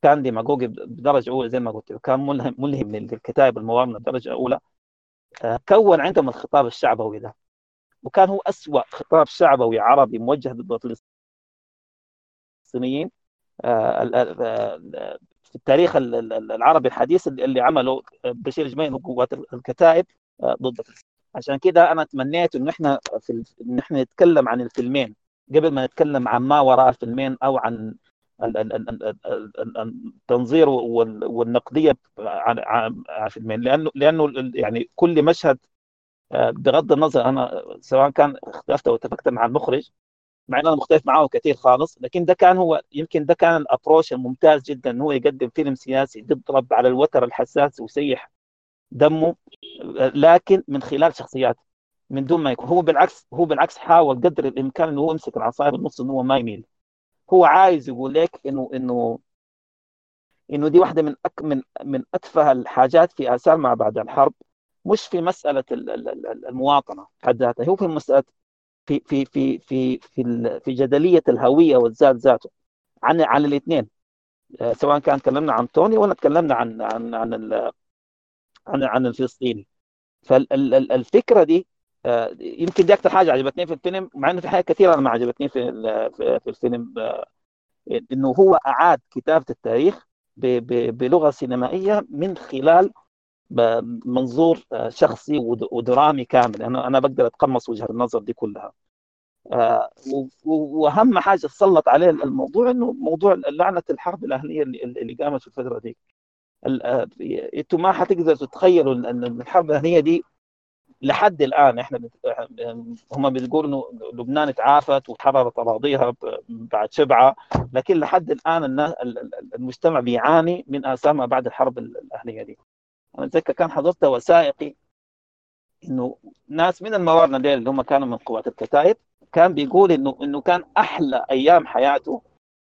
كان ديماغوجي بدرجة أولى زي ما قلت كان ملهم ملهم للكتائب الموارنه بدرجة أولى آه، كون عندهم الخطاب الشعبوي ده وكان هو أسوأ خطاب شعبوي عربي موجه ضد الفلسطينيين في التاريخ العربي الحديث اللي عمله بشير جميل وقوات الكتائب ضد عشان كده أنا تمنيت إنه إحنا في إن إحنا نتكلم عن الفيلمين. قبل ما نتكلم عن ما وراء الفيلمين أو عن التنظير والنقدية عن الفيلمين. لأنه لأنه يعني كل مشهد بغض النظر أنا سواء كان اختلفت أو اتفقت مع المخرج مع ان أنا مختلف معه كثير خالص لكن ده كان هو يمكن ده كان الابروش الممتاز جدا إنه هو يقدم فيلم سياسي يضرب على الوتر الحساس ويسيح دمه لكن من خلال شخصياته من دون ما يكون. هو بالعكس هو بالعكس حاول قدر الإمكان إنه هو يمسك العصاية بالنص إنه هو ما يميل. هو عايز يقول لك إنه إنه إنه دي واحدة من أك من من أتفه الحاجات في آثار ما بعد الحرب مش في مسألة المواطنة حد ذاتها هو في مسألة في في في في في في جدلية الهوية والذات ذاته. عن عن الاثنين. سواء كان تكلمنا عن توني ولا تكلمنا عن عن عن عن عن الفلسطيني. فالفكرة دي يمكن دي أكثر حاجة عجبتني في الفيلم مع إنه في حاجات كثيرة ما عجبتني في في الفيلم إنه هو أعاد كتابة التاريخ بلغة سينمائية من خلال منظور شخصي ودرامي كامل. أنا أنا بقدر أتقمص وجهة النظر دي كلها. وأهم حاجة تسلط عليه الموضوع إنه موضوع لعنة الحرب الأهلية اللي قامت في الفترة دي. أنتم ما حتقدروا تتخيلوا ان الحرب الأهلية دي لحد الآن إحنا هم بيقولوا إنه لبنان تعافت وتحررت أراضيها بعد شبعة لكن لحد الآن المجتمع بيعاني من آثار ما بعد الحرب الأهلية دي. أنا أتذكر كان حضرت وثائقي إنه ناس من الموارنه ديل اللي هم كانوا من قوات الكتائب كان بيقول انه إنه كان أحلى أيام حياته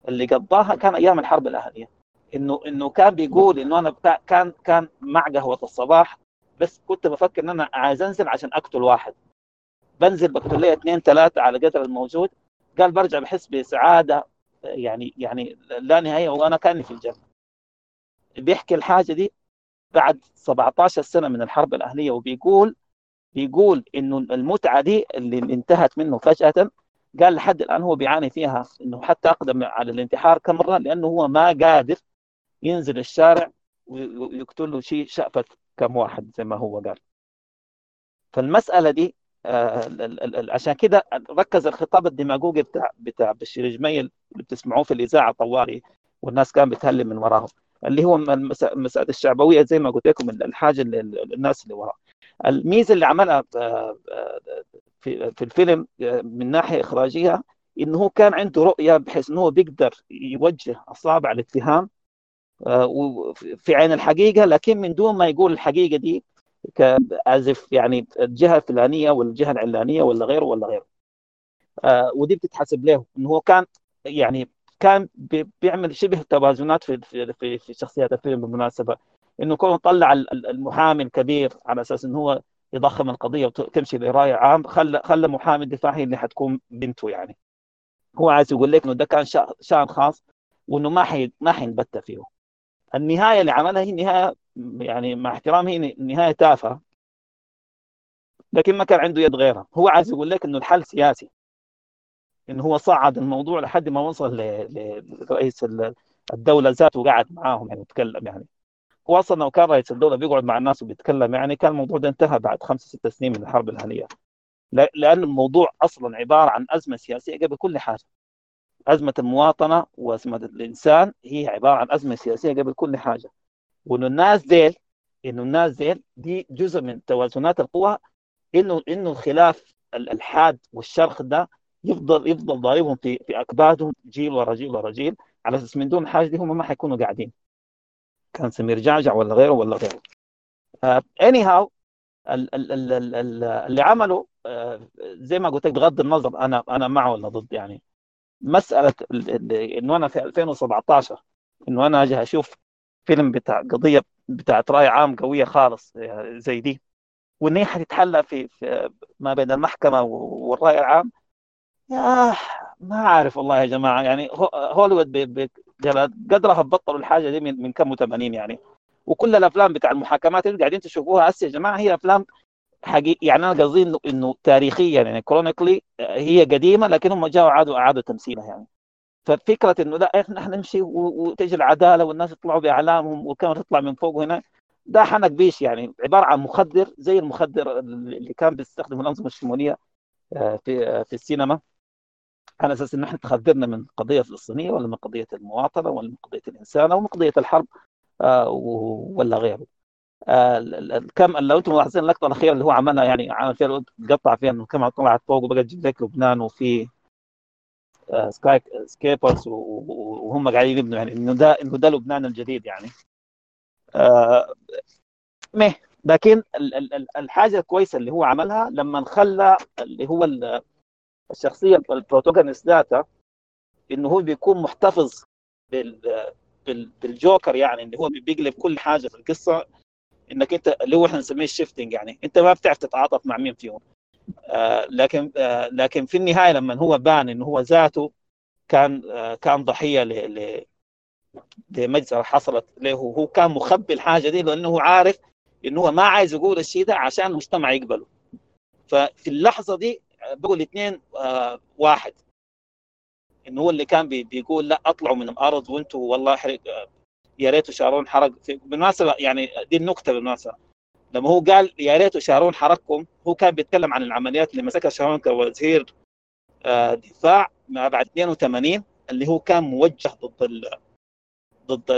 اللي قضاها كان أيام الحرب الأهلية. انه إنه كان بيقول إنه أنا كان كان مع قهوة الصباح بس كنت بفكر إن أنا عايز أنزل عشان أقتل واحد. بنزل بقتل لي اثنين ثلاثة على قدر الموجود. قال برجع بحس بسعادة يعني يعني لا نهايه وأنا كأني في الجنة. بيحكي الحاجة دي بعد 17 سنة من الحرب الأهلية وبيقول بيقول إنه المتعة دي اللي انتهت منه فجأة قال لحد الآن هو بيعاني فيها إنه حتى أقدم على الانتحار كم مرة لأنه هو ما قادر ينزل الشارع ويقتل له شيء شأفة كم واحد زي ما هو قال. فالمسألة دي آه عشان كده ركز الخطاب الديماغوجي بتاع بتاع بشير جميل اللي بتسمعوه في الإذاعة طوالي والناس كان بتهلم من وراهم. اللي هو المسألة الشعبوية زي ما قلت لكم الحاجة اللي الناس اللي وراها الميزة اللي عملها في في الفيلم من ناحية إخراجية إنه هو كان عنده رؤية بحيث إنه هو بيقدر يوجه أصابع الاتهام في عين الحقيقة لكن من دون ما يقول الحقيقة دي كأزف يعني الجهة الفلانية والجهة العلانية ولا غيره ولا غيره. ودي بتتحسب له إنه هو كان يعني كان بيعمل شبه توازنات في في في شخصيات الفيلم بالمناسبة. إنه كون طلع المحامي الكبير على أساس إنه هو يضخم القضية وتمشي لرأي عام خلى خلى محامي الدفاع هي اللي حتكون بنته يعني. هو عايز يقول لك إنه ده كان شأن خاص وإنه ما حي ما حينبت فيه. النهاية اللي عملها هي نهاية يعني مع احترامي هي نهاية تافهة. لكن ما كان عنده يد غيرها. هو عايز يقول لك إنه الحل سياسي. انه هو صعد الموضوع لحد ما وصل لرئيس الدولة ذاته وقعد معاهم يعني وتكلم يعني. هو أصلا لو كان رئيس الدولة بيقعد مع الناس وبيتكلم يعني كان الموضوع ده انتهى بعد خمس ست سنين من الحرب الأهلية. لأن الموضوع أصلا عبارة عن أزمة سياسية قبل كل حاجة. أزمة المواطنة وأزمة الإنسان هي عبارة عن أزمة سياسية قبل كل حاجة. وإنه الناس ديل إنه الناس ديل دي جزء من توازنات القوى إنه إنه الخلاف الحاد والشرخ ده يفضل يفضل ضاربهم في في أكبادهم جيل ورا جيل ورا جيل على أساس من دون حاجة دي هم ما حيكونوا قاعدين. كان سمير جعجع ولا غيره ولا غيره. ال ال اللي عمله uh, زي ما قلت لك بغض النظر أنا أنا معه ولا ضد يعني. مسألة انه أنا في 2017 انه أنا أجي أشوف فيلم بتاع قضية بتاعت رأي عام قوية خالص زي دي وإن هي حتتحلى في, في ما بين المحكمة والرأي العام يا ما عارف والله يا جماعة. يعني هوليوود قدرها بطلوا الحاجة دي من, من كم 80 يعني. وكل الأفلام بتاع المحاكمات اللي قاعدين تشوفوها هسه يا جماعة هي أفلام حقيقي يعني أنا قصدي انه إنه تاريخيا يعني كرونيكلي هي قديمة لكن هم جاوا عادوا اعادوا تمثيلها يعني. ففكرة إنه لا إحنا نمشي وتجي العدالة والناس يطلعوا بإعلامهم والكاميرا تطلع من فوق هنا ده حنك بيش يعني. عبارة عن مخدر زي المخدر اللي كان بيستخدمه الأنظمة الشمولية آه، في آه، في السينما. على أساس إن إحنا تخدرنا من قضية فلسطينيه ولا من قضية المواطنة ولا من قضية الإنسان أو من قضية الحرب آه، ولا غيره. كم لو أنتم ملاحظين اللقطة الأخيرة اللي هو عملها يعني عمل فيها قطع فيها إنه الكاميرا طلعت فوق وبقت لك لبنان وفي skyscrapers وهم قاعدين يبنوا يعني إنه ده إنه ده لبنان الجديد يعني آه مه لكن الحاجة الكويسة اللي هو عملها لما خلى اللي هو الشخصيه ال protagonist ذاته إنه هو بيكون محتفظ بالجوكر يعني اللي هو بيقلب كل حاجة في القصة إنك أنت اللي هو إحنا نسميه الشيفتنج يعني. أنت ما بتعرف تتعاطف مع مين فيهم. آه لكن آه لكن في النهاية لما هو بان إنه هو ذاته كان آه كان ضحية ل لمجزرة حصلت له. هو كان مخبي الحاجة دي لأنه عارف إنه هو ما عايز يقول الشيء ده عشان المجتمع يقبله. ففي اللحظة دي بقوا الاثنين آه واحد. إنه هو اللي كان بيقول لا أطلعوا من الأرض وأنتم والله حرق يا ريت شارون حرق. بالمناسبة يعني دي النكتة بالمناسبة. لما هو قال يا ريت شارون حرقكم هو كان بيتكلم عن العمليات اللي مسكها شارون كوزير آه دفاع ما بعد 82 اللي هو كان موجه ضد ال... ضد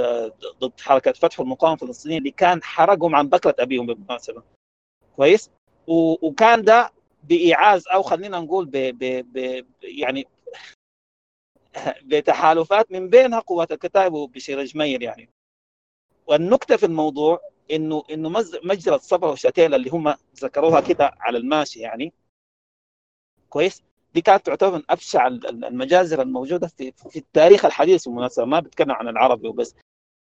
ضد حركة فتح المقاومة الفلسطينية اللي كان حرقهم عن بكرة أبيهم بالمناسبة. كويس؟ و... وكان ده بإيعاز أو خلينا نقول ب... ب... ب... يعني بتحالفات من بينها قوات الكتائب وبشير جميل يعني. والنكتة في الموضوع انه إنه مجزرة صبر وشتيلة اللي هم ذكروها كده على الماشي يعني. كويس؟ دي كانت تعتبر من ابشع المجازر الموجودة في في التاريخ الحديث بالمناسبه ما بتكلم عن العربي وبس.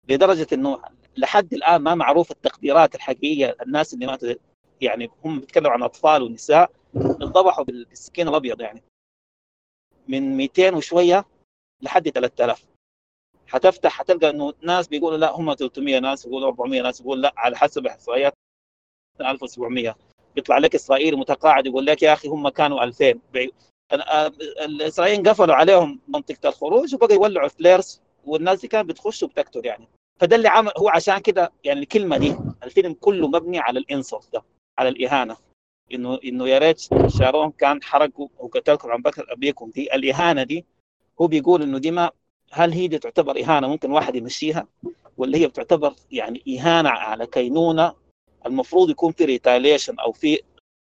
لدرجة إنه لحد الآن ما معروف التقديرات الحقيقية. الناس اللي ماتوا يعني هم بيتكلموا عن أطفال ونساء. انذبحوا بالسكين الأبيض يعني. من 200 وشوية لحد 3000 حتفتح حتلقى إنه ناس بيقولوا لا هم 300 ناس يقولوا 400 ناس يقول لا على حسب إحصائيات 1700 يطلع لك اسرائيل متقاعد يقول لك يا أخي هم كانوا 2000 الإسرائيليين قفلوا عليهم منطقة الخروج وبقى يولعوا فليرز والناس دي كانت بتخش وبتقتل يعني. فده اللي عمل هو عشان كده يعني الكلمة دي الفيلم كله مبني على الإنصاف ده على الإهانة. انه إنه يا ريت شارون كان حرقوا وقتلكم عن بكرة أبيكم. دي الإهانة دي. هو بيقول إنه دي ما هل هي دي تعتبر إهانة ممكن واحد يمشيها؟ ولا هي بتعتبر يعني إهانة على كينونة المفروض يكون في retaliation أو في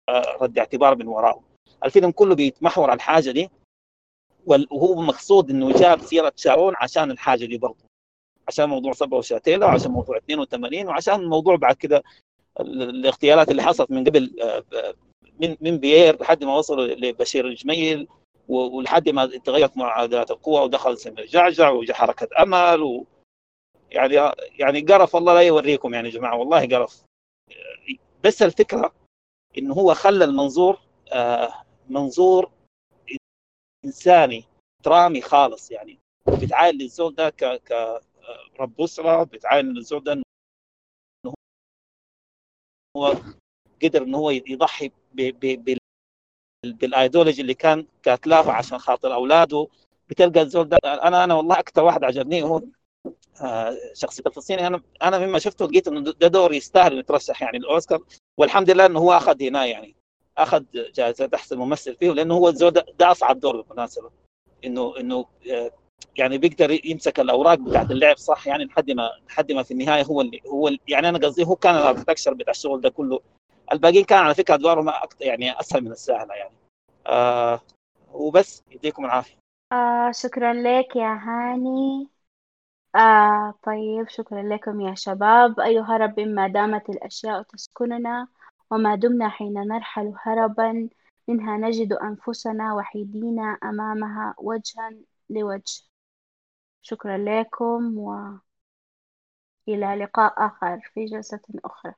آه، رد اعتبار من وراءه؟ الفيلم كله بيتمحور على الحاجة دي. وهو مقصود إنه جاب سيرة شارون عشان الحاجة دي برضه. عشان موضوع صبا وشاتيلا وعشان موضوع 82 وعشان موضوع بعد كده الاغتيالات اللي حصلت من قبل آه، آه، من من بيير لحد ما وصلوا لبشير الجميل ولحد ما تغيرت معادلات القوى ودخل سمير جعجع وجا حركه امل يعني يعني قرف الله لا يوريكم يعني يا جماعة والله قرف. بس الفكرة إنه هو خلى المنظور آه منظور إنساني درامي خالص يعني. بتعاين للزول ده ك ك رب أسرة بتعاين للزول ده هو قدر إنه هو يضحي بالآيديولوجي اللي كان كاتلافه عشان خاطر أولاده. بتلقى الزول ده أنا أنا والله أكثر واحد عجبني هو آه، شخصية الفلسطيني. أنا أنا مما شفته لقيت إنه ده دور يستاهل يترشح يعني الأوسكار. والحمد لله إنه هو أخذ هنا يعني أخذ جائزة احسن ممثل فيه لأنه هو الزول ده, ده اصعب دور بالمناسبة. إنه إنه آه، يعني بيقدر يمسك الأوراق بتاعت اللعب صح؟ يعني لحد ما لحد ما في النهاية هو اللي هو اللي يعني أنا قصدي هو كان الاركتكشر بتاع الشغل ده كله. الباقيين كان على فكرة ادوارهم يعني أسهل من السهله يعني. آه وبس يديكم العافية. آه شكرا لك يا هاني. آه طيب شكرا لكم يا شباب. أيها رب ما دامت الأشياء تسكننا وما دمنا حين نرحل هربا منها نجد أنفسنا وحيدين أمامها وجها لوجه. شكرا لكم وإلى لقاء آخر في جلسة أخرى.